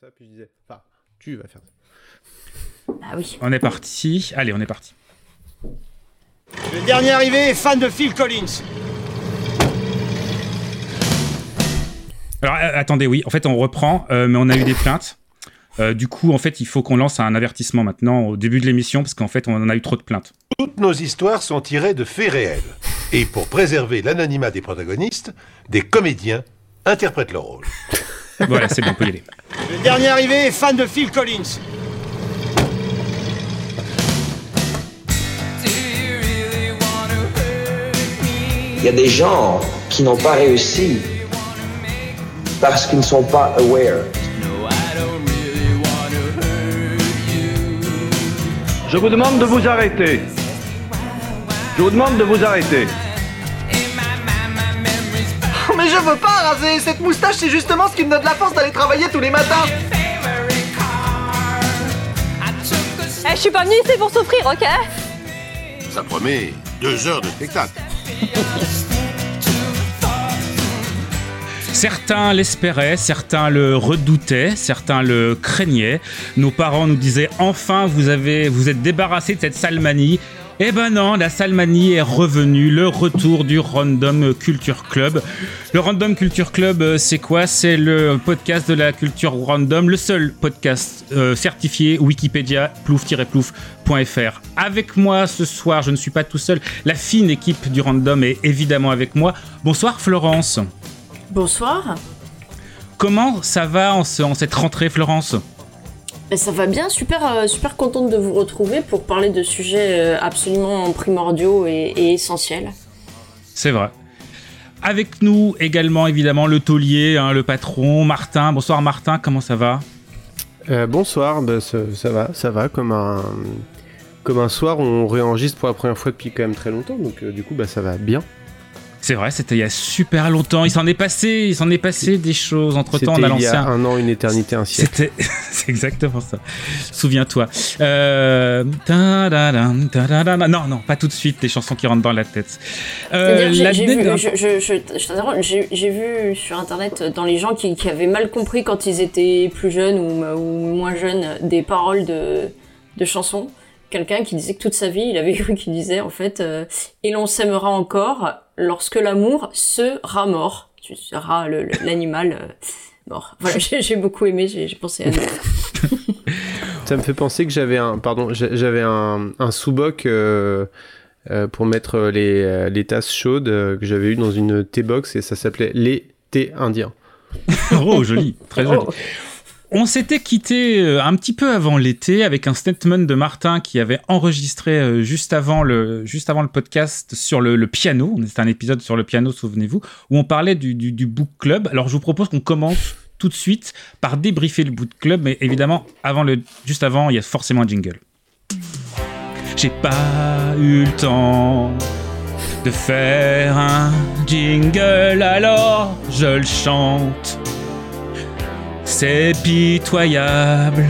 ça, puis je disais, enfin, tu vas faire ça. Ah oui. On est parti. Allez, on est parti. Le dernier arrivé est fan de Phil Collins. Alors euh, attendez, oui, en fait on reprend, euh, mais on a eu des plaintes. Euh, du coup, en fait, il faut qu'on lance un avertissement maintenant au début de l'émission parce qu'en fait, on en a eu trop de plaintes. Toutes nos histoires sont tirées de faits réels. Et pour préserver l'anonymat des protagonistes, des comédiens interprètent leur rôle. Voilà, c'est bon, on peut y aller. Le dernier arrivé est fan de Phil Collins. Il y a des gens qui n'ont pas réussi parce qu'ils ne sont pas aware. Je vous demande de vous arrêter. Je vous demande de vous arrêter. Mais je veux pas raser Cette moustache, c'est justement ce qui me donne la force d'aller travailler tous les matins Eh, je suis pas venue ici pour souffrir, ok? Ça promet deux heures de spectacle. Certains l'espéraient, certains le redoutaient, certains le craignaient. Nos parents nous disaient enfin vous avez, vous êtes débarrassés de cette salmanie. Eh ben non, la salmanie est revenue, le retour du Random Culture Club. Le Random Culture Club, euh, c'est quoi? C'est le podcast de la culture random, le seul podcast euh, certifié Wikipédia plouf-plouf.fr. Avec moi ce soir, je ne suis pas tout seul, la fine équipe du Random est évidemment avec moi. Bonsoir Florence. Bonsoir. Comment ça va en, ce- en cette rentrée, Florence? Ben, ça va bien, super, euh, super contente de vous retrouver pour parler de sujets euh, absolument primordiaux et, et essentiels. C'est vrai. Avec nous également, évidemment, le taulier, hein, le patron, Martin. Bonsoir Martin, comment ça va? Euh, bonsoir, bah, ça, ça va, ça va, comme un, comme un soir, on réenregistre pour la première fois depuis quand même très longtemps, donc euh, du coup, bah, ça va bien. C'est vrai, c'était il y a super longtemps. Il s'en est passé, il s'en est passé des choses. Entre temps, on a il y lancé a un. un an, une éternité, un siècle. C'était, c'est exactement ça. Souviens-toi. Euh... Non, non, pas tout de suite. Les chansons qui rentrent dans la tête. Euh, j'ai- la vu, je, je, je- je t'interromps, j'ai- j'ai vu sur internet euh, dans les gens qui, qui avaient mal compris quand ils étaient plus jeunes ou, ou moins jeunes des paroles de, de chansons. Quelqu'un qui disait que toute sa vie, il avait cru qu'il disait en fait euh, Et l'on s'aimera encore lorsque l'amour sera mort. Tu seras l'animal euh, mort. Voilà, j'ai beaucoup aimé, j'ai pensé à nous. Ça me fait penser que j'avais un, pardon, j'a- j'avais un, un sous-boc euh, euh, pour mettre les, euh, les tasses chaudes euh, que j'avais eu dans une T-box et ça s'appelait les thés indiens. Oh, joli, très joli. Oh. On s'était quitté euh, un petit peu avant l'été avec un statement de Martin qui avait enregistré euh, juste avant le, podcast sur le, piano. C'était un épisode sur le piano, souvenez-vous, où on parlait du book club. Alors je vous propose qu'on commence tout de suite par débriefer le book club, mais évidemment, avant le, juste avant, il y a forcément un jingle. J'ai pas eu le temps de faire un jingle, alors je le chante. C'est pitoyable.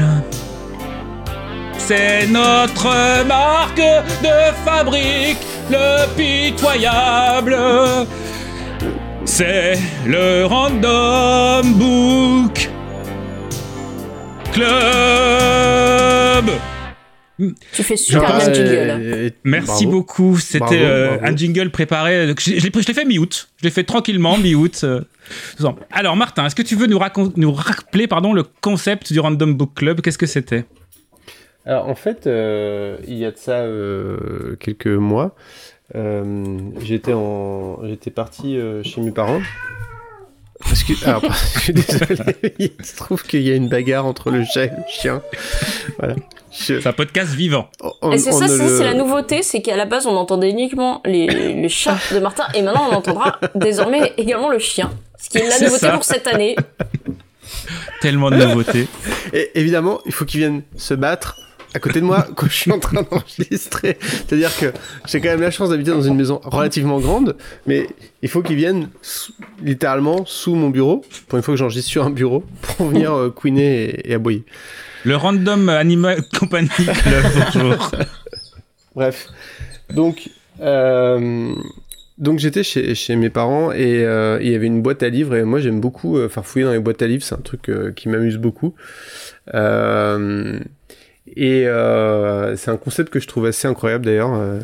C'est notre marque de fabrique, le pitoyable. C'est le Random Book Club. Tu fais super bien le jingle. euh, Merci bravo. beaucoup. C'était euh, un jingle préparé. Je, je l'ai je l'ai fait mi-août. Je l'ai fait tranquillement mi-août. euh. Alors Martin, est-ce que tu veux nous, racon- nous rappeler pardon, le concept du Random Book Club? Qu'est-ce que c'était? Alors en fait, euh, il y a de ça euh, quelques mois, euh, j'étais en, j'étais parti euh, chez mes parents. Parce que, alors, je suis désolé, il se trouve qu'il y a une bagarre entre le chat et le chien. Voilà. Je- C'est un podcast vivant. on- Et c'est ça, le- c'est la nouveauté, c'est qu'à la base on entendait uniquement les, les chats de Martin et maintenant on entendra désormais également le chien. Ce qui est la nouveauté ça. pour cette année. Tellement de nouveautés. Et évidemment, il faut qu'ils viennent se battre à côté de moi quand je suis en train d'enregistrer. C'est-à-dire que j'ai quand même la chance d'habiter dans une maison relativement grande, mais il faut qu'ils viennent sous- littéralement sous mon bureau, pour une fois que j'enregistre sur un bureau, pour venir euh, couiner et, et aboyer. Le Random Animal Club, bonjour. Bref. Donc, euh, donc j'étais chez, chez mes parents et euh, il y avait une boîte à livres et moi j'aime beaucoup euh, farfouiller dans les boîtes à livres, c'est un truc qui m'amuse beaucoup. Euh, et euh, c'est un concept que je trouve assez incroyable d'ailleurs. euh,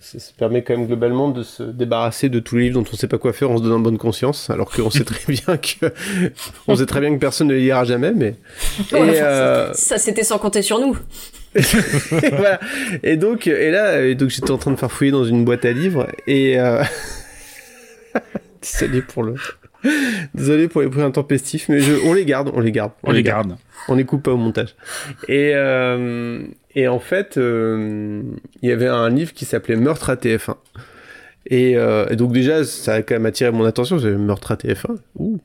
ça, ça permet quand même globalement de se débarrasser de tous les livres dont on sait pas quoi faire en se donnant bonne conscience, alors qu'on sait très bien que on sait très bien que personne ne les lira jamais, mais et, euh, Ça, c'était sans compter sur nous. et voilà. Et donc, et là, et donc j'étais en train de farfouiller dans une boîte à livres et désolé pour le, désolé pour les bruits intempestifs, mais je... on les garde, on les garde, On les garde. on les coupe pas au montage. Et euh... et en fait, euh, il y avait un livre qui s'appelait Meurtre à TF1. Et, euh, et donc déjà, ça a quand même attiré mon attention, c'est Meurtre à TF1. Ouh.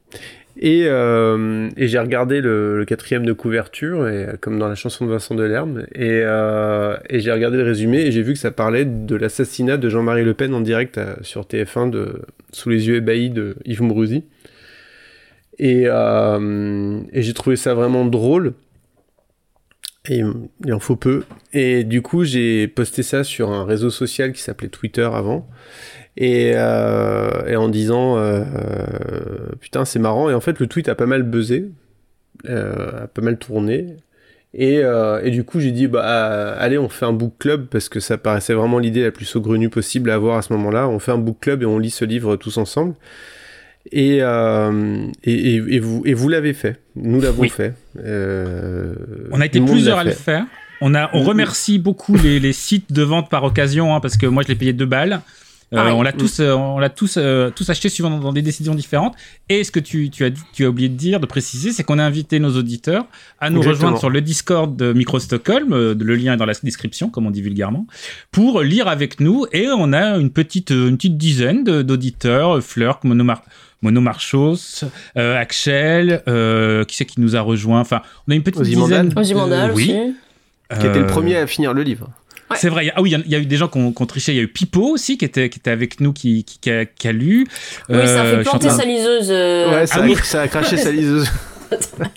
Et, euh, et j'ai regardé le, quatrième de couverture, euh, comme dans la chanson de Vincent Delerme, et, euh, et j'ai regardé le résumé et j'ai vu que ça parlait de l'assassinat de Jean-Marie Le Pen en direct sur TF1 de, sous les yeux ébahis de Yves Mourouzi. Et, et j'ai trouvé ça vraiment drôle. Et il en faut peu. Et du coup, j'ai posté ça sur un réseau social qui s'appelait Twitter avant. Et, euh, et en disant euh, euh, putain c'est marrant. Et en fait le tweet a pas mal buzzé a pas mal tourné. Et, euh, et du coup j'ai dit bah allez on fait un book club parce que ça paraissait vraiment l'idée la plus saugrenue possible à avoir à ce moment là on fait un book club et on lit ce livre tous ensemble. Et, euh, et, et, vous, et vous l'avez fait. Nous l'avons Oui. fait. Euh, On a été plusieurs à le faire. On, a, on remercie beaucoup les, les sites de vente par occasion, hein, parce que moi je l'ai payé deux balles. Euh, Pareil. on l'a tous, euh, on l'a tous, euh, tous acheté suivant dans, dans des décisions différentes. Et ce que tu, tu as dit, tu as oublié de dire, de préciser, c'est qu'on a invité nos auditeurs à nous Exactement. rejoindre sur le Discord de Micro Stockholm. euh, le lien est dans la description, comme on dit vulgairement, pour lire avec nous. Et on a une petite, une petite dizaine de- d'auditeurs, Fleur, Monomar. Mono Marchos, euh, Axel, euh, qui c'est qui nous a rejoint? Enfin, on a une petite dizaine. Euh, oui. aussi. qui était le Euh, premier à finir le livre c'est vrai. il y a- Ah oui, il y a- il y, a eu des gens qui ont, qui ont triché. Il y a eu Pipo aussi qui était, qui était avec nous, qui, qui, qui a, qui a lu. Oui, ça a Euh, fait en planter sa liseuse. euh, ouais ça, ah oui. a, ça a craché sa liseuse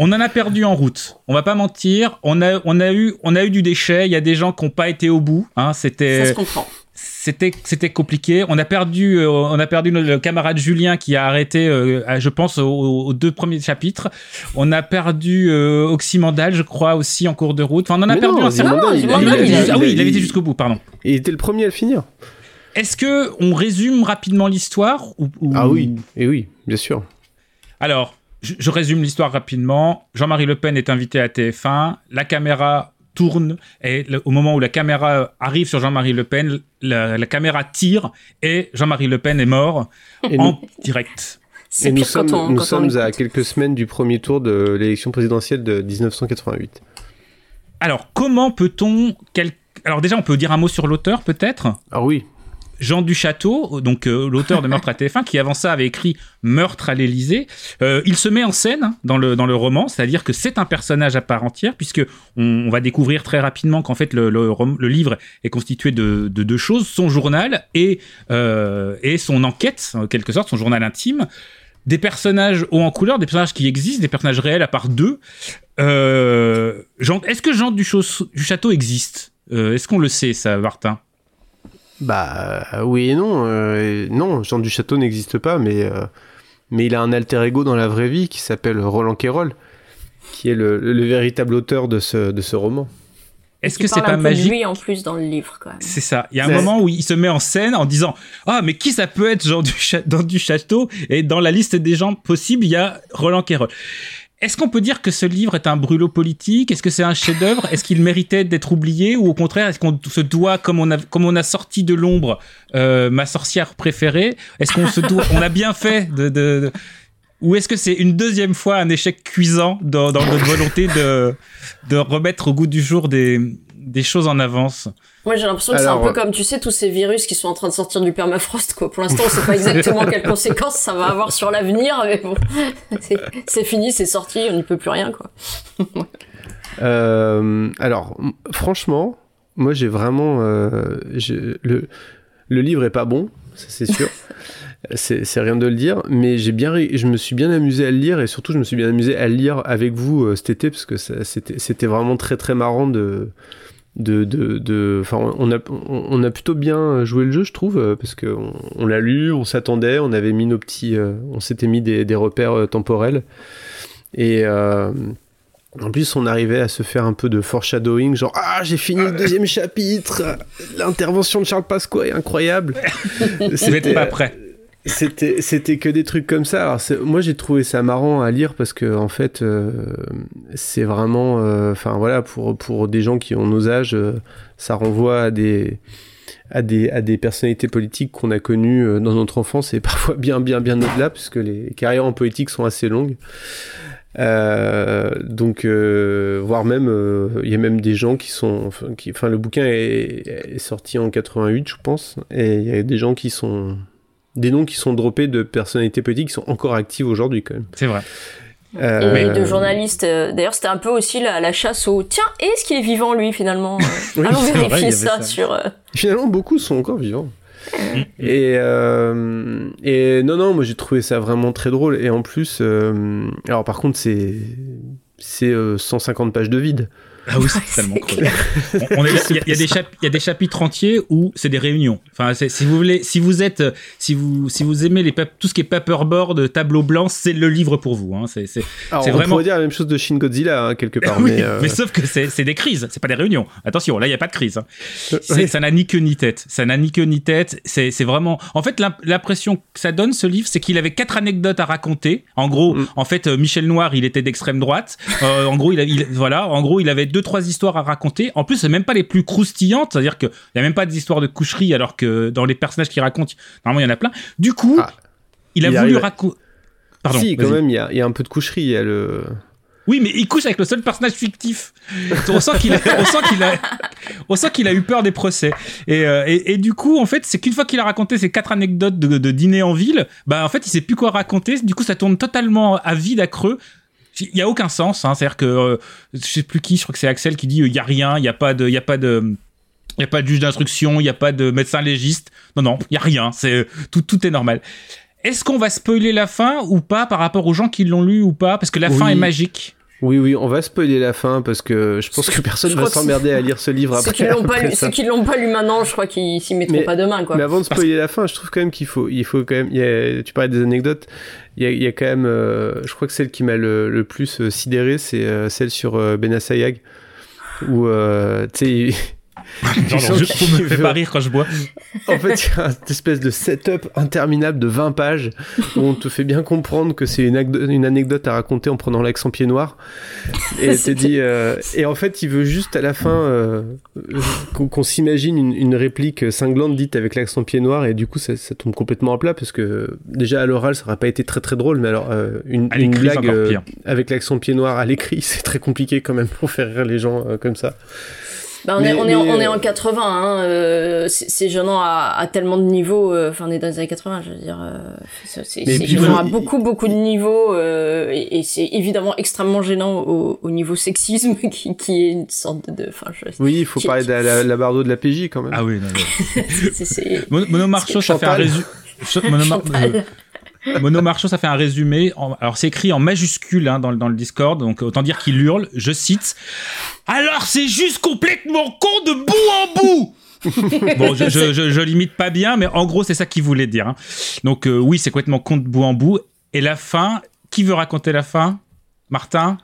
On en a perdu en route. On va pas mentir. On a, on a eu, on a eu du déchet. Il y a des gens qui n'ont pas été au bout. Hein, Ça c'était, se comprend. C'était, c'était compliqué. On a perdu, euh, on a perdu le camarade Julien qui a arrêté, euh, à- je pense, aux, aux deux premiers chapitres. On a perdu euh, Oxymandal, je crois, aussi en cours de route. Enfin, on en a Mais perdu non, un certain il Ah, ah oui, il avait été jusqu'au bout, pardon. il était le premier à le finir Est-ce que on résume rapidement l'histoire ou, ou- ah oui et oui bien sûr Alors, je, je résume l'histoire rapidement. Jean-Marie Le Pen est invité à TF1. La caméra tourne et le- au moment où la caméra arrive sur Jean-Marie Le Pen, la, la caméra tire et Jean-Marie Le Pen est mort et en direct. C'est Et nous pire sommes, quand on. nous sommes à quelques semaines du premier tour de l'élection présidentielle de 1988. Alors, comment peut-on quel- Alors déjà, on peut dire un mot sur l'auteur, peut-être? Ah oui, Jean Duchâteau, donc euh, l'auteur de Meurtre à TF1, qui avant ça avait écrit Meurtre à l'Élysée. Euh, il se met en scène hein, dans le, dans le roman, c'est-à-dire que c'est un personnage à part entière, puisque on, va découvrir très rapidement qu'en fait le, le, le livre est constitué de, de deux choses, son journal et, euh, et son enquête, en quelque sorte, son journal intime. Des personnages hauts en couleur, des personnages qui existent, des personnages réels à part deux. Est-ce que Jean Duchâteau existe? Est-ce qu'on le sait, ça, Martin? Bah euh, oui et non. euh, non, Jean du Château n'existe pas, mais, euh, mais il a un alter ego dans la vraie vie qui s'appelle Roland Quérol, qui est le, le véritable auteur de ce, de ce roman. Est-ce que c'est pas un magique lui en plus dans le livre quand même. C'est ça. Il y a un moment où il se met en scène en disant Ah, mais qui ça peut être Jean du, Cha- dans du Château Et dans la liste des gens possibles, il y a Roland Quérol. Est-ce qu'on peut dire que ce livre est un brûlot politique? Est-ce que c'est un chef-d'œuvre? Est-ce qu'il méritait d'être oublié? Ou au contraire, est-ce qu'on se doit, comme on a, comme on a sorti de l'ombre euh, ma sorcière préférée, est-ce qu'on se doit, on a bien fait de, ou est-ce que c'est une deuxième fois un échec cuisant dans, dans notre volonté de, de remettre au goût du jour des, des choses en avance Moi j'ai l'impression que c'est un Alors, peu euh, comme tu sais tous ces virus qui sont en train de sortir du permafrost quoi. Pour l'instant on sait pas exactement quelles conséquences ça va avoir sur l'avenir mais bon c'est- fini c'est sorti on n'y peut plus rien quoi. Euh, alors, franchement, moi j'ai vraiment. euh, le, le livre est pas bon, ça c'est sûr. c'est c'est rien de le dire, mais j'ai bien, je me suis bien amusé à le lire et surtout je me suis bien amusé à le lire avec vous euh, cet été parce que c'était vraiment très très marrant de, de, de, de- on a, on a plutôt bien joué le jeu, je trouve, euh, parce que on, on l'a lu, on s'attendait, on avait mis nos petits, euh, on s'était mis des, des repères euh, temporels, et euh, en plus, on arrivait à se faire un peu de foreshadowing, genre ah j'ai fini le deuxième chapitre, l'intervention de Charles Pasqua est incroyable. Vous n'êtes pas prêt. C'était c'était que des trucs comme ça. Alors moi j'ai trouvé ça marrant à lire parce que en fait euh, c'est vraiment euh, enfin voilà pour pour des gens qui ont nos âges euh, ça renvoie à des à des à des personnalités politiques qu'on a connues dans notre enfance et parfois bien bien bien au-delà puisque les carrières en politique sont assez longues. Donc, voire même, il y a même des gens qui sont, enfin, le bouquin est sorti en 88, je pense, et il y a des gens qui sont, des noms qui sont droppés de personnalités politiques qui sont encore actives aujourd'hui quand même. C'est vrai. Euh, Et de journalistes. euh, D'ailleurs, c'était un peu aussi la, la chasse au tiens, est-ce qu'il est vivant lui finalement Euh, Oui, Allons vérifier ça, ça. sur. Finalement, beaucoup sont encore vivants. Et, euh, et non, non, moi j'ai trouvé ça vraiment très drôle. Et en plus, euh, alors par contre, c'est c'est euh, 150 pages de vide. Ah oui, c'est tellement creux. On- on est là- Il y, a- il y a des chap- il y a des chapitres entiers où c'est des réunions. Enfin, c'est- si vous voulez, si vous êtes, euh, si vous, si vous aimez les pap- tout ce qui est paperboard, tableau blanc, c'est le livre pour vous. Hein. C'est, c'est, Alors, c'est on vraiment. pourrait dire la même chose de Shin Godzilla hein, quelque part, Oui, mais, euh, mais sauf que c'est, c'est des crises, c'est pas des réunions. Attention, là il y a pas de crise. hein. C'est- oui. Ça n'a ni queue ni tête. Ça n'a ni queue ni tête. C'est, c'est vraiment. En fait, l'imp- l'impression que ça donne ce livre, c'est qu'il avait quatre anecdotes à raconter. En gros, Mm. en fait, euh, Michel Noir, il était d'extrême droite. Euh, en gros, il, a- il- voilà. En gros, il avait deux trois histoires à raconter. En plus, c'est même pas les plus croustillantes, c'est-à-dire que il y a même pas des histoires de coucherie, alors que dans les personnages qu'il raconte, normalement il y en a plein. Du coup, Ah. il a Il voulu raconter. Pardon. si, quand même, il y a, il y a un peu de coucherie. Il y a le. Oui, mais il couche avec le seul personnage fictif. On sent qu'il a, on sent qu'il a, on sent qu'il a eu peur des procès. Et, euh, et, et du coup, en fait, c'est qu'une fois qu'il a raconté ces quatre anecdotes de, de dîner en ville, bah en fait, il sait plus quoi raconter. Du coup, ça tourne totalement à vide, à creux. Il y a aucun sens. Hein. C'est-à-dire que euh, je sais plus qui, je crois que c'est Axel qui dit euh, il y a rien, il y a pas de, il y a pas de. Il y a pas de juge d'instruction, il y a pas de médecin légiste. Non, non, il y a rien. C'est tout, tout est normal. Est-ce qu'on va spoiler la fin ou pas par rapport aux gens qui l'ont lu ou pas? Parce que la fin est magique. Oui, oui, on va spoiler la fin parce que je pense que personne va s'emmerder à lire ce livre Ceux après. qui l'ont pas lu, ceux qui l'ont pas lu maintenant, je crois qu'ils s'y mettront Mais- pas demain, quoi. Mais avant de spoiler la fin, je trouve quand même qu'il faut, il faut quand même. il y a- tu parlais des anecdotes. Il y a, il y a quand même. euh, je crois que celle qui m'a le, le plus euh, sidéré, c'est euh, celle sur euh, Benassayag, où tu sais. Sens je, qu'il me fais veut- pas rire quand je bois. En fait, il y a une espèce de setup interminable de 20 pages où on te fait bien comprendre que c'est une, anecdote à raconter en prenant l'accent pied noir. Et te dit, euh, et en fait, il veut juste à la fin euh, qu'on s'imagine une, une réplique cinglante dite avec l'accent pied noir et du coup, ça, ça tombe complètement à plat parce que déjà à l'oral, ça aurait pas été très très drôle, mais alors euh, une, blague euh, avec l'accent pied noir à l'écrit, c'est très compliqué quand même pour faire rire les gens euh, comme ça. Bah, on, Mais- est, on, est, en- on est euh, en 80, hein, euh, c'est gênant à, à tellement de niveaux, euh, enfin on est dans les années 80, je veux dire, euh, c'est gênant à beaucoup beaucoup de niveaux, euh, et, et c'est évidemment extrêmement gênant au, au niveau sexisme, qui, qui est une sorte de... Je... Oui, il faut Qui- parler de la, la, bardo de la PJ quand même. Ah oui, non, non. c'est- c'est... Mono, Mono Marcho, ça fait un résumé. Mono, Mar- Chantal. euh, Mono Marcho, ça fait un résumé. En- Alors, c'est écrit en majuscule hein, dans, le- dans le Discord, donc autant dire qu'il hurle. Je cite. Alors, c'est juste complètement con de bout en bout. bon, je, je, je, je limite pas bien, mais en gros, c'est ça qu'il voulait dire. hein. Donc, euh, oui, c'est complètement con de bout en bout. Et la fin, qui veut raconter la fin? Martin?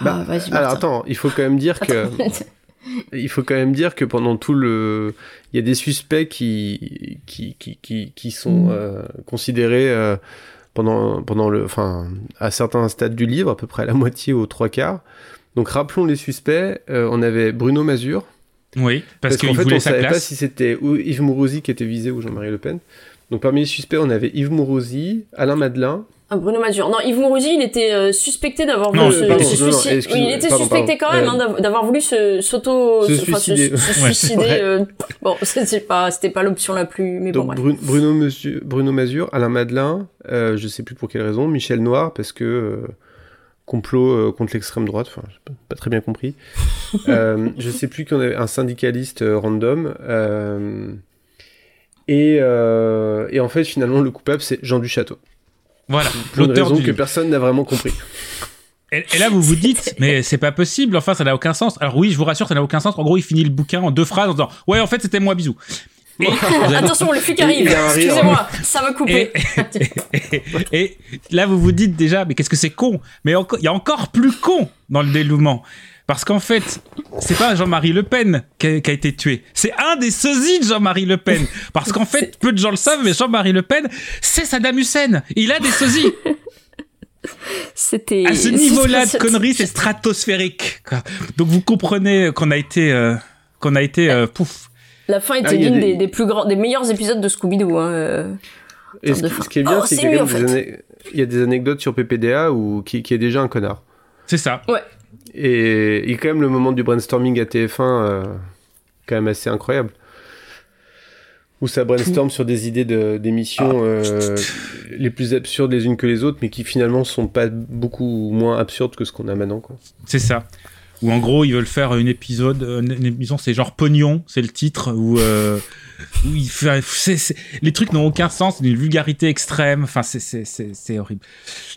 Bah, Ah, vas-y, Alors attends, il faut quand même dire que il faut quand même dire que pendant tout le il y a des suspects qui qui qui qui, qui sont euh, considérés euh, pendant pendant le enfin à certains stades du livre, à peu près à la moitié ou aux trois quarts. Donc rappelons les suspects, euh, on avait Bruno Mazur Oui, parce, qu'en fait voulait on sa savait pas si c'était ou Yves Mourouzi qui était visé ou Jean-Marie Le Pen. Donc parmi les suspects, on avait Yves Mourouzi, Alain Madelin, Bruno Mazur. Non, Yves Mourouzi, il était euh, suspecté d'avoir voulu se, pardon, se non, non, suicider. Oui, il était pardon, suspecté pardon. quand même Euh, hein, d'av- d'avoir voulu se s'auto se enfin, suicider. se suicider. Ouais. euh, bon, c'est pas c'était pas l'option la plus mais bon Donc. Bru- Bruno, Monsieur, Bruno Mazur, Alain Madelin, euh, je sais plus pour quelle raison, Michel Noir, parce que euh, complot contre l'extrême droite, enfin, pas, pas très bien compris. je sais plus qu'on avait un syndicaliste random. et, et en fait, finalement, le coupable, c'est Jean Duchâteau. Voilà, l'auteur raison du que livre. personne n'a vraiment compris. Et, et là, vous vous dites, mais c'est pas possible, enfin, ça n'a aucun sens. Alors oui, je vous rassure, ça n'a aucun sens. En gros, il finit le bouquin en deux phrases en disant, ouais, en fait, c'était moi, bisous. Et, avez- Attention, le flic arrive. Excusez-moi, ça va couper. et, et- et là, vous vous dites déjà, mais qu'est-ce que c'est con? Mais il y a encore plus con dans le dénouement. Parce qu'en fait, c'est pas Jean-Marie Le Pen qui a, qui a été tué. C'est un des sosies de Jean-Marie Le Pen. Parce qu'en fait, peu de gens le savent, mais Jean-Marie Le Pen, c'est Saddam Hussein. Il a des sosies. C'était. À ce niveau-là de conneries, c'est stratosphérique. quoi. Donc vous comprenez qu'on a été, euh, qu'on a été, euh, pouf. La fin était Ah, l'une des- des, des plus grands, des meilleurs épisodes de Scooby-Doo. Hein. euh. Et ce, qui- fin. ce qui est bien, Oh, c'est qu'il y, a en des ane- il y a des anecdotes sur PPDA où, qui, qui est déjà un connard. C'est ça. Et il quand même le moment du brainstorming à TF1, euh, quand même assez incroyable. Où ça brainstorm sur des idées de- d'émissions euh, les plus absurdes les unes que les autres, mais qui finalement sont pas beaucoup moins absurdes que ce qu'on a maintenant. C'est ça. Ou en gros, ils veulent faire une épisode, euh, une une émission, c'est genre Pognon, c'est le titre, où, euh, les trucs n'ont aucun sens, une vulgarité extrême, enfin, c'est- horrible.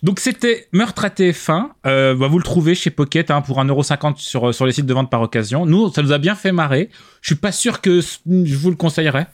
Donc, c'était Meurtre à TF1, euh, bah, vous le trouvez chez Pocket hein, pour 1,50€ sur, sur les sites de vente par occasion. Nous, ça nous a bien fait marrer. Je suis pas sûr que je vous le conseillerais.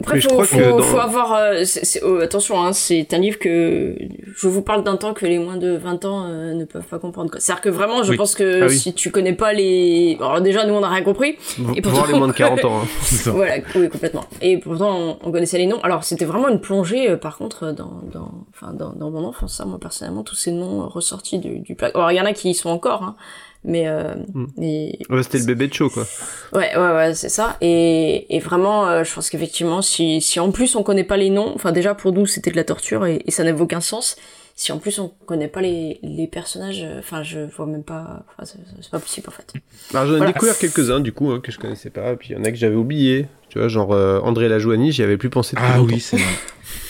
Après, Mais je faut, crois faut, que dans- faut avoir. euh, c'est- c'est- oh, attention, hein, c'est un livre que je vous parle d'un temps que les moins de 20 ans euh, ne peuvent pas comprendre. C'est-à-dire que vraiment, je Oui. pense que Ah oui. si tu connais pas les. Alors, déjà, nous, on n'a rien compris. Et pourtant- Voir les moins de 40 ans. hein. Voilà, oui, complètement. Et pourtant, on, on connaissait les noms. Alors, c'était vraiment une plongée, euh, par contre, dans, dans, enfin, dans, dans mon enfance, ça, moi, personnellement, tous ces noms euh, ressortis du, du plat. Alors, il y en a qui y sont encore, hein, mais, euh, Mm. et- Ouais, C'était le bébé de show, quoi. ouais, ouais, ouais, c'est ça. Et, et vraiment, euh, je pense qu'effectivement, si, si en plus on connaît pas les noms, enfin, déjà, pour nous, c'était de la torture et, et ça n'avait aucun sens. Si en plus on connaît pas les, les personnages, euh, enfin, je vois même pas, enfin, c'est pas possible, en fait. Alors j'en ai Voilà. découvert quelques-uns du coup hein, que je connaissais pas, puis il y en a que j'avais oublié. Tu vois, genre euh, André Lajouani, j'y avais plus pensé Ah oui, c'est vrai.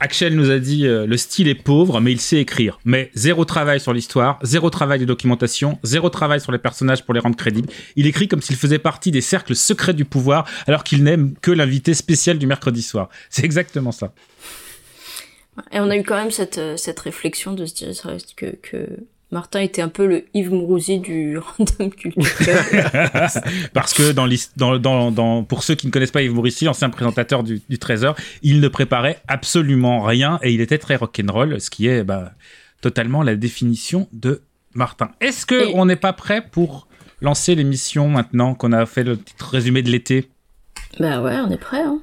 Axel nous a dit euh, le style est pauvre, mais il sait écrire. Mais zéro travail sur l'histoire, zéro travail de documentation, zéro travail sur les personnages pour les rendre crédibles. Il écrit comme s'il faisait partie des cercles secrets du pouvoir, alors qu'il n'aime que l'invité spécial du mercredi soir. C'est exactement ça. Et on a eu quand même cette, euh, cette réflexion de se dire que Martin était un peu le Yves Mourouzi du random culture. Parce que dans, l'his- dans, dans, dans- pour ceux qui ne connaissent pas Yves Morissi, l'ancien présentateur du, du Trésor, il ne préparait absolument rien et il était très rock'n'roll, ce qui est bah, totalement la définition de Martin. Est-ce que Et- on n'est pas prêt pour lancer l'émission maintenant qu'on a fait le titre résumé de l'été? Bah ouais, on est prêt. Hein.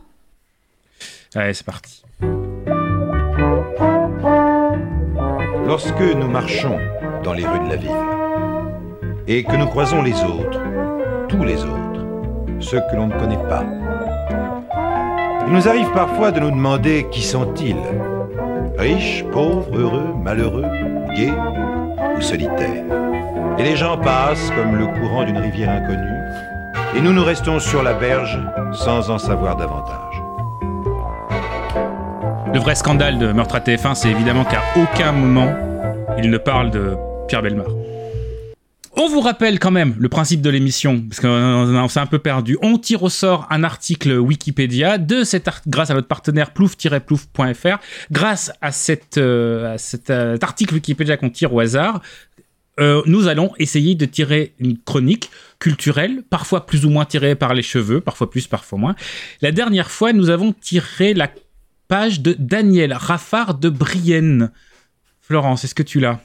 Allez, c'est parti. Lorsque nous marchons dans les rues de la ville. Et que nous croisons les autres, tous les autres, ceux que l'on ne connaît pas, il nous arrive parfois de nous demander qui sont-ils. Riches, pauvres, heureux, malheureux, gays ou solitaires. Et les gens passent comme le courant d'une rivière inconnue. Et nous nous restons sur la berge sans en savoir davantage. Le vrai scandale de Meurtre à TF1, c'est évidemment qu'à aucun moment, il ne parle de Pierre Belmar. On vous rappelle quand même le principe de l'émission, parce qu'on s'est un peu perdu. On tire au sort un article Wikipédia de cet grâce à notre partenaire plouf-plouf.fr. Grâce à, euh, cet euh, article Wikipédia qu'on tire au hasard, euh, nous allons essayer de tirer une chronique culturelle, parfois plus ou moins tirée par les cheveux, parfois plus, parfois moins. La dernière fois, nous avons tiré la page de Daniel Raffard de Brienne. Florence, est-ce que tu l'as?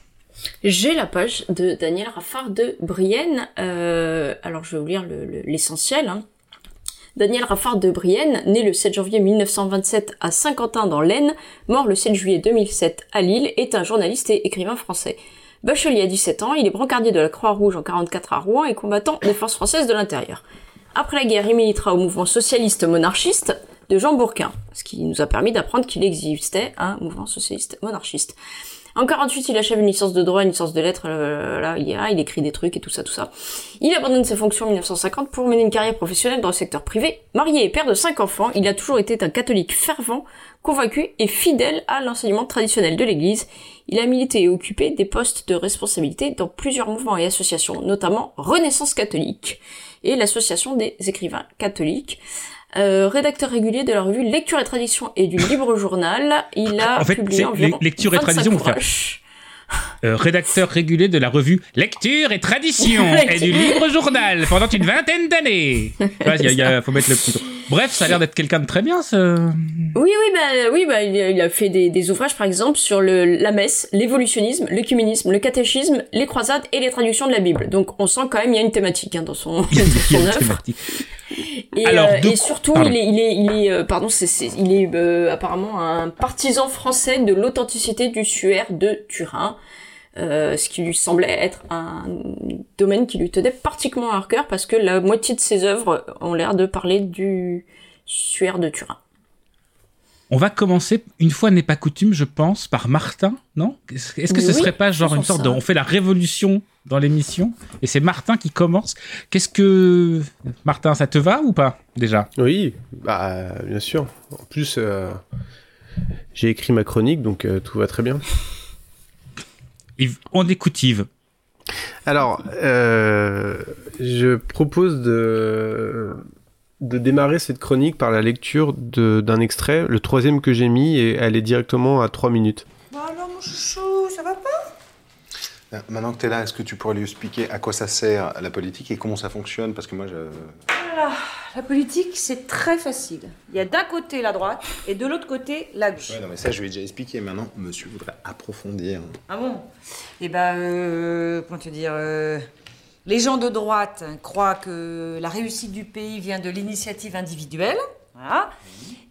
J'ai la page de Daniel Raffard de Brienne. Euh, alors je vais vous lire le- le- l'essentiel. hein. Daniel Raffard de Brienne, né le 7 janvier 1927 à Saint-Quentin dans l'Aisne, mort le 7 juillet 2007 à Lille, est un journaliste et écrivain français. Bachelier à 17 ans, il est brancardier de la Croix-Rouge en 44 à Rouen et combattant des forces françaises de l'intérieur. Après la guerre, il militera au mouvement socialiste monarchiste de Jean Bourquin, ce qui nous a permis d'apprendre qu'il existait un mouvement socialiste monarchiste. En 48, il achève une licence de droit, une licence de lettres, euh, là, il, il écrit des trucs et tout ça, tout ça. Il abandonne ses fonctions en 1950 pour mener une carrière professionnelle dans le secteur privé. Marié et père de cinq enfants, il a toujours été un catholique fervent, convaincu et fidèle à l'enseignement traditionnel de l'Église. Il a milité et occupé des postes de responsabilité dans plusieurs mouvements et associations, notamment Renaissance catholique et l'Association des écrivains catholiques. Euh, rédacteur régulier de la revue Lecture et Tradition et du Libre Journal, il a En fait, publié environ Lecture et 25 Tradition, euh, rédacteur régulier de la revue Lecture et Tradition et du Libre Journal pendant une vingtaine d'années. Il faut mettre le petit. Bref, ça a l'air d'être quelqu'un de très bien, ce... Oui, oui, bah, oui, bah, il, a, fait des, des ouvrages, par exemple, sur le, la messe, l'évolutionnisme, l'œcuménisme, le catéchisme, les croisades et les traductions de la Bible. Donc, on sent quand même il y a une thématique hein, dans son, dans Il y a son une œuvre. thématique. Et, Alors, euh, et surtout, pardon. il est, il est, il est, euh, pardon, c'est, c'est- il est euh, apparemment un partisan français de l'authenticité du suaire de Turin, euh, ce qui lui semblait être un domaine qui lui tenait particulièrement à cœur parce que la moitié de ses œuvres ont l'air de parler du suaire de Turin. On va commencer, une fois n'est pas coutume, je pense, par Martin, non? Est-ce que ce Oui, serait pas genre une sorte ça. de... On fait la révolution dans l'émission, et c'est Martin qui commence? Qu'est-ce que... Martin, ça te va ou pas, déjà? Oui, bah, bien sûr. En plus, euh, j'ai écrit ma chronique, donc euh, tout va très bien. Yves, On écoute Yves. Alors, euh, je propose de, de démarrer cette chronique par la lecture de- d'un extrait, le troisième que j'ai mis, et elle est directement à 3 minutes. Bah alors mon chouchou, ça va pas? Euh, Maintenant que tu es là, est-ce que tu pourrais lui expliquer à quoi ça sert la politique et comment ça fonctionne? Parce que moi, je... Voilà, la politique c'est très facile. Il y a d'un côté la droite et de l'autre côté la gauche. Ouais, non, mais ça, je lui ai déjà expliqué. Maintenant, monsieur voudrait approfondir. Ah bon? Eh ben, euh, comment te dire euh, Les gens de droite croient que la réussite du pays vient de l'initiative individuelle, voilà.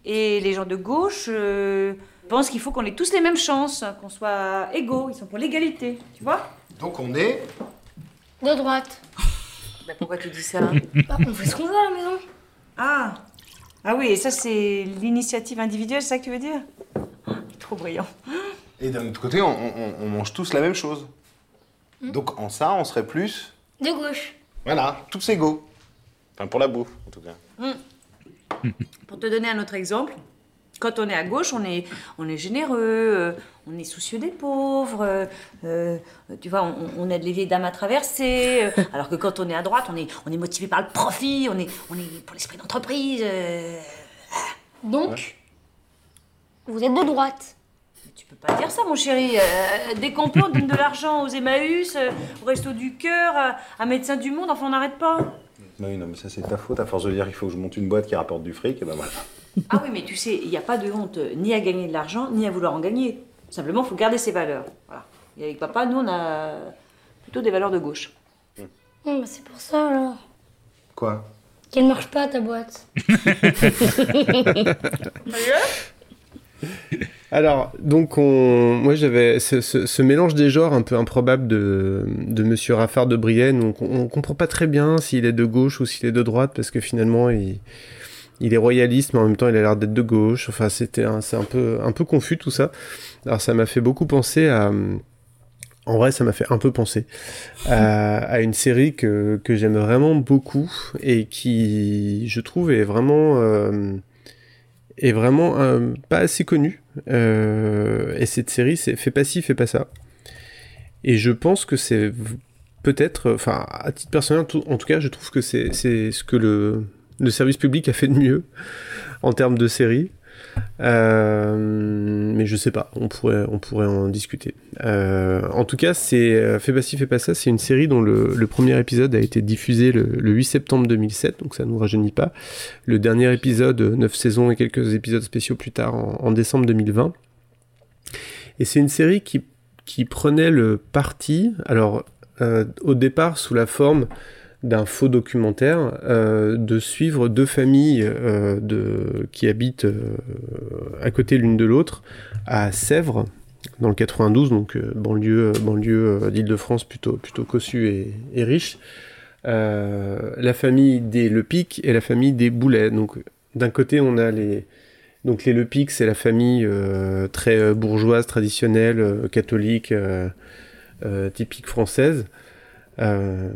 Et les gens de gauche euh, pensent qu'il faut qu'on ait tous les mêmes chances, qu'on soit égaux. Ils sont pour l'égalité, tu vois? Donc, on est... De droite. Pourquoi tu dis ça Bah, on fait ce qu'on veut à la maison. Ah Ah oui, et ça c'est l'initiative individuelle, c'est ça que tu veux dire? Oh, Trop brillant. Et d'un autre côté, on, on- on mange tous la même chose. Donc, en ça, on serait plus... De gauche. Voilà, tous égaux. Enfin, pour la bouffe, en tout cas. Pour te donner un autre exemple, quand on est à gauche, on est, on est généreux, euh, on est soucieux des pauvres, euh, euh, tu vois, on, on aide les vieilles dames à traverser. euh, alors que quand on est à droite, on est, on est motivé par le profit, on est, on est pour l'esprit d'entreprise. euh. Donc, vous êtes de droite. Tu peux pas dire ça, mon chéri. Euh, dès qu'on peut, on donne de l'argent aux Emmaüs, euh, au Resto du Cœur, à, Médecins du Monde, enfin on n'arrête pas. Bah Oui, non, mais ça, c'est ta faute. À force de dire qu'il faut que je monte une boîte qui rapporte du fric, et ben voilà. Ah oui, mais tu sais, il n'y a pas de honte ni à gagner de l'argent, ni à vouloir en gagner. Simplement, il faut garder ses valeurs. Voilà. Et avec papa, nous, on a plutôt des valeurs de gauche. Bah, c'est pour ça alors. Quoi? Qu'elle marche pas ta boîte. Alors, donc, on... moi j'avais ce, ce- ce mélange des genres un peu improbable de, de Monsieur Raffard de Brienne. On, on comprend pas très bien s'il est de gauche ou s'il est de droite parce que finalement il, il est royaliste, mais en même temps il a l'air d'être de gauche. Enfin, c'était un- c'est un peu, confus tout ça. Alors, ça m'a fait beaucoup penser à. En vrai, ça m'a fait un peu penser à, une série que, que j'aime vraiment beaucoup et qui, je trouve, est vraiment. euh, est vraiment euh, pas assez connue. Euh, et cette série, c'est Fais pas ci, fais pas ça. Et je pense que c'est peut-être, enfin, à titre personnel, en tout- cas, je trouve que c'est ce que le, le service public a fait de mieux en termes de série. Euh, mais je sais pas, on pourrait, on pourrait en discuter. Euh, en tout cas, c'est euh, Fais pas ci, fais pas ça, c'est une série dont le, le premier épisode a été diffusé le, le 8 septembre 2007, donc ça nous rajeunit pas. Le dernier épisode, 9 saisons et quelques épisodes spéciaux plus tard, en, en décembre 2020. Et c'est une série qui, qui prenait le parti, alors euh, au départ sous la forme d'un faux documentaire, euh, de suivre deux familles euh, qui habitent euh, à côté l'une de l'autre à Sèvres, dans le 92, donc banlieue, banlieue d'Île-de-France plutôt, plutôt cossue et, riche. La famille des Lepic et la famille des Boulets. Donc d'un côté on a les donc les Lepic, c'est la famille très bourgeoise, traditionnelle, catholique, typique française. Euh,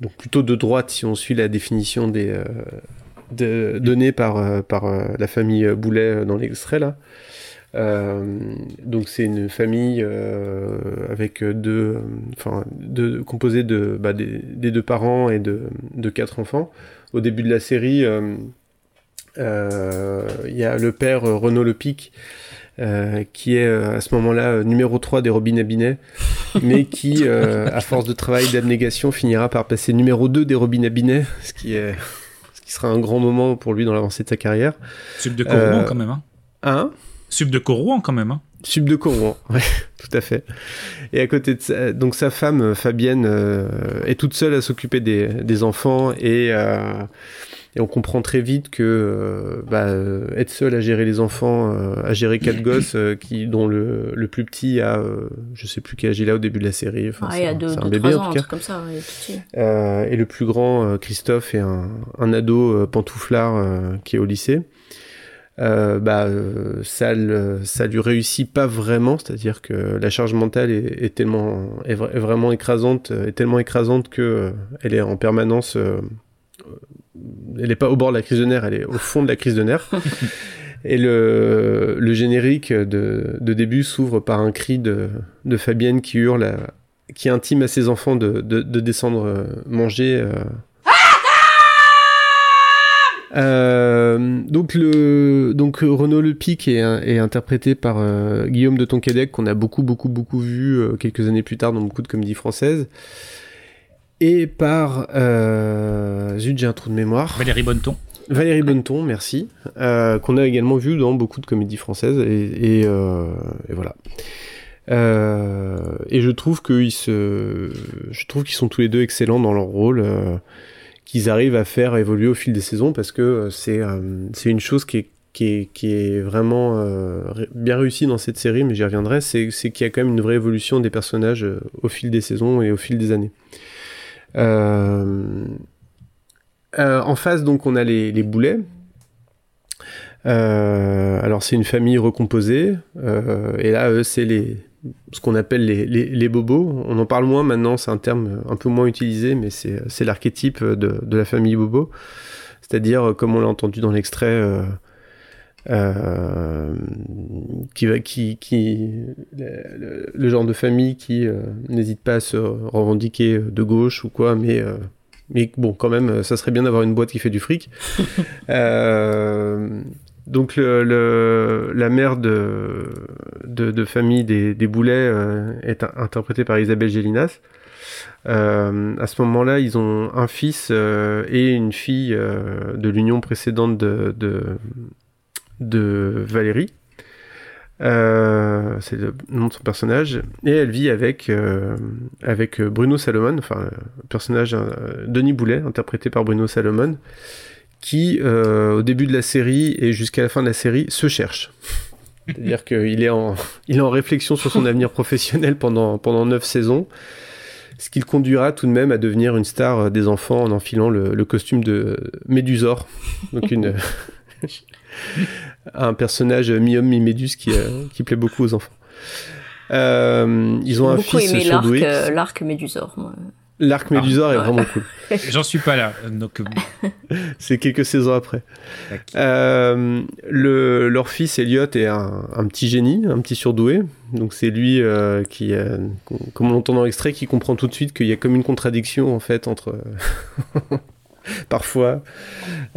donc plutôt de droite si on suit la définition des, euh, de- donnée par, euh, la famille Boulet dans l'extrait là. Donc c'est une famille avec deux, enfin composée de bah, des, deux parents et de, quatre enfants. Au début de la série, il y a le père Renaud Lepic euh, qui est euh, à ce moment-là euh, numéro 3 des robinets Binet mais qui, à force de travail et d'abnégation, finira par passer numéro 2 des Robin à Binet, ce qui, est, ce qui sera un grand moment pour lui dans l'avancée de sa carrière. Sub de Corouan, quand même. Hein. Hein? Sub de Corouan, quand même. Hein. Sub de Corouan, ouais, tout à fait. Et à côté de ça, donc sa femme, Fabienne, est toute seule à s'occuper des, des, enfants et, et, on comprend très vite que euh, bah, être seule à gérer les enfants, à gérer quatre gosses, qui, dont le, le, plus petit a, je sais plus quel âge il a au début de la série. Enfin, ah, il a deux, un deux, bébé ans, en tout cas. Comme ça, ouais, et le plus grand, Christophe, est un, un ado pantouflard qui est au lycée. Euh, bah, ça, le, ça lui réussit pas vraiment, c'est-à-dire que la charge mentale est, est tellement, est, vraiment écrasante, est tellement écrasante que euh, elle est en permanence, euh, elle est pas au bord de la crise de nerfs, elle est au fond de la crise de nerfs. Et le, le générique de, de début s'ouvre par un cri de, de Fabienne qui hurle, qui intime à ses enfants de, de, de descendre manger euh, donc le donc Renaud Le Pic est, est interprété par euh, Guillaume de Tonquédec qu'on a beaucoup beaucoup beaucoup vu euh, quelques années plus tard dans beaucoup de comédies françaises et par euh, zut j'ai un trou de mémoire. Valérie Bonneton. Valérie Bonneton merci. Qu'on a également vu dans beaucoup de comédies françaises et, et, et voilà. Et je trouve qu'ils se je trouve qu'ils sont tous les deux excellents dans leur rôle qu'ils arrivent à faire évoluer au fil des saisons parce que euh, c'est euh, c'est une chose qui est qui est, qui est, vraiment euh, bien réussie dans cette série, mais j'y reviendrai, c'est qu'il y a quand même une vraie évolution des personnages euh, au fil des saisons et au fil des années. Euh, en face, donc, on a les, boulets. alors, c'est une famille recomposée, et là, eux, c'est les, ce qu'on appelle les, les, bobos. On en parle moins maintenant, c'est un terme un peu moins utilisé, mais c'est l'archétype de, la famille bobo. C'est-à-dire, comme on l'a entendu dans l'extrait, euh, euh, qui, qui, qui le, le, genre de famille qui euh, n'hésite pas à se revendiquer de gauche ou quoi, mais euh, mais bon, quand même, ça serait bien d'avoir une boîte qui fait du fric. donc le, le, la mère de, de, de famille des, des Boulets est interprétée par Isabelle Gélinas. Euh, à ce moment-là, ils ont un fils euh, et une fille euh, de l'union précédente de, de, de Valérie. Euh, c'est le nom de son personnage. Et elle vit avec, avec Bruno Salomon, enfin, le personnage Denis Boulet, interprété par Bruno Salomon qui, euh, au début de la série et jusqu'à la fin de la série, se cherche. C'est-à-dire qu'il est en, il est en réflexion sur son avenir professionnel pendant, pendant 9 saisons, ce qui le conduira tout de même à devenir une star des enfants en enfilant le, le costume de Médusor, donc une, un personnage mi-homme, mi-méduse qui, euh, qui plaît beaucoup aux enfants. Euh, ils ont un fils aimé surdoué. L'arc, l'arc Médusor, moi. L'arc Médusor est vraiment cool. J'en suis pas là, donc. c'est quelques saisons après. Euh, le, leur fils Elliot est un, un, petit génie, un petit surdoué. Donc c'est lui euh, qui, euh, comme on l'entend dans l'extrait, qui comprend tout de suite qu'il y a comme une contradiction en fait entre. parfois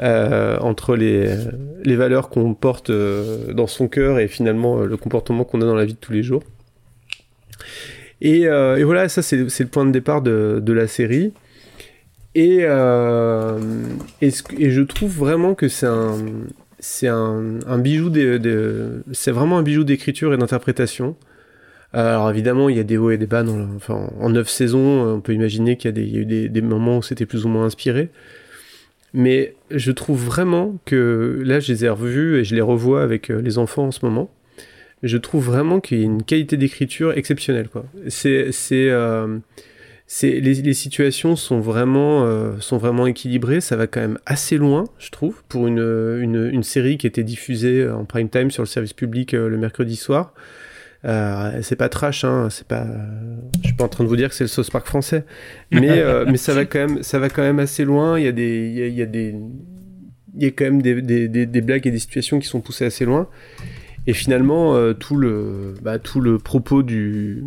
euh, entre les, les valeurs qu'on porte dans son cœur et finalement le comportement qu'on a dans la vie de tous les jours. Et, euh, et voilà, ça c'est le point de départ de, de la série. Et, euh, et, et, je trouve vraiment que c'est un, un, bijou de, c'est vraiment un bijou d'écriture et d'interprétation. Alors évidemment, il y a des hauts et des bas. Dans, enfin, en neuf saisons, on peut imaginer qu'il y a eu des, des moments où c'était plus ou moins inspiré. Mais je trouve vraiment que là, je les ai revus et je les revois avec les enfants en ce moment je trouve vraiment qu'il y a une qualité d'écriture exceptionnelle. Euh, les, situations sont vraiment, euh, sont vraiment équilibrées. Ça va quand même assez loin, je trouve, pour une, série qui était diffusée en prime time sur le service public euh, le mercredi soir. Euh, c'est pas trash, hein, c'est pas. Je suis pas en train de vous dire que c'est le sauce park français, mais euh, mais ça va quand même, ça va quand même assez loin. Il y a des, il y a, il y a des, il y a quand même des, des, des, des blagues et des situations qui sont poussées assez loin. Et finalement, euh, tout, le, bah, tout le propos du.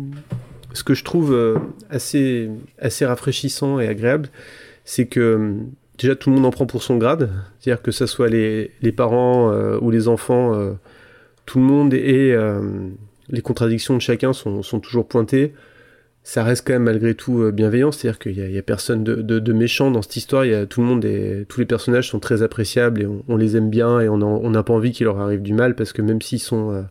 Ce que je trouve euh, assez, assez rafraîchissant et agréable, c'est que déjà tout le monde en prend pour son grade. C'est-à-dire que ce soit les, les parents euh, ou les enfants, euh, tout le monde et les contradictions de chacun sont, toujours pointées. ça reste quand même malgré tout euh, bienveillant, c'est-à-dire qu'il y, a personne de, méchant dans cette histoire. Il y tout le monde et tous les personnages sont très appréciables et on, les aime bien et on n'a pas envie qu'il leur arrive du mal parce que même s'ils sont, euh,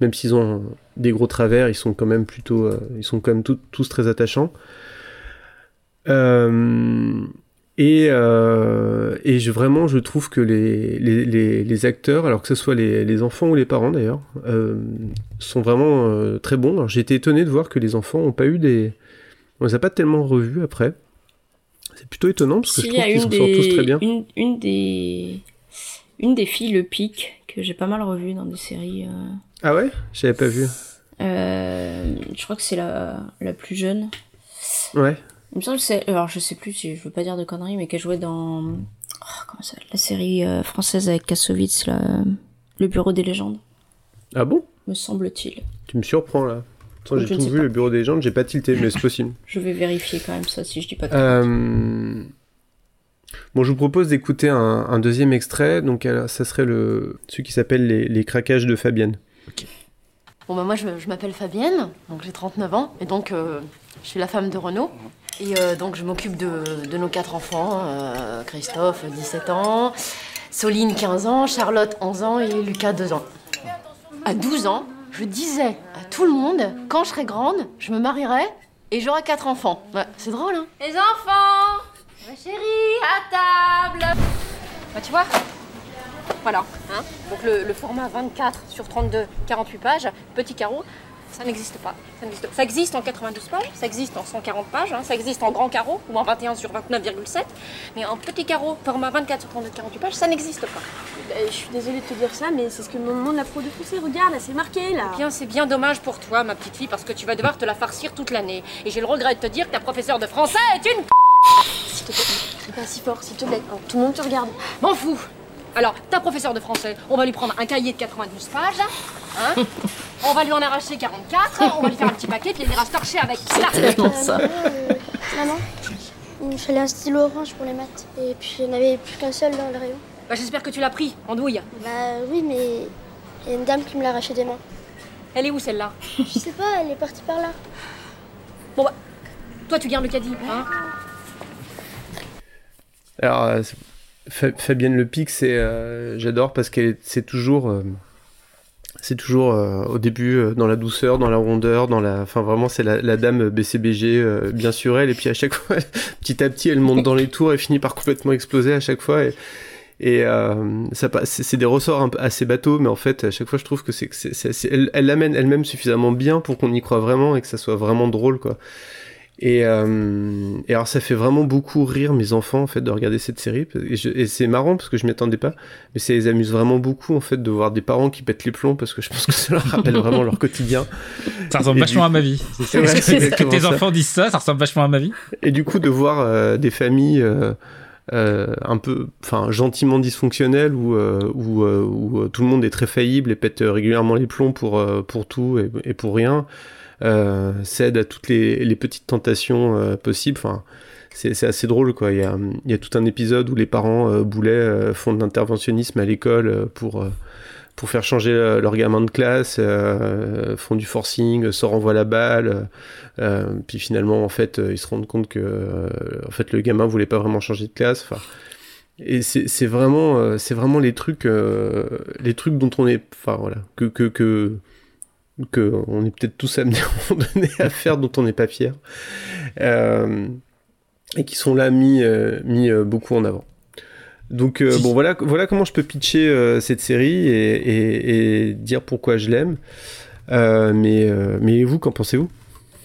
même s'ils ont des gros travers, ils sont quand même plutôt, euh, ils sont quand même tous très attachants. Et, et je, vraiment, je trouve que les, les, les, acteurs, alors que ce soit les, enfants ou les parents d'ailleurs, sont vraiment très bons. j'ai été étonné de voir que les enfants n'ont pas eu des. On les a pas tellement revus après. C'est plutôt étonnant parce que je trouve qu'ils s'en sortent tous très bien. Une, une, des. Une des filles, le pic, que j'ai pas mal revu dans des séries. Ah ouais? J'avais pas vu. Euh, je crois que c'est la, la plus jeune. Ouais. Il me semble que c'est. Alors je sais plus, si je veux pas dire de conneries, mais qu'elle jouait dans. Oh, comment ça La série euh, française avec Kassovitz, là, Le Bureau des légendes. Ah bon? Me semble-t-il. Tu me surprends là. J'ai tout vu, le Bureau des légendes, j'ai pas tilté, mais c'est possible. je vais vérifier quand même ça si je dis pas de euh... Bon, je vous propose d'écouter un, un, deuxième extrait. Donc, ça serait le celui qui s'appelle les, les craquages de Fabienne. Bon, bah, moi, je, m'appelle Fabienne, donc j'ai 39 ans, et donc euh, je suis la femme de Renaud. Et euh, donc, je m'occupe de, nos quatre enfants euh, Christophe, 17 ans, Soline, 15 ans, Charlotte, 11 ans, et Lucas, 2 ans. À 12 ans, je disais à tout le monde quand je serai grande, je me marierai et j'aurai quatre enfants. c'est drôle, hein Les enfants Ma chérie, à table Bah, tu vois, voilà. Hein Donc le, format 24 sur 32, 48 pages, petit carreau, ça n'existe pas. Ça, existe. ça existe en 92 pages, ça existe en 140 pages, hein, ça existe en grand carreau ou en 21 sur 29,7, mais en petit carreau, format 24 sur 32, 48 pages, ça n'existe pas. Eh, je suis désolée de te dire ça, mais c'est ce que me demande la pro de français. Regarde, là, c'est marqué, là. Eh bien, c'est bien dommage pour toi, ma petite fille, parce que tu vas devoir te la farcir toute l'année. Et j'ai le regret de te dire que ta professeure de français est une S'il te plaît, pas si fort, s'il te plaît. tout le monde te regarde. M'en fous alors, ta professeure de français, on va lui prendre un cahier de 92 pages, hein on va lui en arracher 44, on va lui faire un petit paquet, puis elle ira se torcher avec ça. ça. Euh, maman, il fallait un stylo orange pour les maths, et puis il n'y en avait plus qu'un seul dans le rayon. Bah, j'espère que tu l'as pris, en douille. Bah oui, mais il y a une dame qui me l'a arraché des mains. Elle est où celle-là? Je sais pas, elle est partie par là. Bon bah, toi tu gardes le caddie, hein Alors, euh, Fabienne Le Pic, c'est euh, j'adore parce qu'elle c'est toujours euh, c'est toujours euh, au début dans la douceur, dans la rondeur, dans la enfin vraiment c'est la, dame BCBG bien sûr elle et puis à chaque fois petit à petit elle monte dans les tours et finit par complètement exploser à chaque fois et et ça c'est des ressorts un peu assez bateaux mais en fait à chaque fois je trouve que c'est elle l'amène elle-même suffisamment bien pour qu'on y croit vraiment et que ça soit vraiment drôle quoi. Et, euh, et, alors ça fait vraiment beaucoup rire mes enfants en fait de regarder cette série et, c'est marrant parce que je m'y attendais pas mais ça les amuse vraiment beaucoup en fait de voir des parents qui pètent les plombs parce que je pense que ça leur rappelle vraiment leur quotidien. Ça ressemble vachement à ma vie. C'est que tes enfants disent ça, ça ressemble vachement à ma vie. Et du coup de voir euh, des familles euh, euh, un peu, enfin gentiment dysfonctionnelles où, où, où, tout le monde est très faillible et pète régulièrement les plombs pour, pour tout et, et pour rien euh, cède à toutes les, petites tentations euh, possibles. Enfin, c'est assez drôle quoi. Il y, a, y, a, tout un épisode où les parents euh, Boulet euh, font de l'interventionnisme à l'école pour pour faire changer leur gamin de classe, font du forcing, se renvoient la balle, puis finalement en fait ils se rendent compte que en fait le gamin voulait pas vraiment changer de classe. Et c'est vraiment c'est vraiment les trucs les trucs dont on est enfin voilà que que, que qu'on est peut-être tous amenés à faire dont on n'est pas fier, euh, et qui sont là mis, euh, mis euh, beaucoup en avant. Donc bon voilà voilà comment je peux pitcher cette série et, dire pourquoi je l'aime. mais mais vous qu'en pensez-vous?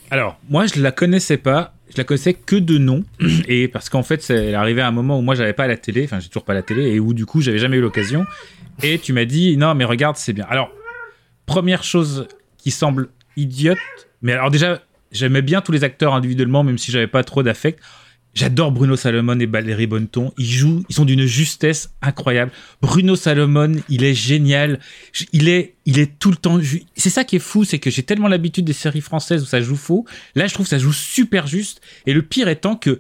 Alors moi je la connaissais pas, je la connaissais que de nom et parce qu'en fait est arrivé à un moment où moi j'avais pas la télé, enfin j'ai toujours pas la télé et où du coup j'avais jamais eu l'occasion et tu m'as dit non mais regarde c'est bien. Alors première chose qui semble idiote. Mais alors déjà, j'aimais bien tous les acteurs individuellement, même si j'avais pas trop d'affect. J'adore Bruno Salomon et Valérie Bonneton. Ils jouent, ils sont d'une justesse incroyable. Bruno Salomon, il est génial. Il est, il est tout le temps. C'est ça qui est fou, c'est que j'ai tellement l'habitude des séries françaises où ça joue faux. Là, je trouve que ça joue super juste. Et le pire étant que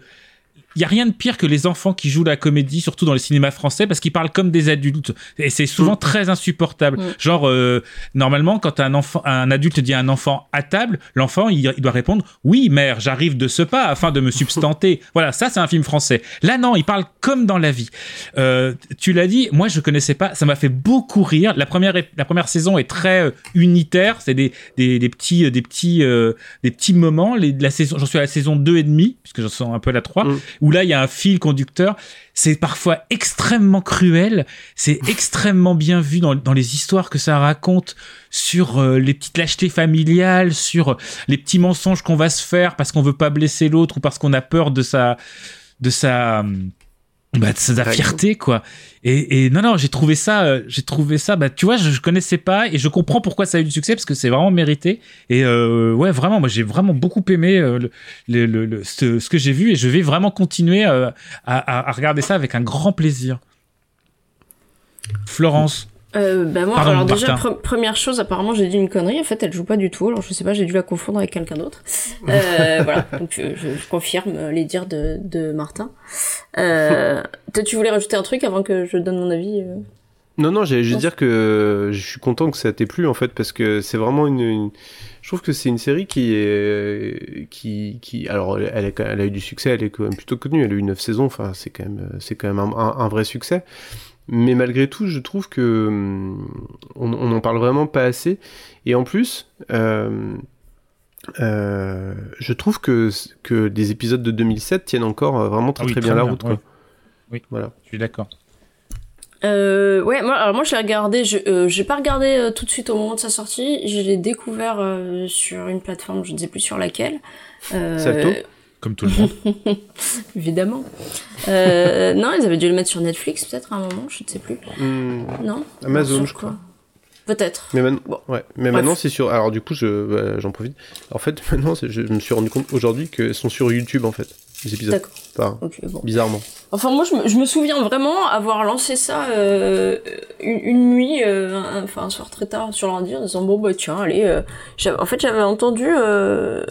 il y a rien de pire que les enfants qui jouent la comédie, surtout dans le cinéma français, parce qu'ils parlent comme des adultes. Et c'est souvent très insupportable. Mm. Genre, euh, normalement, quand un enfant, un adulte dit à un enfant à table, l'enfant, il, il doit répondre Oui, mère, j'arrive de ce pas afin de me substanter. voilà, ça, c'est un film français. Là, non, il parle comme dans la vie. Euh, tu l'as dit, moi, je connaissais pas. Ça m'a fait beaucoup rire. La première, la première saison est très euh, unitaire. C'est des, des, des petits, des petits, euh, des petits moments. Les, la saison, j'en suis à la saison 2 et demi, puisque j'en sens un peu à la 3, où là, il y a un fil conducteur. C'est parfois extrêmement cruel. C'est extrêmement bien vu dans, dans les histoires que ça raconte sur euh, les petites lâchetés familiales, sur les petits mensonges qu'on va se faire parce qu'on veut pas blesser l'autre ou parce qu'on a peur de sa, de sa, bah, de sa fierté quoi. Et, et non non, j'ai trouvé ça, euh, j'ai trouvé ça. Bah tu vois, je, je connaissais pas et je comprends pourquoi ça a eu du succès parce que c'est vraiment mérité. Et euh, ouais, vraiment, moi j'ai vraiment beaucoup aimé euh, le, le, le- ce, ce que j'ai vu et je vais vraiment continuer à, à- à regarder ça avec un grand plaisir. Florence. Euh, bah moi, Pardon, alors déjà, pre- première chose, apparemment, j'ai dit une connerie. En fait, elle joue pas du tout. Alors, je sais pas, j'ai dû la confondre avec quelqu'un d'autre. Euh, voilà. Donc, je, confirme euh, les dires de, de Martin. Euh, tu voulais rajouter un truc avant que je donne mon avis Non, non, j'allais juste dire que je suis content que ça t'ait plu en fait parce que c'est vraiment une, une- Je trouve que c'est une série qui est qui qui alors elle, est- elle a eu du succès, elle est quand même plutôt connue, elle a eu 9 saisons, enfin c'est quand même c'est quand même un, un- un vrai succès. Mais malgré tout, je trouve que hum, on, on en parle vraiment pas assez. Et en plus, euh, euh, je trouve que que des épisodes de 2007 tiennent encore euh, vraiment très Ah oui, très très bien la bien, route. ouais. Quoi. Oui, voilà. Je suis d'accord. Euh, ouais, moi, alors moi, je l'ai regardé. Je, euh, j'ai pas regardé euh, tout de suite au moment de sa sortie. Je l'ai découvert euh, sur une plateforme, je ne sais plus sur laquelle. Euh, Salto Comme tout le monde. Évidemment. Euh, non, ils avaient dû le mettre sur Netflix peut-être à un moment, je ne sais plus. Hmm, Non? Amazon, je quoi? Crois. Peut-être. Mais, man- ouais. mais maintenant, c'est sur. Alors, du coup, je, bah, j'en profite. En fait, maintenant, c'est- je me suis rendu compte aujourd'hui qu'elles sont sur YouTube, en fait, les épisodes. D'accord. Enfin, bon. Bizarrement. Enfin, moi, je me, je me souviens vraiment avoir lancé ça euh, une, une nuit, euh, un, enfin un soir très tard sur l'ordi en disant bon bah tiens, allez. euh, j'avais- en fait, j'avais entendu, euh,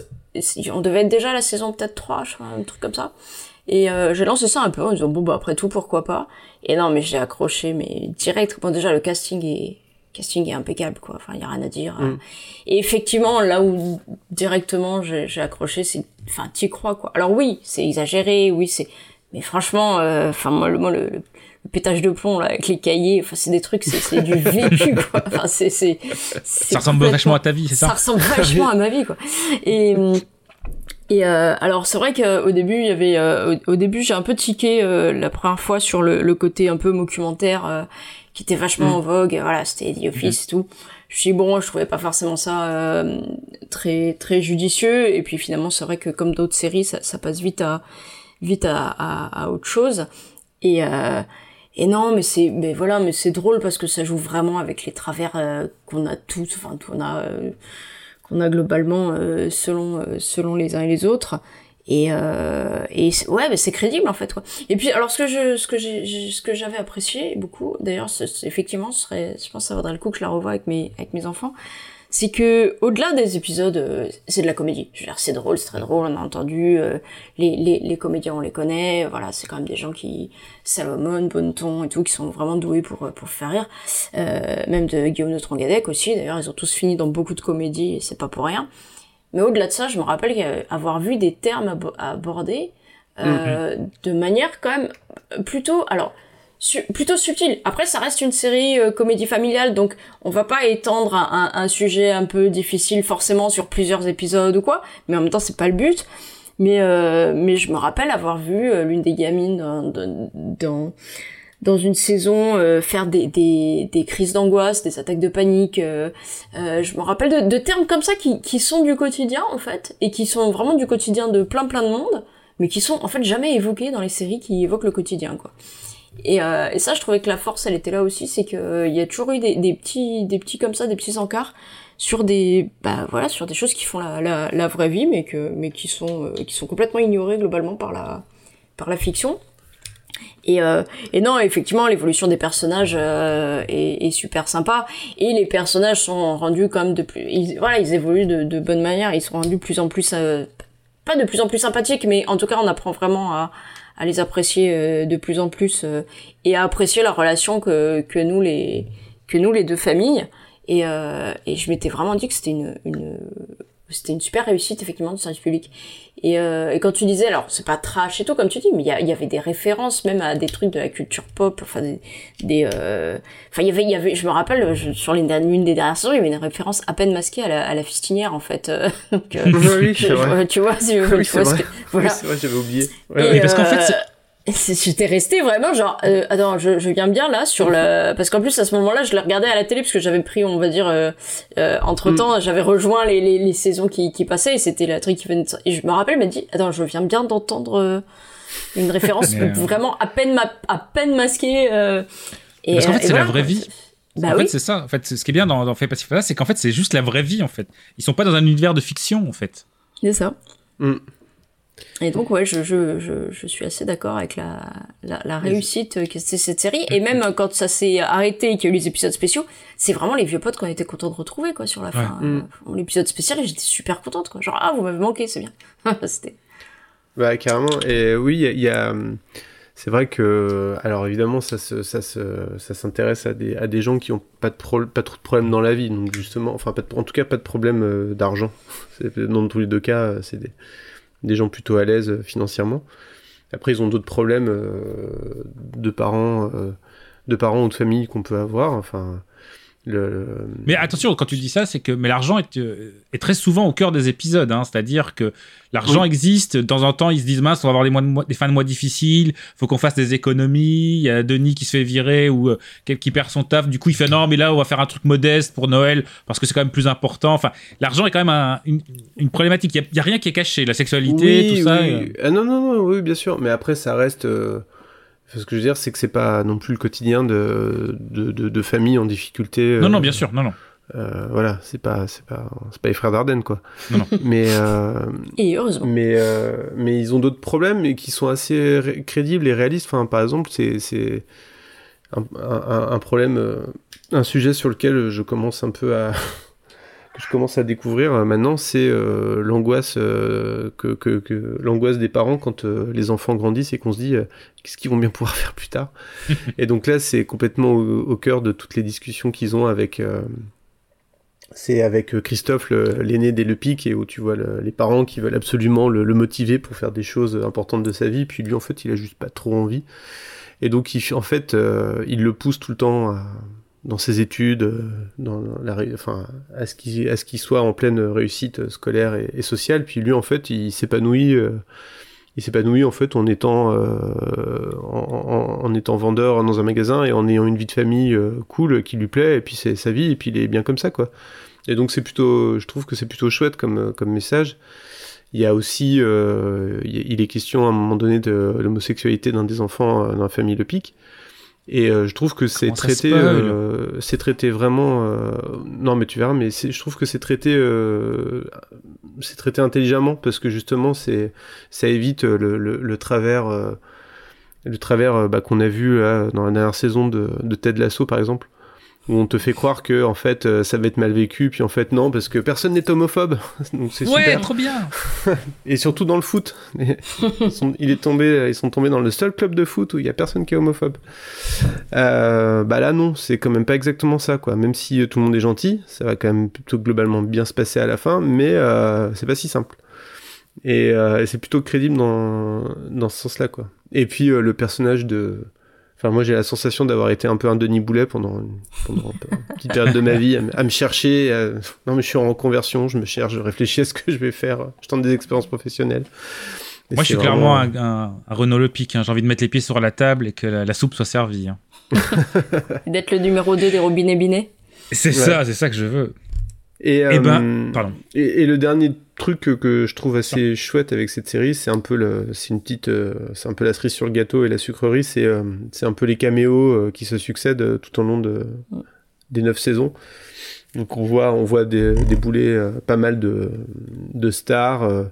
on devait être déjà à la saison peut-être 3, je crois, un truc comme ça. Et euh, j'ai lancé ça un peu en disant bon bah après tout pourquoi pas. Et non mais j'ai accroché mais direct. Bon déjà le casting est casting est impeccable quoi. Enfin il y a rien à dire. Mm. Et effectivement là où directement j'ai accroché c'est enfin t'y crois quoi. Alors oui c'est exagéré oui c'est mais franchement euh, enfin moi le moi le pétage de plomb là avec les cahiers enfin c'est des trucs c'est du vécu quoi. Enfin c'est c'est Ça ressemble vachement à ta vie, c'est ça ça ressemble vachement à ma vie quoi. Et et euh, alors c'est vrai qu'au début il y avait euh, au, au début j'ai un peu tiqué euh, la première fois sur le, le côté un peu documentaire euh, qui était vachement Mm. en vogue voilà c'était The Office et tout je me suis dit bon je trouvais pas forcément ça euh, très très judicieux et puis finalement c'est vrai que comme d'autres séries ça, ça passe vite à vite à, à, à autre chose et euh, et non mais c'est mais voilà mais c'est drôle parce que ça joue vraiment avec les travers euh, qu'on a tous enfin qu'on a euh, qu'on a globalement euh, selon euh, selon les uns et les autres. Et euh, et ouais mais c'est crédible en fait quoi. Et puis alors ce que je ce que j'ai ce que j'avais apprécié beaucoup d'ailleurs effectivement ce serait je pense que ça vaudrait le coup que je la revoie avec mes avec mes enfants c'est que au-delà des épisodes euh, c'est de la comédie. Je veux dire c'est drôle c'est très drôle on a entendu euh, les, les les comédiens on les connaît. Voilà c'est quand même des gens qui Salomon Bonneton et tout qui sont vraiment doués pour euh, pour faire rire. Euh, même de Guillaume de Trongadec aussi d'ailleurs ils ont tous fini dans beaucoup de comédies et c'est pas pour rien. Mais au-delà de ça, je me rappelle avoir vu des termes abo- abordés euh, de manière quand même plutôt, alors plutôt subtile. Après, ça reste une série euh, comédie familiale, donc on va pas étendre un, sujet un peu difficile forcément sur plusieurs épisodes ou quoi. Mais en même temps, c'est pas le but. Mais euh, mais je me rappelle avoir vu euh, l'une des gamines dans, dans, une saison euh, faire des, des, crises d'angoisse, des attaques de panique. je me rappelle de, de termes comme ça qui, qui sont du quotidien en fait et qui sont vraiment du quotidien de plein plein de monde, mais qui sont en fait jamais évoqués dans les séries qui évoquent le quotidien quoi. Et, euh, et ça, je trouvais que la force, elle était là aussi, c'est que euh, y a toujours eu des, des petits, des petits comme ça, des petits encarts sur des, bah voilà, sur des choses qui font la, la, la vraie vie, mais que, mais qui sont, euh, qui sont complètement ignorées globalement par la, par la fiction. Et, euh, et non, effectivement, l'évolution des personnages euh, est, est super sympa. Et les personnages sont rendus comme de plus, ils, voilà, ils évoluent de, de bonne manière. Ils sont rendus de plus en plus, euh, pas de plus en plus sympathiques, mais en tout cas, on apprend vraiment à, à les apprécier euh, de plus en plus euh, et à apprécier la relation que que nous les que nous les deux familles. Et euh, et je m'étais vraiment dit que c'était une une c'était une super réussite effectivement du service public et, euh, et quand tu disais alors c'est pas trash et tout comme tu dis mais il y, avait des références même à des trucs de la culture pop enfin des, des euh, enfin il y avait il y avait je me rappelle je- sur l'une des, l'une des dernières saisons il y avait une référence à peine masquée à la, à la fistinière en fait euh, donc, euh, Oui, je- vrai. tu vois si Oui, tu c'est vois ce vrai. que voilà Oui, c'est vrai, j'avais oublié. et, Ouais, parce qu'en fait, euh, J'étais restée vraiment genre euh, attends je, je viens bien là sur le parce qu'en plus à ce moment-là je le regardais à la télé parce que j'avais pris on va dire euh, entre temps j'avais rejoint les, les, les saisons qui, qui passaient et c'était la truc qui venait de... et je me rappelle m'a dit attends je viens bien d'entendre euh, une référence euh, vraiment à peine ma... à peine masquée euh, et, Parce qu'en euh, fait, c'est la vraie vie. bah en oui fait, c'est ça. En fait, ce qui est bien dans, dans Fait Passif c'est qu'en fait, c'est juste la vraie vie, en fait. Ils sont pas dans un univers de fiction, en fait. C'est ça. Mm. Et donc, ouais, je, je, je, je suis assez d'accord avec la, la, la réussite que c'est cette série. Et même quand ça s'est arrêté et qu'il y a eu les épisodes spéciaux, c'est vraiment les vieux potes qu'on était contents de retrouver, quoi, sur la fin. Mm. Euh, L'épisode spécial, et j'étais super contente, quoi. Genre, ah, vous m'avez manqué, c'est bien. C'était... Bah carrément. Et oui, il y a- hum, c'est vrai que, alors évidemment, ça se, ça se, ça s'intéresse à des, à des gens qui ont pas de pro- pas trop de problèmes dans la vie, donc justement, enfin pas de- en tout cas pas de problème euh, d'argent. Dans tous les deux cas, euh, c'est des, des gens plutôt à l'aise euh, financièrement. Après, ils ont d'autres problèmes euh, de parents, euh, de parents ou de famille qu'on peut avoir. Enfin, le, Mais attention, quand tu dis ça, c'est que mais l'argent est, euh, est très souvent au cœur des épisodes. Hein, C'est-à-dire que l'argent Oui. existe. De temps en temps, ils se disent mince, on va avoir des, mois de mois- des fins de mois difficiles. Faut qu'on fasse des économies. Il y a Denis qui se fait virer ou euh, qui perd son taf. Du coup, il fait non, mais là, on va faire un truc modeste pour Noël parce que c'est quand même plus important. Enfin, l'argent est quand même un- une, une problématique. Il y a- il y, a rien qui est caché. La sexualité, Oui, tout ça. oui. euh, Ah non, non, non, oui, bien sûr. Mais après, ça reste. euh, Ce que je veux dire, c'est que c'est pas non plus le quotidien de, de, de, de familles en difficulté. euh, Non, non, bien sûr, non, non. euh, voilà, c'est pas, c'est pas, c'est pas les frères Dardenne, quoi. Non, non. Mais, euh, Et heureusement. mais, euh, mais ils ont d'autres problèmes et qui sont assez ré- crédibles et réalistes. Enfin, par exemple, c'est, c'est un, un, un problème, un sujet sur lequel je commence un peu à, que je commence à découvrir euh, maintenant, c'est euh, l'angoisse euh, que, que, que- l'angoisse des parents quand les enfants grandissent et qu'on se dit qu'est-ce qu'ils vont bien pouvoir faire plus tard. et donc là, c'est complètement au, au cœur de toutes les discussions qu'ils ont avec. c'est avec Christophe, l'aîné des Le Pic, et où tu vois le- les parents qui veulent absolument le, le motiver pour faire des choses importantes de sa vie, puis lui, en fait, il a juste pas trop envie. Et donc, il, en fait, euh, il le pousse tout le temps à- dans ses études, euh, dans la, enfin, à ce qu'il qu'il soit en pleine réussite scolaire et, sociale. Puis lui, en fait, il s'épanouit. euh, il s'épanouit en fait en étant euh, en, en- en étant vendeur dans un magasin et en ayant une vie de famille euh, cool qui lui plaît et puis c'est sa vie et puis il est bien comme ça quoi. Et donc c'est plutôt, je trouve que c'est plutôt chouette comme comme message. Il y a aussi, euh, il est question à un moment donné de l'homosexualité d'un des enfants euh, dans la famille Le Pic. Et euh, je trouve que c'est traité, euh, c'est traité vraiment. euh, non, mais tu verras, mais c'est- je trouve que c'est traité, euh, c'est traité intelligemment parce que justement, c'est, ça évite le, le, le travers, euh, le travers euh, bah, qu'on a vu là, dans la dernière saison de, de Ted Lasso par exemple, où on te fait croire que en fait euh, ça va être mal vécu, puis en fait non parce que personne n'est homophobe, donc c'est Ouais, super. trop bien. Et surtout dans le foot. Ils sont, il est tombé, ils sont tombés dans le seul club de foot où il y a personne qui est homophobe. Euh, bah là non, c'est quand même pas exactement ça quoi. Même si euh, tout le monde est gentil, ça va quand même plutôt globalement bien se passer à la fin, mais euh, c'est pas si simple. Et, euh, et c'est plutôt crédible dans, dans ce sens-là quoi. Et puis euh, le personnage de Enfin, moi, j'ai la sensation d'avoir été un peu un Denis Boulet pendant une, pendant petite période de ma vie, à, me- à me chercher. à- Non, mais je suis en reconversion, je me cherche, je réfléchis à ce que je vais faire. Je tente des expériences professionnelles. Et Moi, je suis clairement un, un- un Renault Le Pic. hein. J'ai envie de mettre les pieds sur la table et que la, la soupe soit servie. hein. D'être le numéro 2 des robinets binets. C'est Ouais. ça, c'est ça que je veux. Et, Eh euh, ben, pardon. Et, et le dernier truc que, que je trouve assez chouette avec cette série, c'est un peu le, c'est une petite, euh, c'est un peu la cerise sur le gâteau et la sucrerie, c'est, euh, c'est un peu les caméos euh, qui se succèdent euh, tout au long de, des neuf saisons. Donc on voit, on voit des, débouler euh, pas mal de, de stars. euh,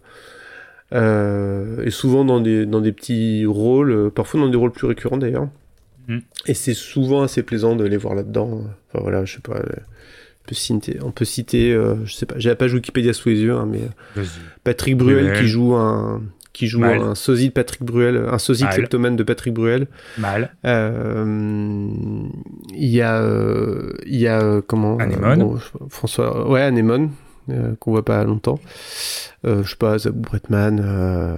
euh, et souvent dans des, dans des petits rôles, euh, parfois dans des rôles plus récurrents d'ailleurs. Mm. Et c'est souvent assez plaisant de les voir là-dedans. Enfin voilà, je sais pas. On peut citer, on peut citer euh, je sais pas, j'ai la page Wikipédia sous les yeux, hein, mais euh. Patrick Bruel qui joue un qui joue Mal. un sosie de Patrick Bruel, un sosie Mal. kleptomane de Patrick Bruel. Mal. Euh, Il y a, il y a comment euh, Anémone. bon, François, ouais, Anémone, euh, qu'on voit pas longtemps. Je sais pas, Zabou Bretman.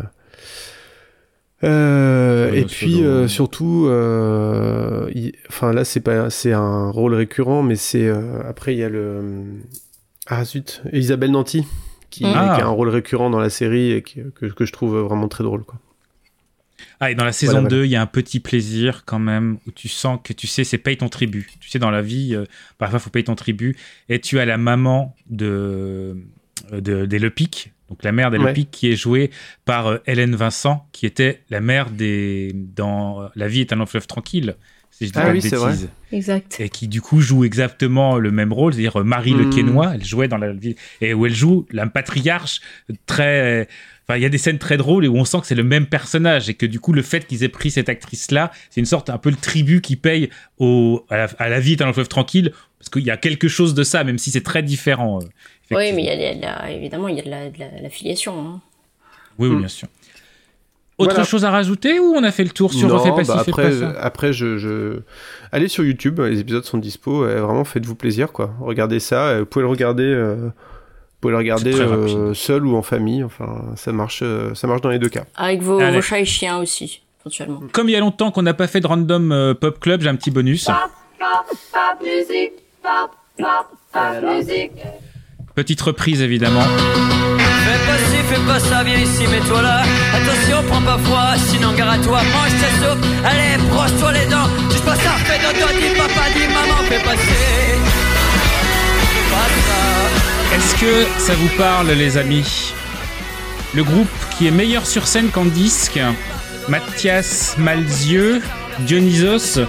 Euh, et puis euh, surtout, euh, il- enfin là c'est pas, c'est un rôle récurrent, mais c'est euh, après il y a le ah zut, Isabelle Nanty qui, Ah. qui a un rôle récurrent dans la série et qui- que, que je trouve vraiment très drôle quoi. Ah, et dans la saison Voilà, 2, il y a un petit plaisir quand même où tu sens que tu sais, c'est paye ton tribut. Tu sais, dans la vie, euh, parfois, il faut payer ton tribut. Et tu as la maman de, de, des Lepic, donc la mère des Ouais. Qui est jouée par euh, Hélène Vincent, qui était la mère des. dans La vie est un long fleuve tranquille. Si je dis Ah pas oui, de c'est vrai. bêtises. Exact. Et qui, du coup, joue exactement le même rôle, c'est-à-dire euh, Marie Le Mm. Quesnoy, elle jouait dans la vie, et où elle joue la patriarche très. Enfin, il y a des scènes très drôles et où on sent que c'est le même personnage et que du coup, le fait qu'ils aient pris cette actrice-là, c'est une sorte un peu le tribut qui paye au, à, la, à la vie est un long fleuve tranquille, parce qu'il y a quelque chose de ça, même si c'est très différent. euh, Oui, mais il y a, de la- évidemment, il y a de la, de la- la filiation. hein. Oui, oui, Mm. bien sûr. Autre Voilà. chose à rajouter ou on a fait le tour sur Non, Refait pas bah après, pas ça après je, je... allez sur YouTube, les épisodes sont dispo. et vraiment, faites-vous plaisir, quoi. Regardez ça. euh, Vous pouvez le regarder, euh, vous pouvez le regarder euh, seul ou en famille. Enfin, ça marche, euh, ça marche dans les deux cas. Avec vos, chats et chiens aussi, éventuellement. Comme il y a longtemps qu'on n'a pas fait de random euh, pop club, j'ai un petit bonus. pop, pop, pop musique. Petite reprise évidemment. Fais pas ci, fais pas ça, viens ici, mets-toi là. Attention, prends pas froid, sinon gare à toi, mange ta soupe. Allez, brosse-toi les dents. Touche pas ça, fais dodo, dis papa, dis maman, fais pas ci. Fais pas ça. Est-ce que ça vous parle, les amis? Le groupe qui est meilleur sur scène qu'en disque, Mathias Malzieux, Dionysos,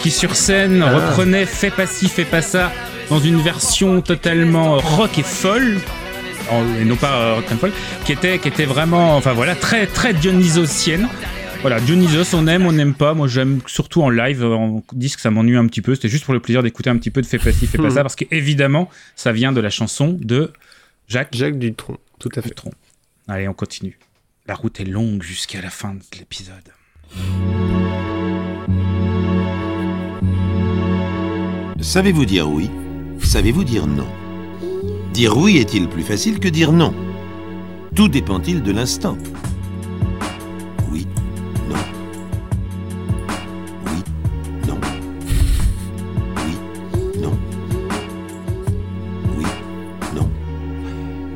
qui sur scène Ah. reprenait Fais pas ci, fais pas ça dans une version totalement rock et folle. Et non pas euh, rock and folle, qui était, qui était vraiment, enfin voilà, très, très dionysosienne. Voilà, Dionysos, on aime, on n'aime pas. Moi, j'aime surtout en live. En disque, ça m'ennuie un petit peu. C'était juste pour le plaisir d'écouter un petit peu de Fais pas ci, fais pas Mhm. ça, parce qu'évidemment, ça vient de la chanson de Jacques. Jacques Dutronc, tout à fait. Dutronc. Allez, on continue. La route est longue jusqu'à la fin de l'épisode. Savez-vous dire oui? Savez-vous dire non? Dire oui est-il plus facile que dire non? Tout dépend-il de l'instant? Oui, non. Oui, non. Oui, non. Oui, non.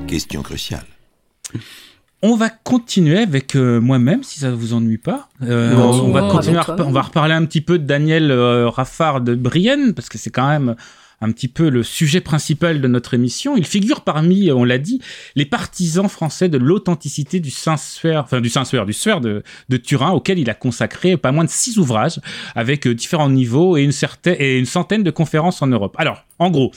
Question cruciale. On va continuer avec euh, moi-même, si ça ne vous ennuie pas. Euh, on va continuer, à on va reparler un petit peu de Daniel euh, Raffard de Brienne, parce que c'est quand même un petit peu le sujet principal de notre émission. Il figure parmi, on l'a dit, les partisans français de l'authenticité du Saint-Suaire, enfin du Saint-Suaire, du Suaire de, de Turin, auquel il a consacré pas moins de six ouvrages avec différents niveaux et une, certaine, et une centaine de conférences en Europe. Alors, en gros,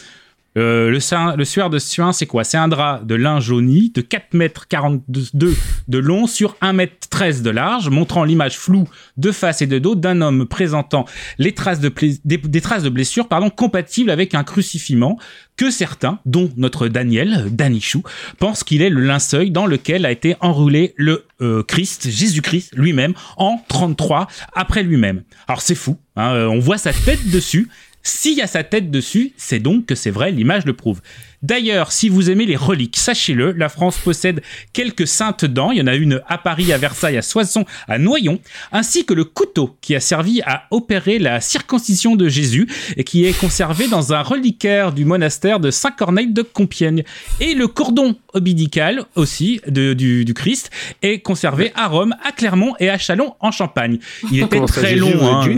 euh, le, suaire de Suin, c'est quoi? C'est un drap de lin jauni de 4 mètres 42 de long sur 1 mètre 13 de large, montrant l'image floue de face et de dos d'un homme présentant des traces de blessures pardon, compatibles avec un crucifiement que certains, dont notre Daniel, Danichou, pensent qu'il est le linceul dans lequel a été enroulé le euh, Christ, Jésus-Christ lui-même, en 33 après lui-même. Alors c'est fou, hein, euh, on voit sa tête dessus, s'il y a sa tête dessus, c'est donc que c'est vrai, l'image le prouve. D'ailleurs, si vous aimez les reliques, sachez-le, la France possède quelques saintes dents. Il y en a une à Paris, à Versailles, à Soissons, à Noyon, ainsi que le couteau qui a servi à opérer la circoncision de Jésus et qui est conservé dans un reliquaire du monastère de Saint-Corneille de Compiègne. Et le cordon ombilical aussi de- du, du Christ est conservé à Rome, à Clermont et à Châlons en Champagne. Il était Comment ça, très Jésus, long. hein.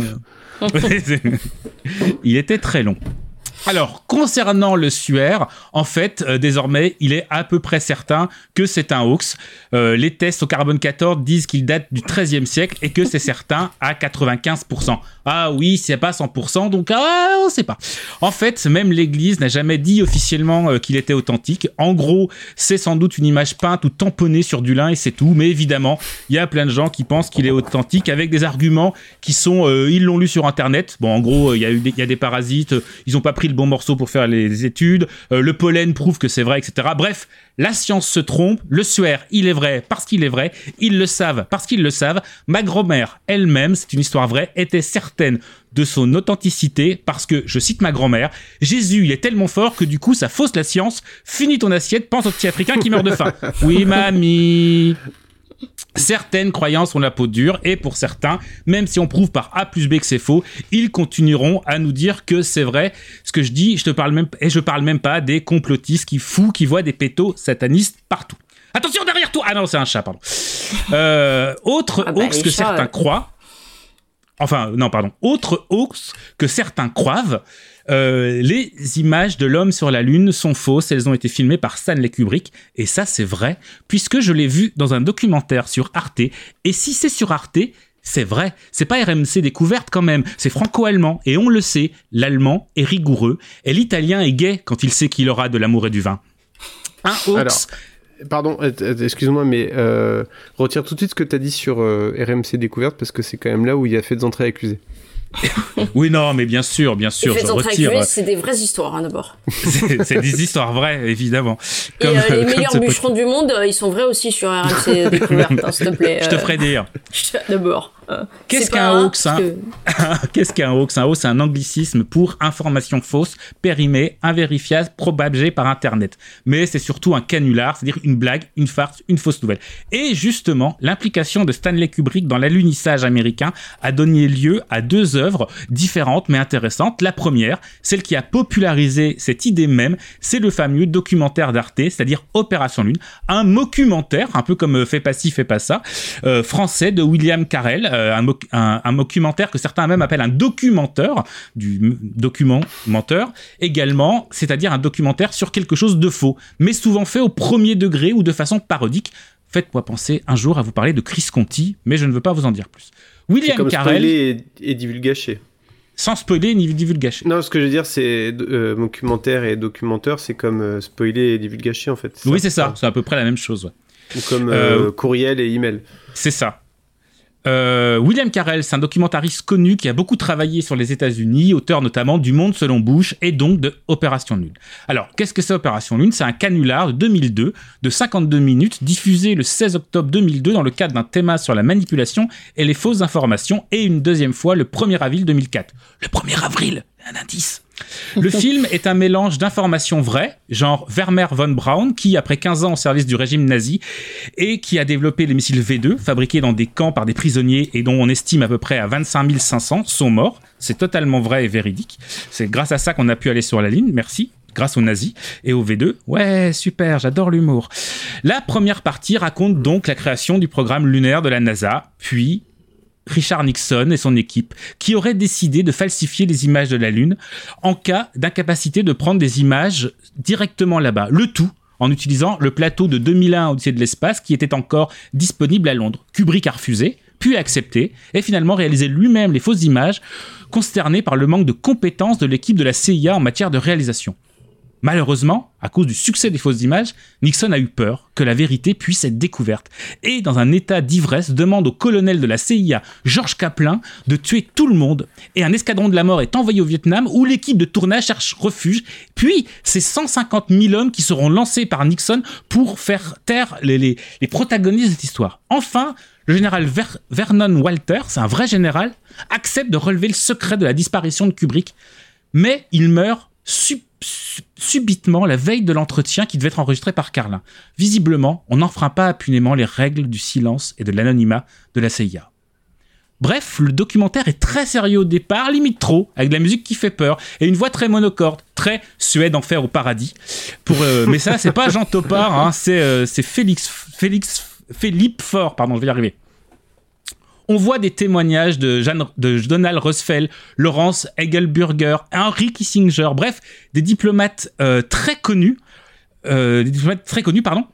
Il était très long. Alors, concernant le suaire, en fait, euh, désormais, il est à peu près certain que c'est un hoax. Euh, les tests au carbone 14 disent qu'il date du 13e siècle et que c'est certain à 95%. Ah oui, c'est pas 100%, donc ah, on sait pas. En fait, même l'Église n'a jamais dit officiellement euh, qu'il était authentique. En gros, c'est sans doute une image peinte ou tamponnée sur du lin et c'est tout. Mais évidemment, il y a plein de gens qui pensent qu'il est authentique avec des arguments qui sont, euh, ils l'ont lu sur Internet. Bon, en gros, euh, il y a des, parasites, ils ont pas pris le bon morceau pour faire les études, le pollen prouve que c'est vrai, etc. Bref, la science se trompe, le suaire, il est vrai parce qu'il est vrai, ils le savent parce qu'ils le savent. Ma grand-mère elle-même, c'est une histoire vraie, était certaine de son authenticité parce que, je cite ma grand-mère, Jésus, il est tellement fort que du coup, ça fausse la science. Finis ton assiette, pense au petit africain qui meurt de faim. Oui, mamie. Certaines croyances ont la peau dure et pour certains, même si on prouve par A plus B que c'est faux, ils continueront à nous dire que c'est vrai. Ce que je dis, je te parle même et je parle même pas des complotistes qui fous, qui voient des pétos satanistes partout. Attention derrière toi Ah non, c'est un chat, pardon. Euh, autre Ah bah, hoax que chats, certains croient. Enfin, non, pardon. Autre hoax que certains croivent. Euh, les images de l'homme sur la Lune sont fausses. Elles ont été filmées par Stanley Kubrick. Et ça, c'est vrai, puisque je l'ai vu dans un documentaire sur Arte. Et si c'est sur Arte, c'est vrai. C'est pas RMC découverte quand même. C'est franco-allemand. Et on le sait, l'allemand est rigoureux. Et l'italien est gay quand il sait qu'il aura de l'amour et du vin. Un hoax. Alors, pardon, euh, euh, excuse-moi, mais retire tout de suite ce que tu as dit sur RMC Découverte parce que c'est quand même là où il y a fait des entrées accusées. Oui, non, mais bien sûr, bien Les sûr, je retire. c'est des vraies histoires hein, d'abord. c'est des histoires vraies, évidemment. Et euh, les comme meilleurs bûcherons du monde, euh, ils sont vrais aussi sur RMC Découverte, hein, s'il te plaît. Je te euh, ferai dire. D'abord. Qu'est-ce qu'un un, hoax hein que- Qu'est-ce qu'un hoax? Un hoax, c'est un anglicisme pour information fausse, périmée, invérifiable, propagée par Internet. Mais c'est surtout un canular, c'est-à-dire une blague, une farce, une fausse nouvelle. Et justement, l'implication de Stanley Kubrick dans l'alunissage américain a donné lieu à deux œuvres différentes mais intéressantes. La première, celle qui a popularisé cette idée même, c'est le fameux documentaire d'Arte, c'est-à-dire Opération Lune, un documentaire, un peu comme euh, Fais pas ci, fais pas ça, euh, français de William Carell, euh, un, moc- un, un documentaire que certains même appellent un documenteur, du m- document menteur, également, c'est-à-dire un documentaire sur quelque chose de faux, mais souvent fait au premier degré ou de façon parodique. Faites-moi penser un jour à vous parler de Chris Conti, mais je ne veux pas vous en dire plus. William comme Carell, spoiler et, et divulgacher. sans spoiler ni divulgacher. Non, ce que je veux dire, c'est euh, documentaire et documenteur, c'est comme euh, spoiler et divulgacher en fait. Oui, c'est ça, c'est à peu près la même chose. ouais. Ou comme euh, Euh, courriel et email. C'est ça. Euh, William Carell, c'est un documentariste connu qui a beaucoup travaillé sur les États-Unis, auteur notamment du Monde selon Bush et donc de Opération Lune. Alors, qu'est-ce que c'est Opération Lune? C'est un canular de 2002 de 52 minutes diffusé le 16 octobre 2002 dans le cadre d'un thème sur la manipulation et les fausses informations et une deuxième fois le 1er avril 2004. Le 1er avril, un indice. Le film est un mélange d'informations vraies, genre Werner von Braun, qui, après 15 ans au service du régime nazi, et qui a développé les missiles V2, fabriqués dans des camps par des prisonniers et dont on estime à peu près à 25 500, sont morts. C'est totalement vrai et véridique. C'est grâce à ça qu'on a pu aller sur la ligne, merci. Grâce aux nazis et au V2. Ouais, super, j'adore l'humour. La première partie raconte donc la création du programme lunaire de la NASA, puis Richard Nixon et son équipe, qui auraient décidé de falsifier les images de la Lune en cas d'incapacité de prendre des images directement là-bas. Le tout en utilisant le plateau de 2001 Odyssée de l'espace qui était encore disponible à Londres. Kubrick a refusé, puis a accepté, et finalement réalisé lui-même les fausses images, consterné par le manque de compétences de l'équipe de la CIA en matière de réalisation. Malheureusement, à cause du succès des fausses images, Nixon a eu peur que la vérité puisse être découverte et, dans un état d'ivresse, demande au colonel de la CIA, George Kaplan, de tuer tout le monde. Et un escadron de la mort est envoyé au Vietnam où l'équipe de tournage cherche refuge. Puis, c'est 150 000 hommes qui seront lancés par Nixon pour faire taire les, protagonistes de cette histoire. Enfin, le général Ver- Vernon Walter, c'est un vrai général, accepte de relever le secret de la disparition de Kubrick. Mais il meurt sub- subitement la veille de l'entretien qui devait être enregistré par Carlin. Visiblement, on n'enfreint pas impunément les règles du silence et de l'anonymat de la CIA. Bref, le documentaire est très sérieux au départ, limite trop, avec de la musique qui fait peur et une voix très monocorde, très Suède enfer au paradis. Pour, euh, mais ça, c'est pas Jean Topard, hein, c'est euh, Félix, Félix, Philippe Fort, pardon, je vais y arriver. On voit des témoignages de, Donald Rumsfeld, Laurence Hegelburger, Henry Kissinger, bref, des diplomates euh, très connus, euh, des diplomates très connus, pardon,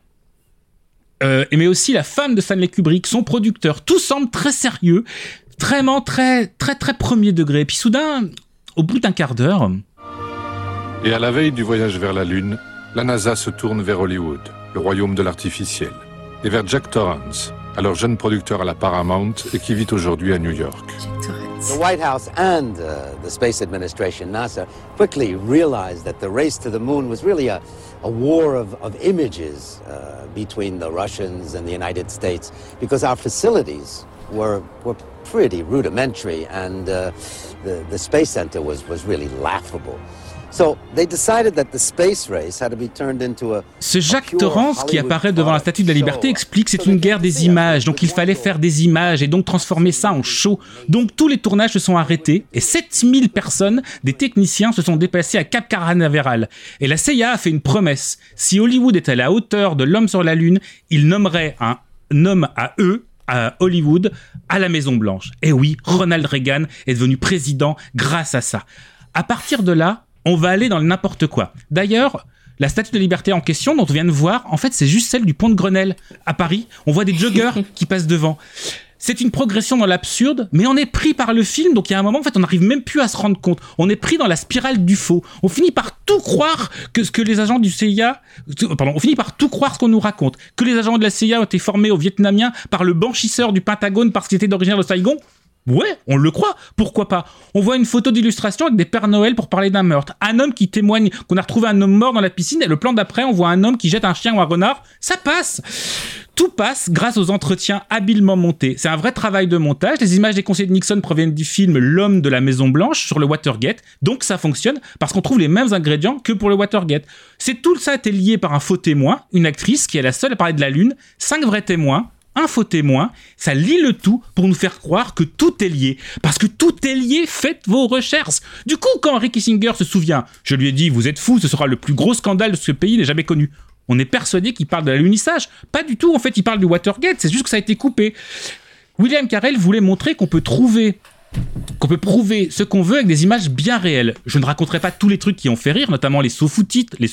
euh, mais aussi la femme de Stanley Kubrick, son producteur, tout semble très sérieux, vraiment très très très premier degré. Et puis soudain, au bout d'un quart d'heure, Et à la veille du voyage vers la Lune, la NASA se tourne vers Hollywood, le royaume de l'artificiel, et vers Jack Torrance, alors jeune producteur à la Paramount et qui vit aujourd'hui à New York. The White House and uh, the Space Administration, NASA, quickly realized that the race to the moon was really a, a war of, of images uh, between the Russians and the United States because our facilities were, were pretty rudimentary and uh, the, the Space Center was, was really laughable. So they decided that the space race had to be turned into a Ce Jacques Torrance qui apparaît devant la Statue de la Liberté explique que c'est une guerre des images, donc il fallait faire des images et donc transformer ça en show. Donc tous les tournages se sont arrêtés et 7000 personnes, des techniciens, se sont déplacés à Cap Canaveral. Et la CIA a fait une promesse. Si Hollywood est à la hauteur de l'homme sur la Lune, il nommerait un homme à eux à Hollywood, à la Maison Blanche. Et oui, Ronald Reagan est devenu président grâce à ça. À partir de là, on va aller dans le n'importe quoi. D'ailleurs, la statue de liberté en question, dont on vient de voir, en fait, c'est juste celle du pont de Grenelle, à Paris. On voit des joggers qui passent devant. C'est une progression dans l'absurde, mais on est pris par le film, donc il y a un moment, en fait, on n'arrive même plus à se rendre compte. On est pris dans la spirale du faux. On finit par tout croire que ce que les agents du CIA, pardon, on finit par tout croire ce qu'on nous raconte. Que les agents de la CIA ont été formés aux Vietnamiens par le blanchisseur du Pentagone parce qu'il était d'origine de Saigon. Ouais, on le croit, pourquoi pas On voit une photo d'illustration avec des Pères Noël pour parler d'un meurtre. Un homme qui témoigne qu'on a retrouvé un homme mort dans la piscine et le plan d'après, on voit un homme qui jette un chien ou un renard. Ça passe Tout passe grâce aux entretiens habilement montés. C'est un vrai travail de montage. Les images des conseillers de Nixon proviennent du film L'homme de la Maison Blanche sur le Watergate. Donc ça fonctionne parce qu'on trouve les mêmes ingrédients que pour le Watergate. C'est tout ça été lié par un faux témoin, une actrice qui est la seule à parler de la Lune, cinq vrais témoins, un faux témoin, ça lie le tout pour nous faire croire que tout est lié. Parce que tout est lié, faites vos recherches. Du coup, quand Ricky Singer se souvient, je lui ai dit, vous êtes fou, ce sera le plus gros scandale de ce pays n'ait jamais connu. On est persuadé qu'il parle de l'alunissage. Pas du tout, en fait, il parle du Watergate, c'est juste que ça a été coupé. William Carell voulait montrer qu'on peut trouver qu'on peut prouver ce qu'on veut avec des images bien réelles. Je ne raconterai pas tous les trucs qui ont fait rire, notamment les faux sous-titres, les,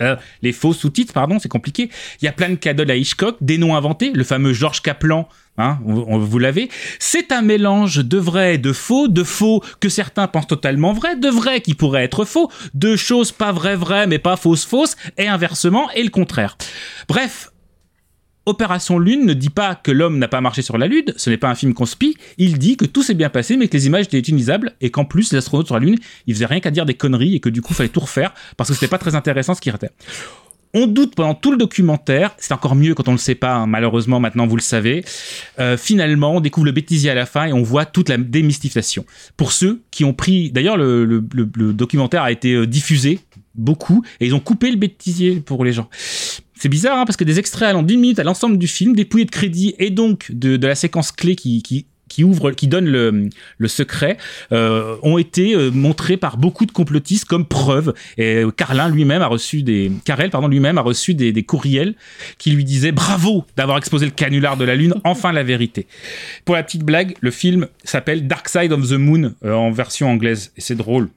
euh, les faux sous-titres, pardon, c'est compliqué. Il y a plein de cadeaux à Hitchcock, des noms inventés, le fameux George Kaplan, hein, vous l'avez. C'est un mélange de vrai et de faux, de faux que certains pensent totalement vrai, de vrai qui pourraient être faux, de choses pas vraies vraies mais pas fausses fausses, et inversement, et le contraire. Bref, Opération Lune ne dit pas que l'homme n'a pas marché sur la Lune, ce n'est pas un film conspi, il dit que tout s'est bien passé mais que les images étaient utilisables et qu'en plus les astronautes sur la Lune, ils faisaient rien qu'à dire des conneries et que du coup il fallait tout refaire parce que c'était pas très intéressant ce qui était. On doute pendant tout le documentaire, c'est encore mieux quand on le sait pas, hein, malheureusement maintenant vous le savez. Euh, finalement, on découvre le bêtisier à la fin et on voit toute la démystification. Pour ceux qui ont pris, d'ailleurs le, le documentaire a été euh, diffusé beaucoup et ils ont coupé le bêtisier pour les gens. C'est bizarre hein, parce que des extraits allant d'une minute à l'ensemble du film, dépouillés de crédit et donc de, la séquence clé qui, qui qui ouvre, qui donne le, le secret, euh, ont été euh, montrés par beaucoup de complotistes comme preuve. Et Carlin lui-même a reçu des, Carrel pardon lui-même a reçu des, des courriels qui lui disaient bravo d'avoir exposé le canular de la lune, enfin la vérité. Pour la petite blague, le film s'appelle Dark Side of the Moon euh, en version anglaise et c'est drôle.